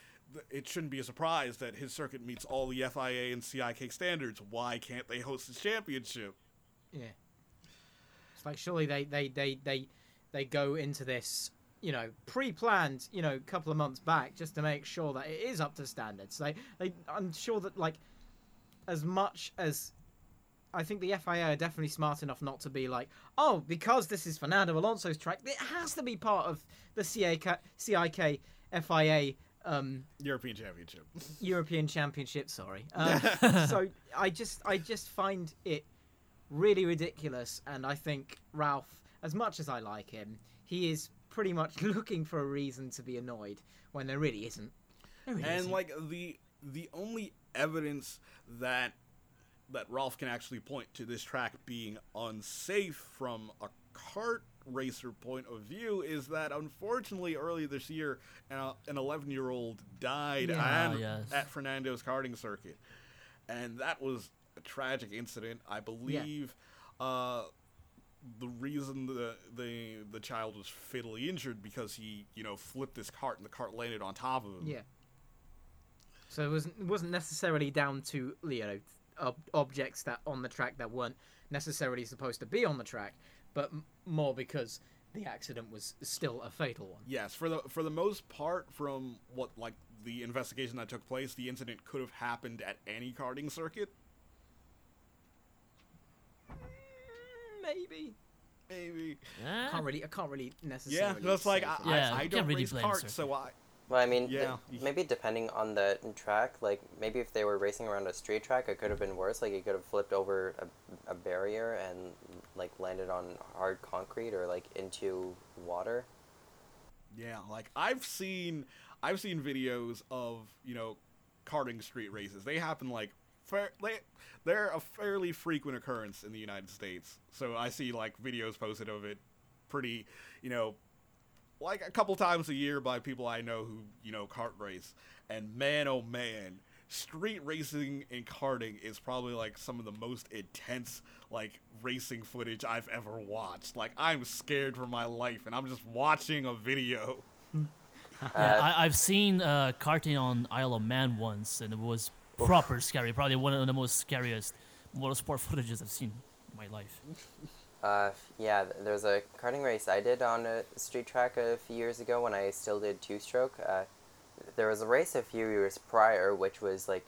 it shouldn't be a surprise that his circuit meets all the FIA and CIK standards. Why can't they host the championship? Yeah. It's like surely they they they they they go into this, you know, pre-planned, you know, a couple of months back just to make sure that it is up to standards. They they I'm sure that like as much as I think the FIA are definitely smart enough not to be like, oh, because this is Fernando Alonso's track, it has to be part of the CIK, CIK FIA um, European Championship. European Championship. Sorry. Um, so I just I just find it really ridiculous, and I think Ralf, as much as I like him, he is pretty much looking for a reason to be annoyed when there really isn't. There really and isn't. like the the only evidence that that Ralf can actually point to this track being unsafe from a kart racer point of view is that unfortunately early this year uh, an 11 year old died Yeah. at, yes. at Fernando's karting circuit and that was a tragic incident I believe uh, the reason the, the the child was fatally injured because he you know flipped his kart and the kart landed on top of him Yeah. So it wasn't it wasn't necessarily down to you know ob- objects that on the track that weren't necessarily supposed to be on the track, but m- more because the accident was still a fatal one. Yes, for the for the most part, from what like the investigation that took place, the incident could have happened at any karting circuit. Maybe. Maybe. Eh? Can't really. I can't really necessarily. Yeah, that's like I, Yeah, I, I don't really race karts, so I Well, I mean, th- maybe depending on the track, like maybe if they were racing around a street track, it could have been worse. Like it could have flipped over a, a barrier and like landed on hard concrete or like into water. yeah, like I've seen I've seen videos of you know karting street races. They happen like fair, they they're a fairly frequent occurrence in the United States. So I see like videos posted of it pretty, you know, like a couple times a year by people I know who, you know, kart race. And man oh man, street racing and karting is probably like some of the most intense like racing footage I've ever watched. Like I'm scared for my life and I'm just watching a video. Yeah, I, I've seen uh, karting on Isle of Man once, and it was proper scary. Probably one of the most scariest motorsport footages I've seen in my life. Uh, yeah, th- there was a karting race I did on a street track a few years ago when I still did two stroke. Uh, there was a race a few years prior which was like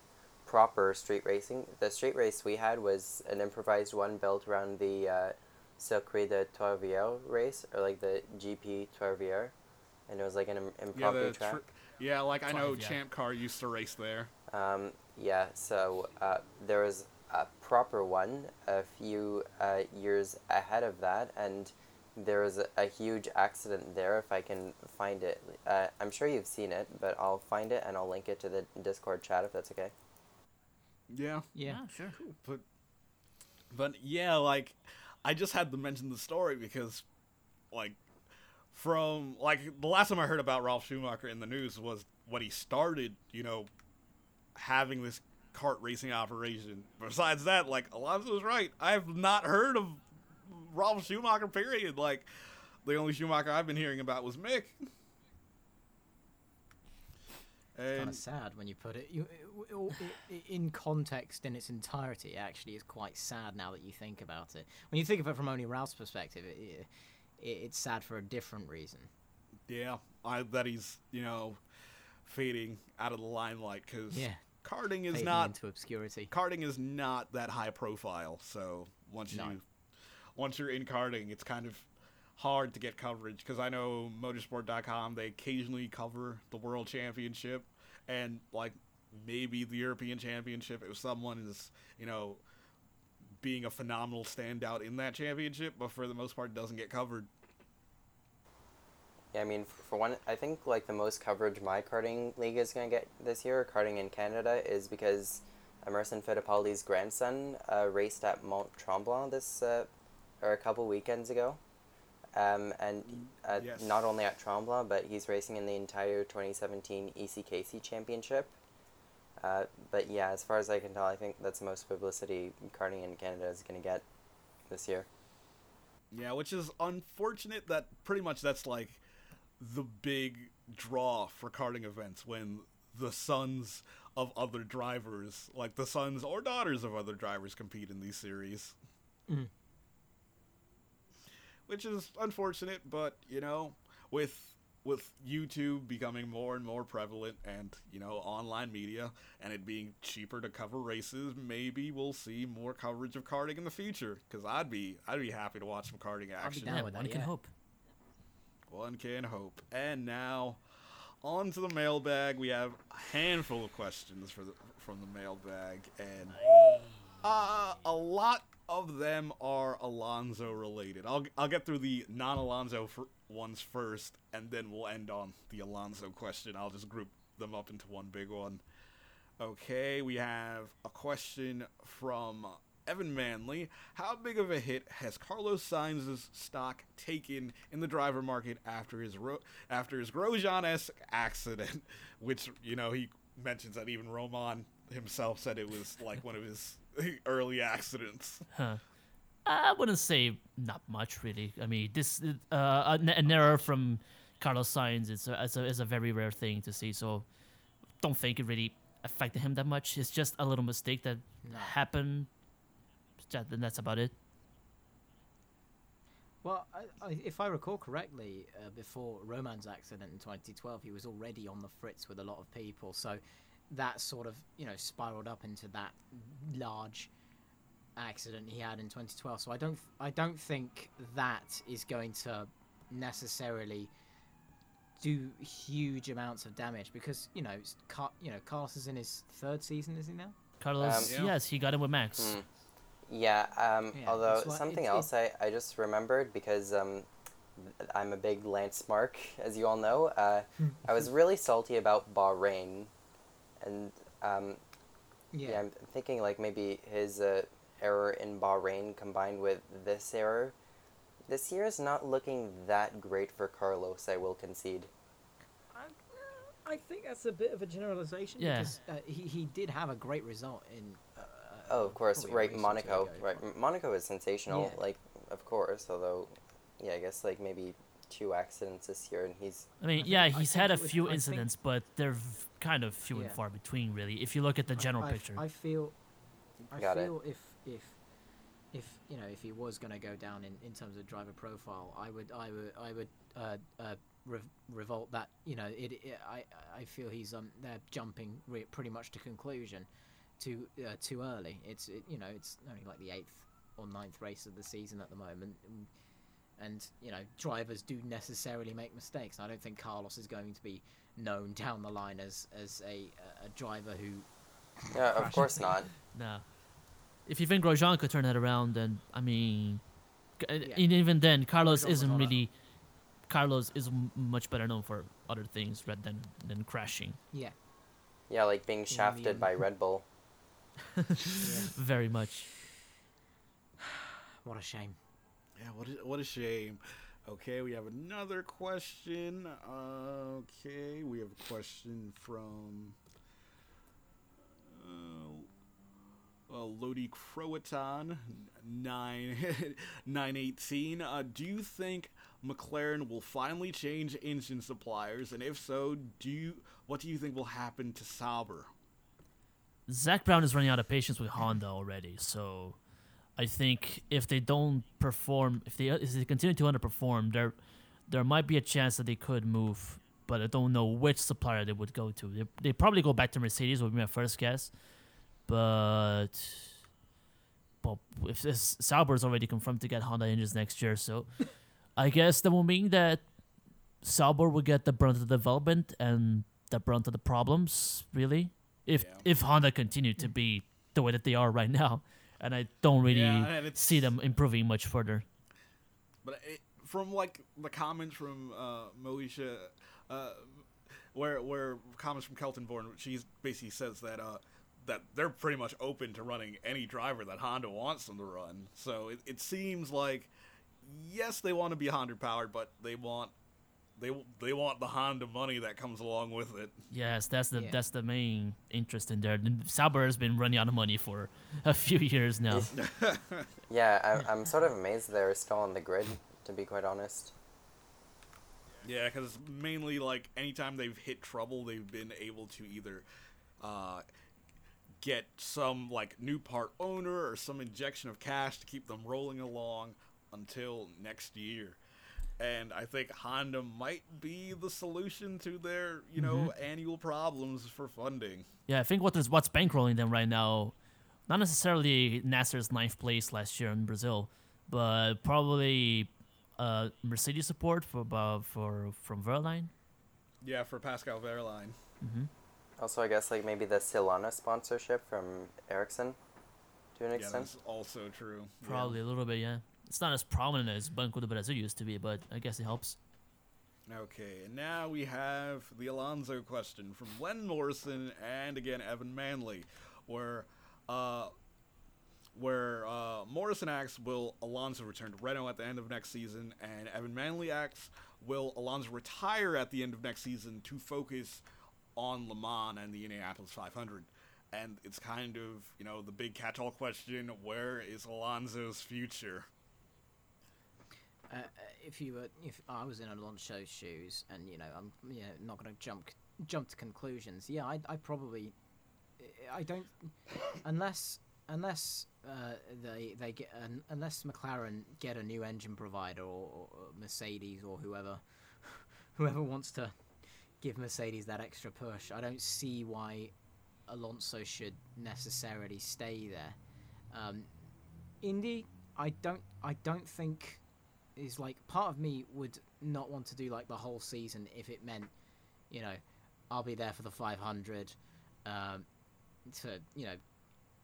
proper street racing. The street race we had was an improvised one built around the uh, Circuit de Trois-Rivières race, or like the GP Trois-Rivières, and it was like an im- Yeah, impromptu the track. tr- yeah, like I know Five, yeah. Champ Car used to race there. Um, yeah, so uh, there was a proper one a few uh, years ahead of that, and there was a, a huge accident there. If I can find it, uh, I'm sure you've seen it, but I'll find it and I'll link it to the Discord chat if that's okay. Yeah. Yeah. Ah, sure. But but yeah, like I just had to mention the story because like from like the last time I heard about Ralf Schumacher in the news was when he started, you know, having this kart racing operation. Besides that, like Alonso was right. I've not heard of Ralf Schumacher period. Like the only Schumacher I've been hearing about was Mick. Kind of sad when you put it. You, in context, in its entirety, actually is quite sad now that you think about it. When you think of it from only Ralf's perspective, it, it, it's sad for a different reason. yeah, I that he's, you know, fading out of the limelight cuz Yeah, karting is not into obscurity. karting is not that high profile. So once No. you once you're in karting, it's kind of hard to get coverage because I know motorsport.com they occasionally cover the world championship and like maybe the European championship if someone is you know being a phenomenal standout in that championship, but for the most part doesn't get covered. Yeah, I mean, for one, I think like the most coverage my karting league is gonna get this year, karting in Canada, is because Emerson Fittipaldi's grandson uh, raced at Mont Tremblant this uh, or a couple weekends ago, um, and uh, Yes. not only at Tremblant, but he's racing in the entire 2017 ECKC Championship. Uh, but yeah, as far as I can tell, I think that's the most publicity karting in Canada is gonna get this year. Yeah, which is unfortunate that pretty much that's like the big draw for karting events when the sons of other drivers, like the sons or daughters of other drivers, compete in these series. Mhm. Which is unfortunate, but you know, with with YouTube becoming more and more prevalent and, you know, online media and it being cheaper to cover races, maybe we'll see more coverage of karting in the future cuz I'd be I'd be happy to watch some karting be action. down with that, one can hope. One can hope. And now, on to the mailbag. We have a handful of questions for the, from the mailbag, and uh, a lot of them are Alonso related. I'll I'll get through the non Alonso ones first, and then we'll end on the Alonso question. I'll just group them up into one big one. Okay, we have a question from Evan Manley. How big of a hit has Carlos Sainz's stock taken in the driver market after his ro- after his Grosjean-esque accident, which you know he mentions that even Romain himself said it was like one of his early accidents. Huh. I wouldn't say not much really. I mean, this uh, an, an error from Carlos Sainz is a, is a is a very rare thing to see. So don't think it really affected him that much. It's just a little mistake that happened. That, and that's about it. Well, I, I, if I recall correctly, uh, before Romain's accident in 2012, he was already on the fritz with a lot of people. So that sort of, you know, spiraled up into that large accident he had in 2012. So I don't, I don't think that is going to necessarily do huge amounts of damage because you know, Car- you know, Carlos is in his third season, is he now? Carlos, Um, Yeah. yes, he got it with Max. Hmm. Yeah, um, Yeah, although it's something it- else I, I just remembered because um, I'm a big Lance Mark, as you all know. Uh, I was really salty about Bahrain, and um, yeah. I'm thinking like maybe his uh, error in Bahrain combined with this error. This year is not looking that great for Carlos, I will concede. I think that's a bit of a generalization Yeah. because uh, he, he did have a great result in. Uh, Oh, of course, probably a right, race or two Monaco. Right, M- Monaco is sensational, Yeah. like, of course, although, yeah, I guess, like, maybe two accidents this year, and he's I mean, I yeah, think- he's think had a it was- few think- incidents, but they're v- kind of few and far between, really. If you look at the general I, picture. I feel, I Got it. feel if if if you know if he was going to go down in, in terms of driver profile, I would I would I would uh, uh, re- revolt that you know it, it I I feel he's um they're jumping re- pretty much to conclusion too uh, too early. It's it, you know it's only like the eighth or ninth race of the season at the moment. and- And you know, drivers do necessarily make mistakes. I don't think Carlos is going to be known down the line as as a a driver who yeah, of course things. not. No. If you think Grosjean could turn that around, then I mean, uh, Yeah. and even then, Carlos Grosjean isn't on a- really. Carlos is m- much better known for other things rather than than crashing. yeah Yeah, like being shafted um, by Red Bull. Very much. What a shame. Yeah, what a, what a shame. Okay, we have another question. Okay, we have a question from uh, uh, Lodi Croatan nine nine eighteen. Uh, do you think McLaren will finally change engine suppliers, and if so, do you what do you think will happen to Sauber? Zak Brown is running out of patience with Honda already, so I think if they don't perform, if they if they continue to underperform, there there might be a chance that they could move, but I don't know which supplier they would go to. They they probably go back to Mercedes would be my first guess, but but if this Sauber is already confirmed to get Honda engines next year, so I guess that will mean that Sauber will get the brunt of the development and the brunt of the problems, really. If Yeah. if Honda continue to be the way that they are right now, and I don't really Yeah, see them improving much further. But it, from like the comments from uh, Monisha, uh, where where comments from Kaltenborn, she basically says that uh, that they're pretty much open to running any driver that Honda wants them to run. So it, it seems like yes, they want to be Honda powered, but they want they they want the Honda money that comes along with it. Yes, that's the Yeah. that's the main interest in there. And Sauber has been running out of money for a few years now. Yeah, I, I'm sort of amazed they're still on the grid, to be quite honest. Yeah, because mainly like anytime they've hit trouble, they've been able to either uh, get some like new part owner or some injection of cash to keep them rolling along until next year. And I think Honda might be the solution to their, you know, mm-hmm. annual problems for funding. Yeah, I think what is what's bankrolling them right now, not necessarily Nasr's ninth place last year in Brazil, but probably uh, Mercedes support for about for from Wehrlein. Yeah, for Pascal Wehrlein. Mm-hmm. Also, I guess like maybe the Silana sponsorship from Ericsson, to an Yeah, extent. that's also true. Yeah. Probably a little bit, yeah. It's not as prominent as Banco as it used to be, but I guess it helps. Okay, and now we have the Alonso question from Len Morrison and again Evan Manley, where uh, where uh, Morrison asks, "Will Alonso return to Renault at the end of next season?" and Evan Manley asks, "Will Alonso retire at the end of next season to focus on Le Mans and the Indianapolis 500?" And it's kind of you know the big catch-all question: Where is Alonso's future? Uh, if you were, if I was in Alonso's shoes, and you know, I'm, you know, not going to jump jump to conclusions. Yeah, I, I probably, I don't, unless unless uh, they they get un, unless McLaren get a new engine provider or, or Mercedes or whoever, whoever wants to give Mercedes that extra push. I don't see why Alonso should necessarily stay there. Um, Indy, I don't, I don't think is like part of me would not want to do like the whole season if it meant, you know, I'll be there for the 500, um, to you know,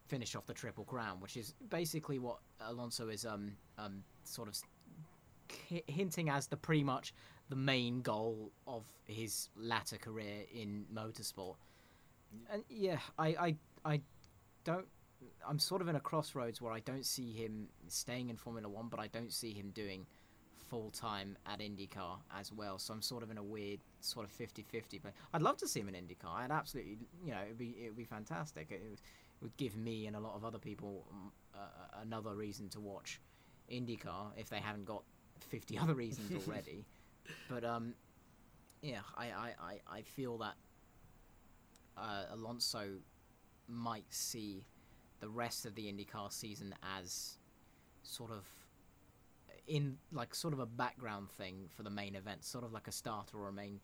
finish off the triple crown, which is basically what Alonso is um um sort of hinting as the pretty much the main goal of his latter career in motorsport. And yeah, I I I don't. I'm sort of in a crossroads where I don't see him staying in Formula One, but I don't see him doing full time at IndyCar as well. So I'm sort of in a weird sort of 50-50. But I'd love to see him in IndyCar. I'd absolutely, you know, it'd be it'd be fantastic. It would, it would give me and a lot of other people uh, another reason to watch IndyCar if they haven't got 50 other reasons already. but um, yeah, I I, I, I feel that uh, Alonso might see the rest of the IndyCar season as sort of in like sort of a background thing for the main event, sort of like a starter or a main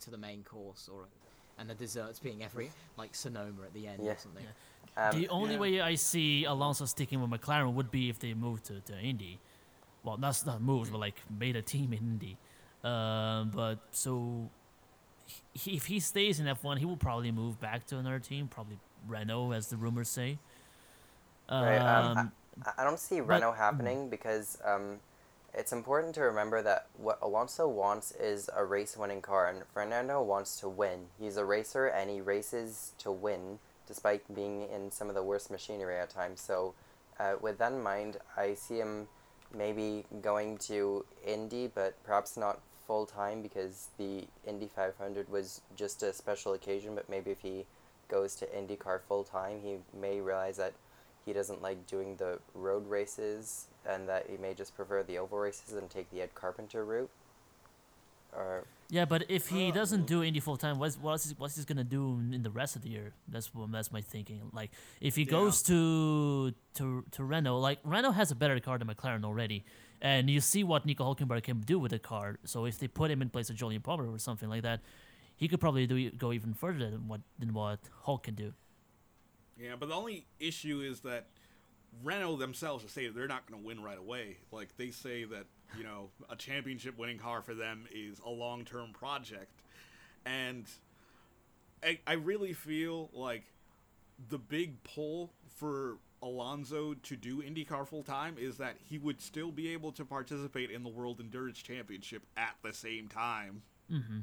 to the main course, or and the desserts being every like Sonoma at the end Yeah. or something. Um, the only yeah. way I see Alonso sticking with McLaren would be if they move to, to Indy. Well, that's not moves, but like made a team in Indy. Um, but so he, if he stays in F1, he will probably move back to another team, probably Renault, as the rumors say. Right, um, Um, I- don't see But- Renault happening because um, it's important to remember that what Alonso wants is a race winning car, and Fernando wants to win. He's a racer and he races to win, despite being in some of the worst machinery at times. So, uh, with that in mind, I see him maybe going to Indy, but perhaps not full time because the Indy 500 was just a special occasion. But maybe if he goes to IndyCar full time, he may realize that he doesn't like doing the road races and that he may just prefer the oval races and take the Ed Carpenter route. Or yeah, but if he doesn't mm. do Indy full time, what's what's he, what's he gonna do in the rest of the year? That's what that's my thinking. Like if he Yeah. goes to to to Renault, like Renault has a better car than McLaren already, and you see what Nico Hulkenberg can do with the car. So if they put him in place of Jolyon Palmer or something like that, he could probably do go even further than what than what Hulk can do. Yeah, but the only issue is that Renault themselves have stated they're not going to win right away. Like they say that you know a championship winning car for them is a long term project, and I, I really feel like the big pull for Alonso to do IndyCar full time is that he would still be able to participate in the World Endurance Championship at the same time. Mm-hmm.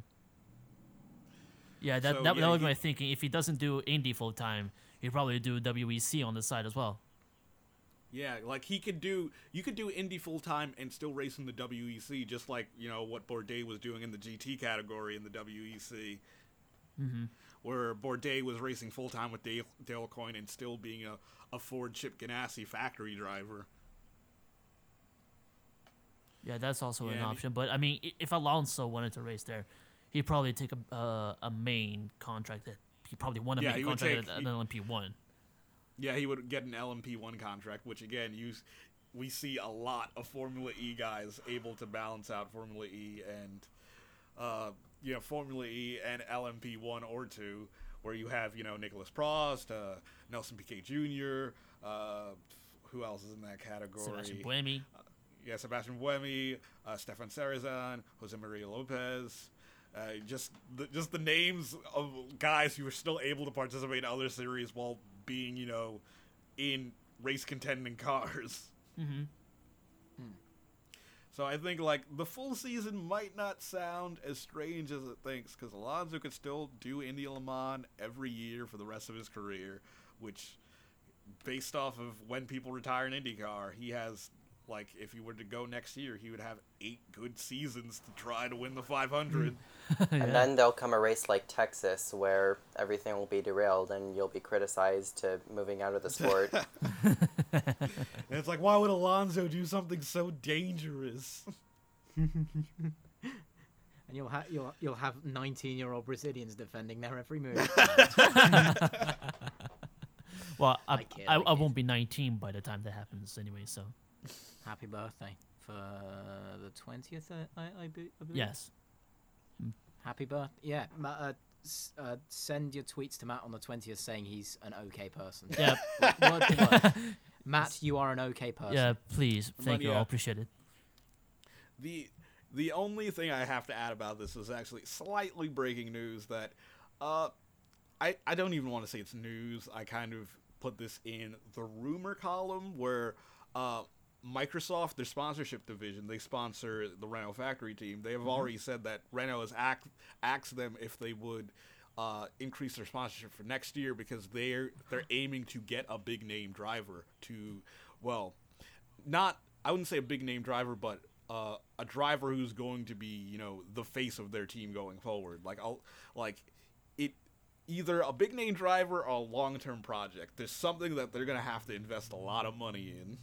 Yeah, that So, that, yeah, that was he- my thinking. If he doesn't do Indy full time, he'd probably do WEC on the side as well. Yeah, like he could do, you could do Indy full time and still race in the WEC, just like you know what Bourdais was doing in the GT category in the WEC, mm-hmm. where Bourdais was racing full time with Dale, Dale Coyne and still being a, a Ford Chip Ganassi factory driver. Yeah, that's also Yeah, an option. But I mean, if Alonso wanted to race there, he'd probably take a uh, a main contract that he probably won a Yeah, he contract take- at an LMP one. Yeah, he would get an LMP one contract, which again, you, we see a lot of Formula E guys able to balance out Formula E and, uh, you know, Formula E and LMP one or two, where you have you know Nicholas Prost, uh, Nelson Piquet Jr., uh, who else is in that category? Sebastian Buemi. yeah, Sebastian Buemi, uh, Stéphane Sarrazin, Jose Maria Lopez, Uh, just the, just the names of guys who were still able to participate in other series while being, you know, in race contending cars. Mm-hmm. So I think like the full season might not sound as strange as it thinks because Alonso could still do Indy Le Mans every year for the rest of his career, which, based off of when people retire in IndyCar, he has like if he were to go next year, he would have eight good seasons to try to win the 500. And then there'll come a race like Texas where everything will be derailed and you'll be criticized to moving out of the sport. and it's like, why would Alonso do something so dangerous? And you'll have you'll you'll have 19 year old Brazilians defending their every move. Well, I, I kid, I, I I won't be 19 by the time that happens anyway. So Happy birthday for the 20th, I, I, I, be- I believe. yes, Happy birthday. Yeah. Ma- uh, s- uh, send your tweets to Matt on the 20th saying he's an okay person. yeah, Word for word. Matt, you are an okay person. yeah. Please, thank you. yeah. I'll appreciate it. The the only thing I have to add about this is actually slightly breaking news that uh I I don't even want to say it's news. I kind of put this in the rumor column where uh Microsoft, their sponsorship division, they sponsor the Renault factory team. They have already said that Renault has act, asked them if they would uh, increase their sponsorship for next year because they're they're aiming to get a big name driver to, well, not I wouldn't say a big name driver, but uh, a driver who's going to be you know the face of their team going forward. Like I'll like it either a big name driver or a long term project. There's something that they're gonna have to invest a lot of money in.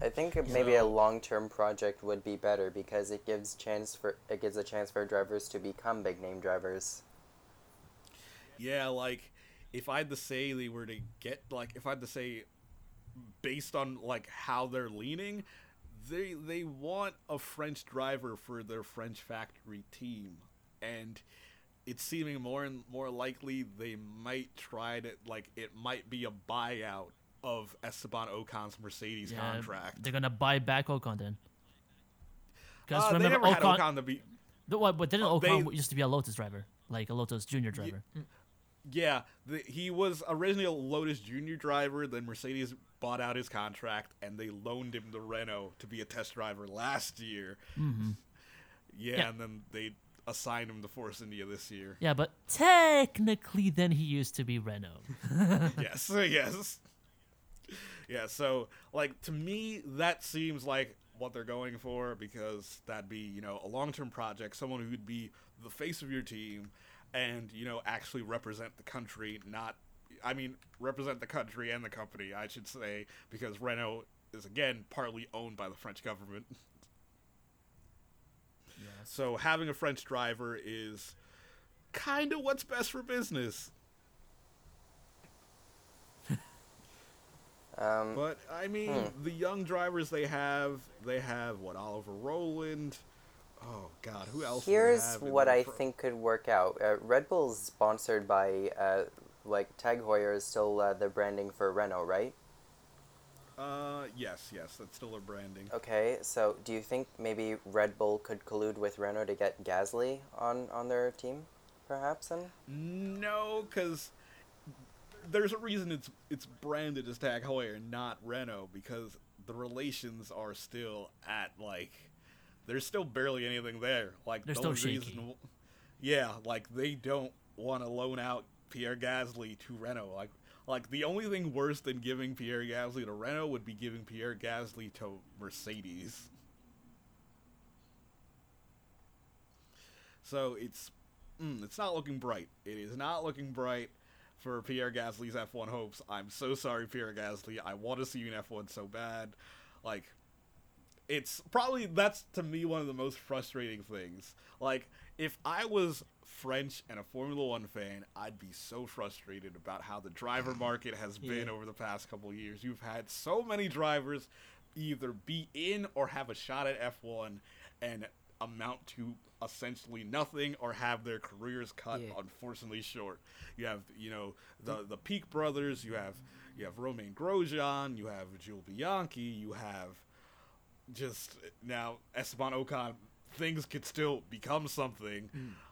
I think maybe a long-term project would be better because it gives chance for it gives a chance for drivers to become big name drivers. Yeah, like if I had to say they were to get like if I had to say based on like how they're leaning, they they want a French driver for their French factory team. And it's seeming more and more likely they might try to like it might be a buyout of Esteban Ocon's Mercedes Yeah, contract. they're gonna buy back Ocon then. Because Uh, they remember, never had Ocon, Ocon to be the, what, but didn't uh, Ocon they- used to be a Lotus driver, like a Lotus Junior driver? Yeah, the, he was originally a Lotus Junior driver. Then Mercedes bought out his contract, and they loaned him to Renault to be a test driver last year. Mm-hmm. Yeah, Yeah. and then they assigned him to Force India this year. Yeah, but technically, then he used to be Renault. yes, yes, yeah. So, like to me, that seems like what they're going for because that'd be you know a long-term project, someone who'd be the face of your team, and you know actually represent the country, not. I mean, represent the country and the company, I should say, because Renault is again partly owned by the French government. So having a French driver is kind of what's best for business. Um, But I mean, Hmm. the young drivers they have, they have what Oliver Rowland. Oh God, who else? here's have what I pro- think could work out. Uh, Red Bull's sponsored by uh, like Tag Heuer is still uh, the branding for Renault, right? Uh, yes, yes, that's still a branding. Okay, so do you think maybe Red Bull could collude with Renault to get Gasly on on their team, perhaps? Then No, because there's a reason it's it's branded as Tag Heuer, not Renault, because the relations are still at like there's still barely anything there. Like They're the still shaky. reason, yeah, like they don't want to loan out Pierre Gasly to Renault. Like like the only thing worse than giving Pierre Gasly to Renault would be giving Pierre Gasly to Mercedes. So it's mm, it's not looking bright. It is not looking bright for Pierre Gasly's F1 hopes. I'm so sorry, Pierre Gasly. I want to see you in F1 so bad. Like, it's probably that's to me one of the most frustrating things. Like, if I was French and a Formula One fan, I'd be so frustrated about how the driver market has been Yeah. over the past couple years. You've had so many drivers either be in or have a shot at F1 and amount to essentially nothing or have their careers cut Yeah. unfortunately short. You have, you know, the the Pic brothers, you have you have Romain Grosjean, you have Jules Bianchi, you have just now Esteban Ocon things could still become something.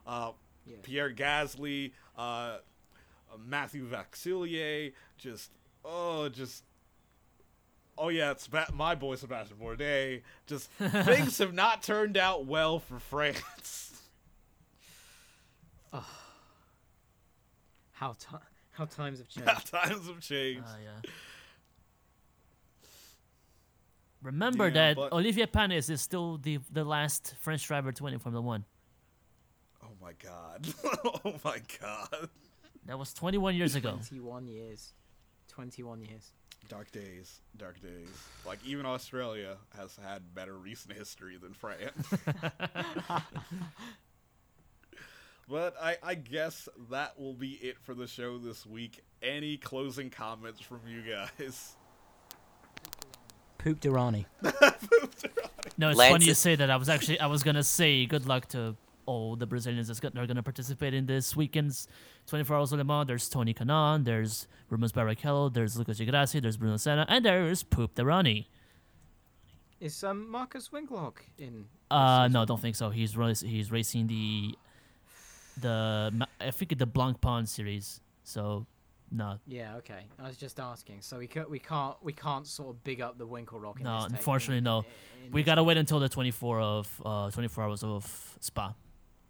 Uh, Yeah. Pierre Gasly, uh, Matthieu Vaxivière, just oh, just oh yeah, it's ba- my boy Sebastian Bourdais. Just things have not turned out well for France. How ti how times have changed. Times have changed. Ah, yeah. Remember Yeah, that but- Olivier Panis is still the the last French driver to win in Formula One. oh my god. oh my god. That was 21 years ago. 21 years. 21 years. Dark days, dark days. Like even Australia has had better recent history than France. but I, I guess that will be it for the show this week. Any closing comments from you guys? Poop Durrani. No, it's Lance funny you say that. I was actually I was gonna say good luck to all the Brazilians that are gonna participate in this weekend's 24 Hours of Le Mans. There's Tony Kanaan, there's Rubens Barrichello, there's Lucas Di Grassi, there's Bruno Senna, and there's Poop Derani. Is um, Markus Winkelhock in? Uh, no, I don't think so. He's rac- he's racing the the I think the Blancpain series. So, no, Yeah, okay. I was just asking. So we can't we can't we can't sort of big up the Winkelhock. No, unfortunately, in- no. in We gotta wait until the 24 of uh 24 hours of Spa.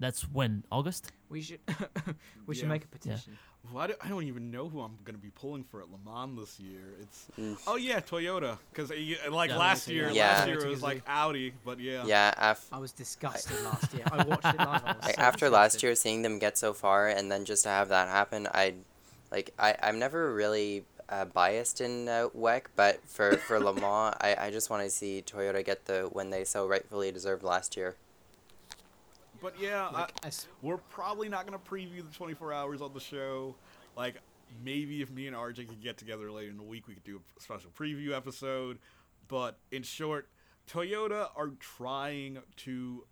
That's when August. We should we should Yeah. make a petition. Why do, I don't even know who I'm going to be pulling for at Le Mans this year. It's oh yeah, Toyota. Because like Yeah. last year, Yeah. last year it was like Audi. But yeah, Yeah, af- I was disgusted last year. I watched it live. I was like so after last disgusted. year, seeing them get so far and then just to have that happen, I, like, I I'm never really uh, biased in uh, WEC, but for for Le Mans, I I just want to see Toyota get the win they so rightfully deserved last year. But yeah, I, Like, We're probably not going to preview the 24 hours on the show. Like, maybe if me and RJ could get together later in the week, we could do a special preview episode. But in short, Toyota are trying to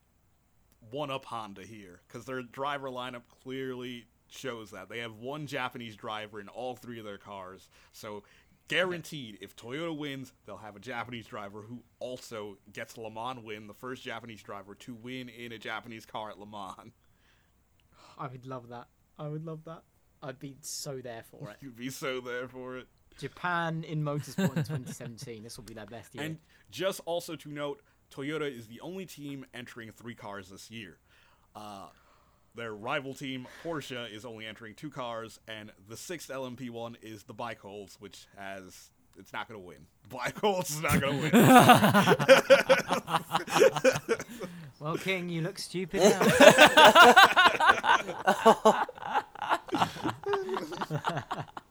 one up Honda here because their driver lineup clearly shows that. They have one Japanese driver in all three of their cars. So, guaranteed, if Toyota wins, they'll have a Japanese driver who also gets Le Mans win, the first Japanese driver to win in a Japanese car at Le Mans. I would love that. I would love that. I'd be so there for it. You'd be so there for it. Japan in motorsport in 2017. This will be their best year. And just also to note, Toyota is the only team entering three cars this year. Uh, their rival team, Porsche, is only entering two cars, and the sixth LMP one is the ByKolles, which has. It's not going to win. ByKolles is not going to win. well, King, you look stupid now.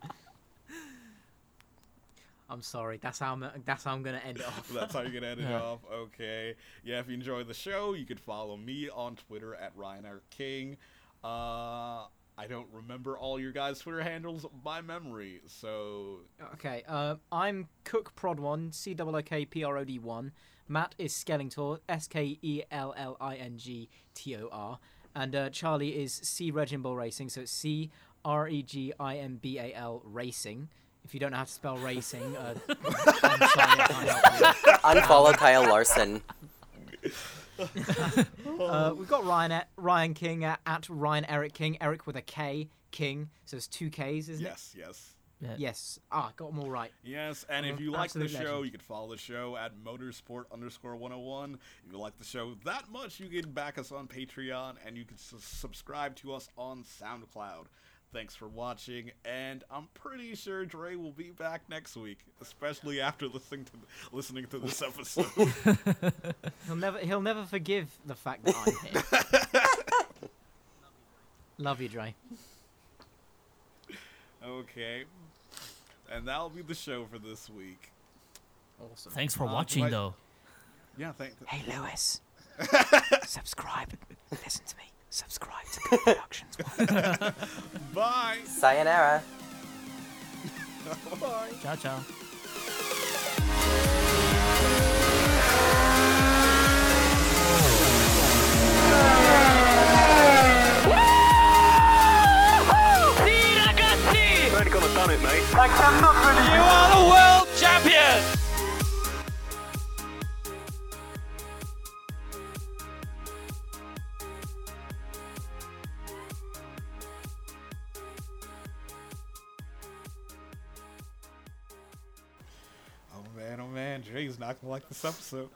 I'm sorry. That's how I'm. That's how I'm gonna end it off. That's how you're going to end it Yeah. off. Okay. Yeah, if you enjoyed the show, you could follow me on Twitter at Ryan R. King. Uh, I don't remember all your guys' Twitter handles by memory, so Okay, uh, I'm Cook Prod one, C O O K P R O D one. Matt is Skellingtor, S K E L L I N G T O R, and uh, Charlie is C Regimbal Racing, so it's C R E G I M B A L Racing. If you don't know how to spell racing, uh, I'm sorry, I can't help you. Unfollow Kyle Larson. Uh, we've got Ryan at, Ryan King at, at Ryan Eric King, Eric with a K King, so it's two Ks, isn't it? yes, yes. Yeah. Yes. Ah, got them all right. Yes, and if you like the absolute show, legend. you can follow the show at motorsport underscore 101. If you like the show that much, you can back us on Patreon and you can s- subscribe to us on SoundCloud. Thanks for watching, and I'm pretty sure Dre will be back next week, especially after listening to listening to this episode. He'll never he'll never forgive the fact that I'm here. Love you, Dre. okay, and that'll be the show for this week. Awesome. Thanks for Uh, watching, wait. though. Yeah, thank. Hey Lewis. Subscribe. Listen to me. Subscribe to Good Productions. Bye. Sayonara. Bye. Ciao, ciao. Sì, ragazzi! Already gonna done it, mate. I cannot believe you are the world champion! Man, Jay's not gonna like this episode.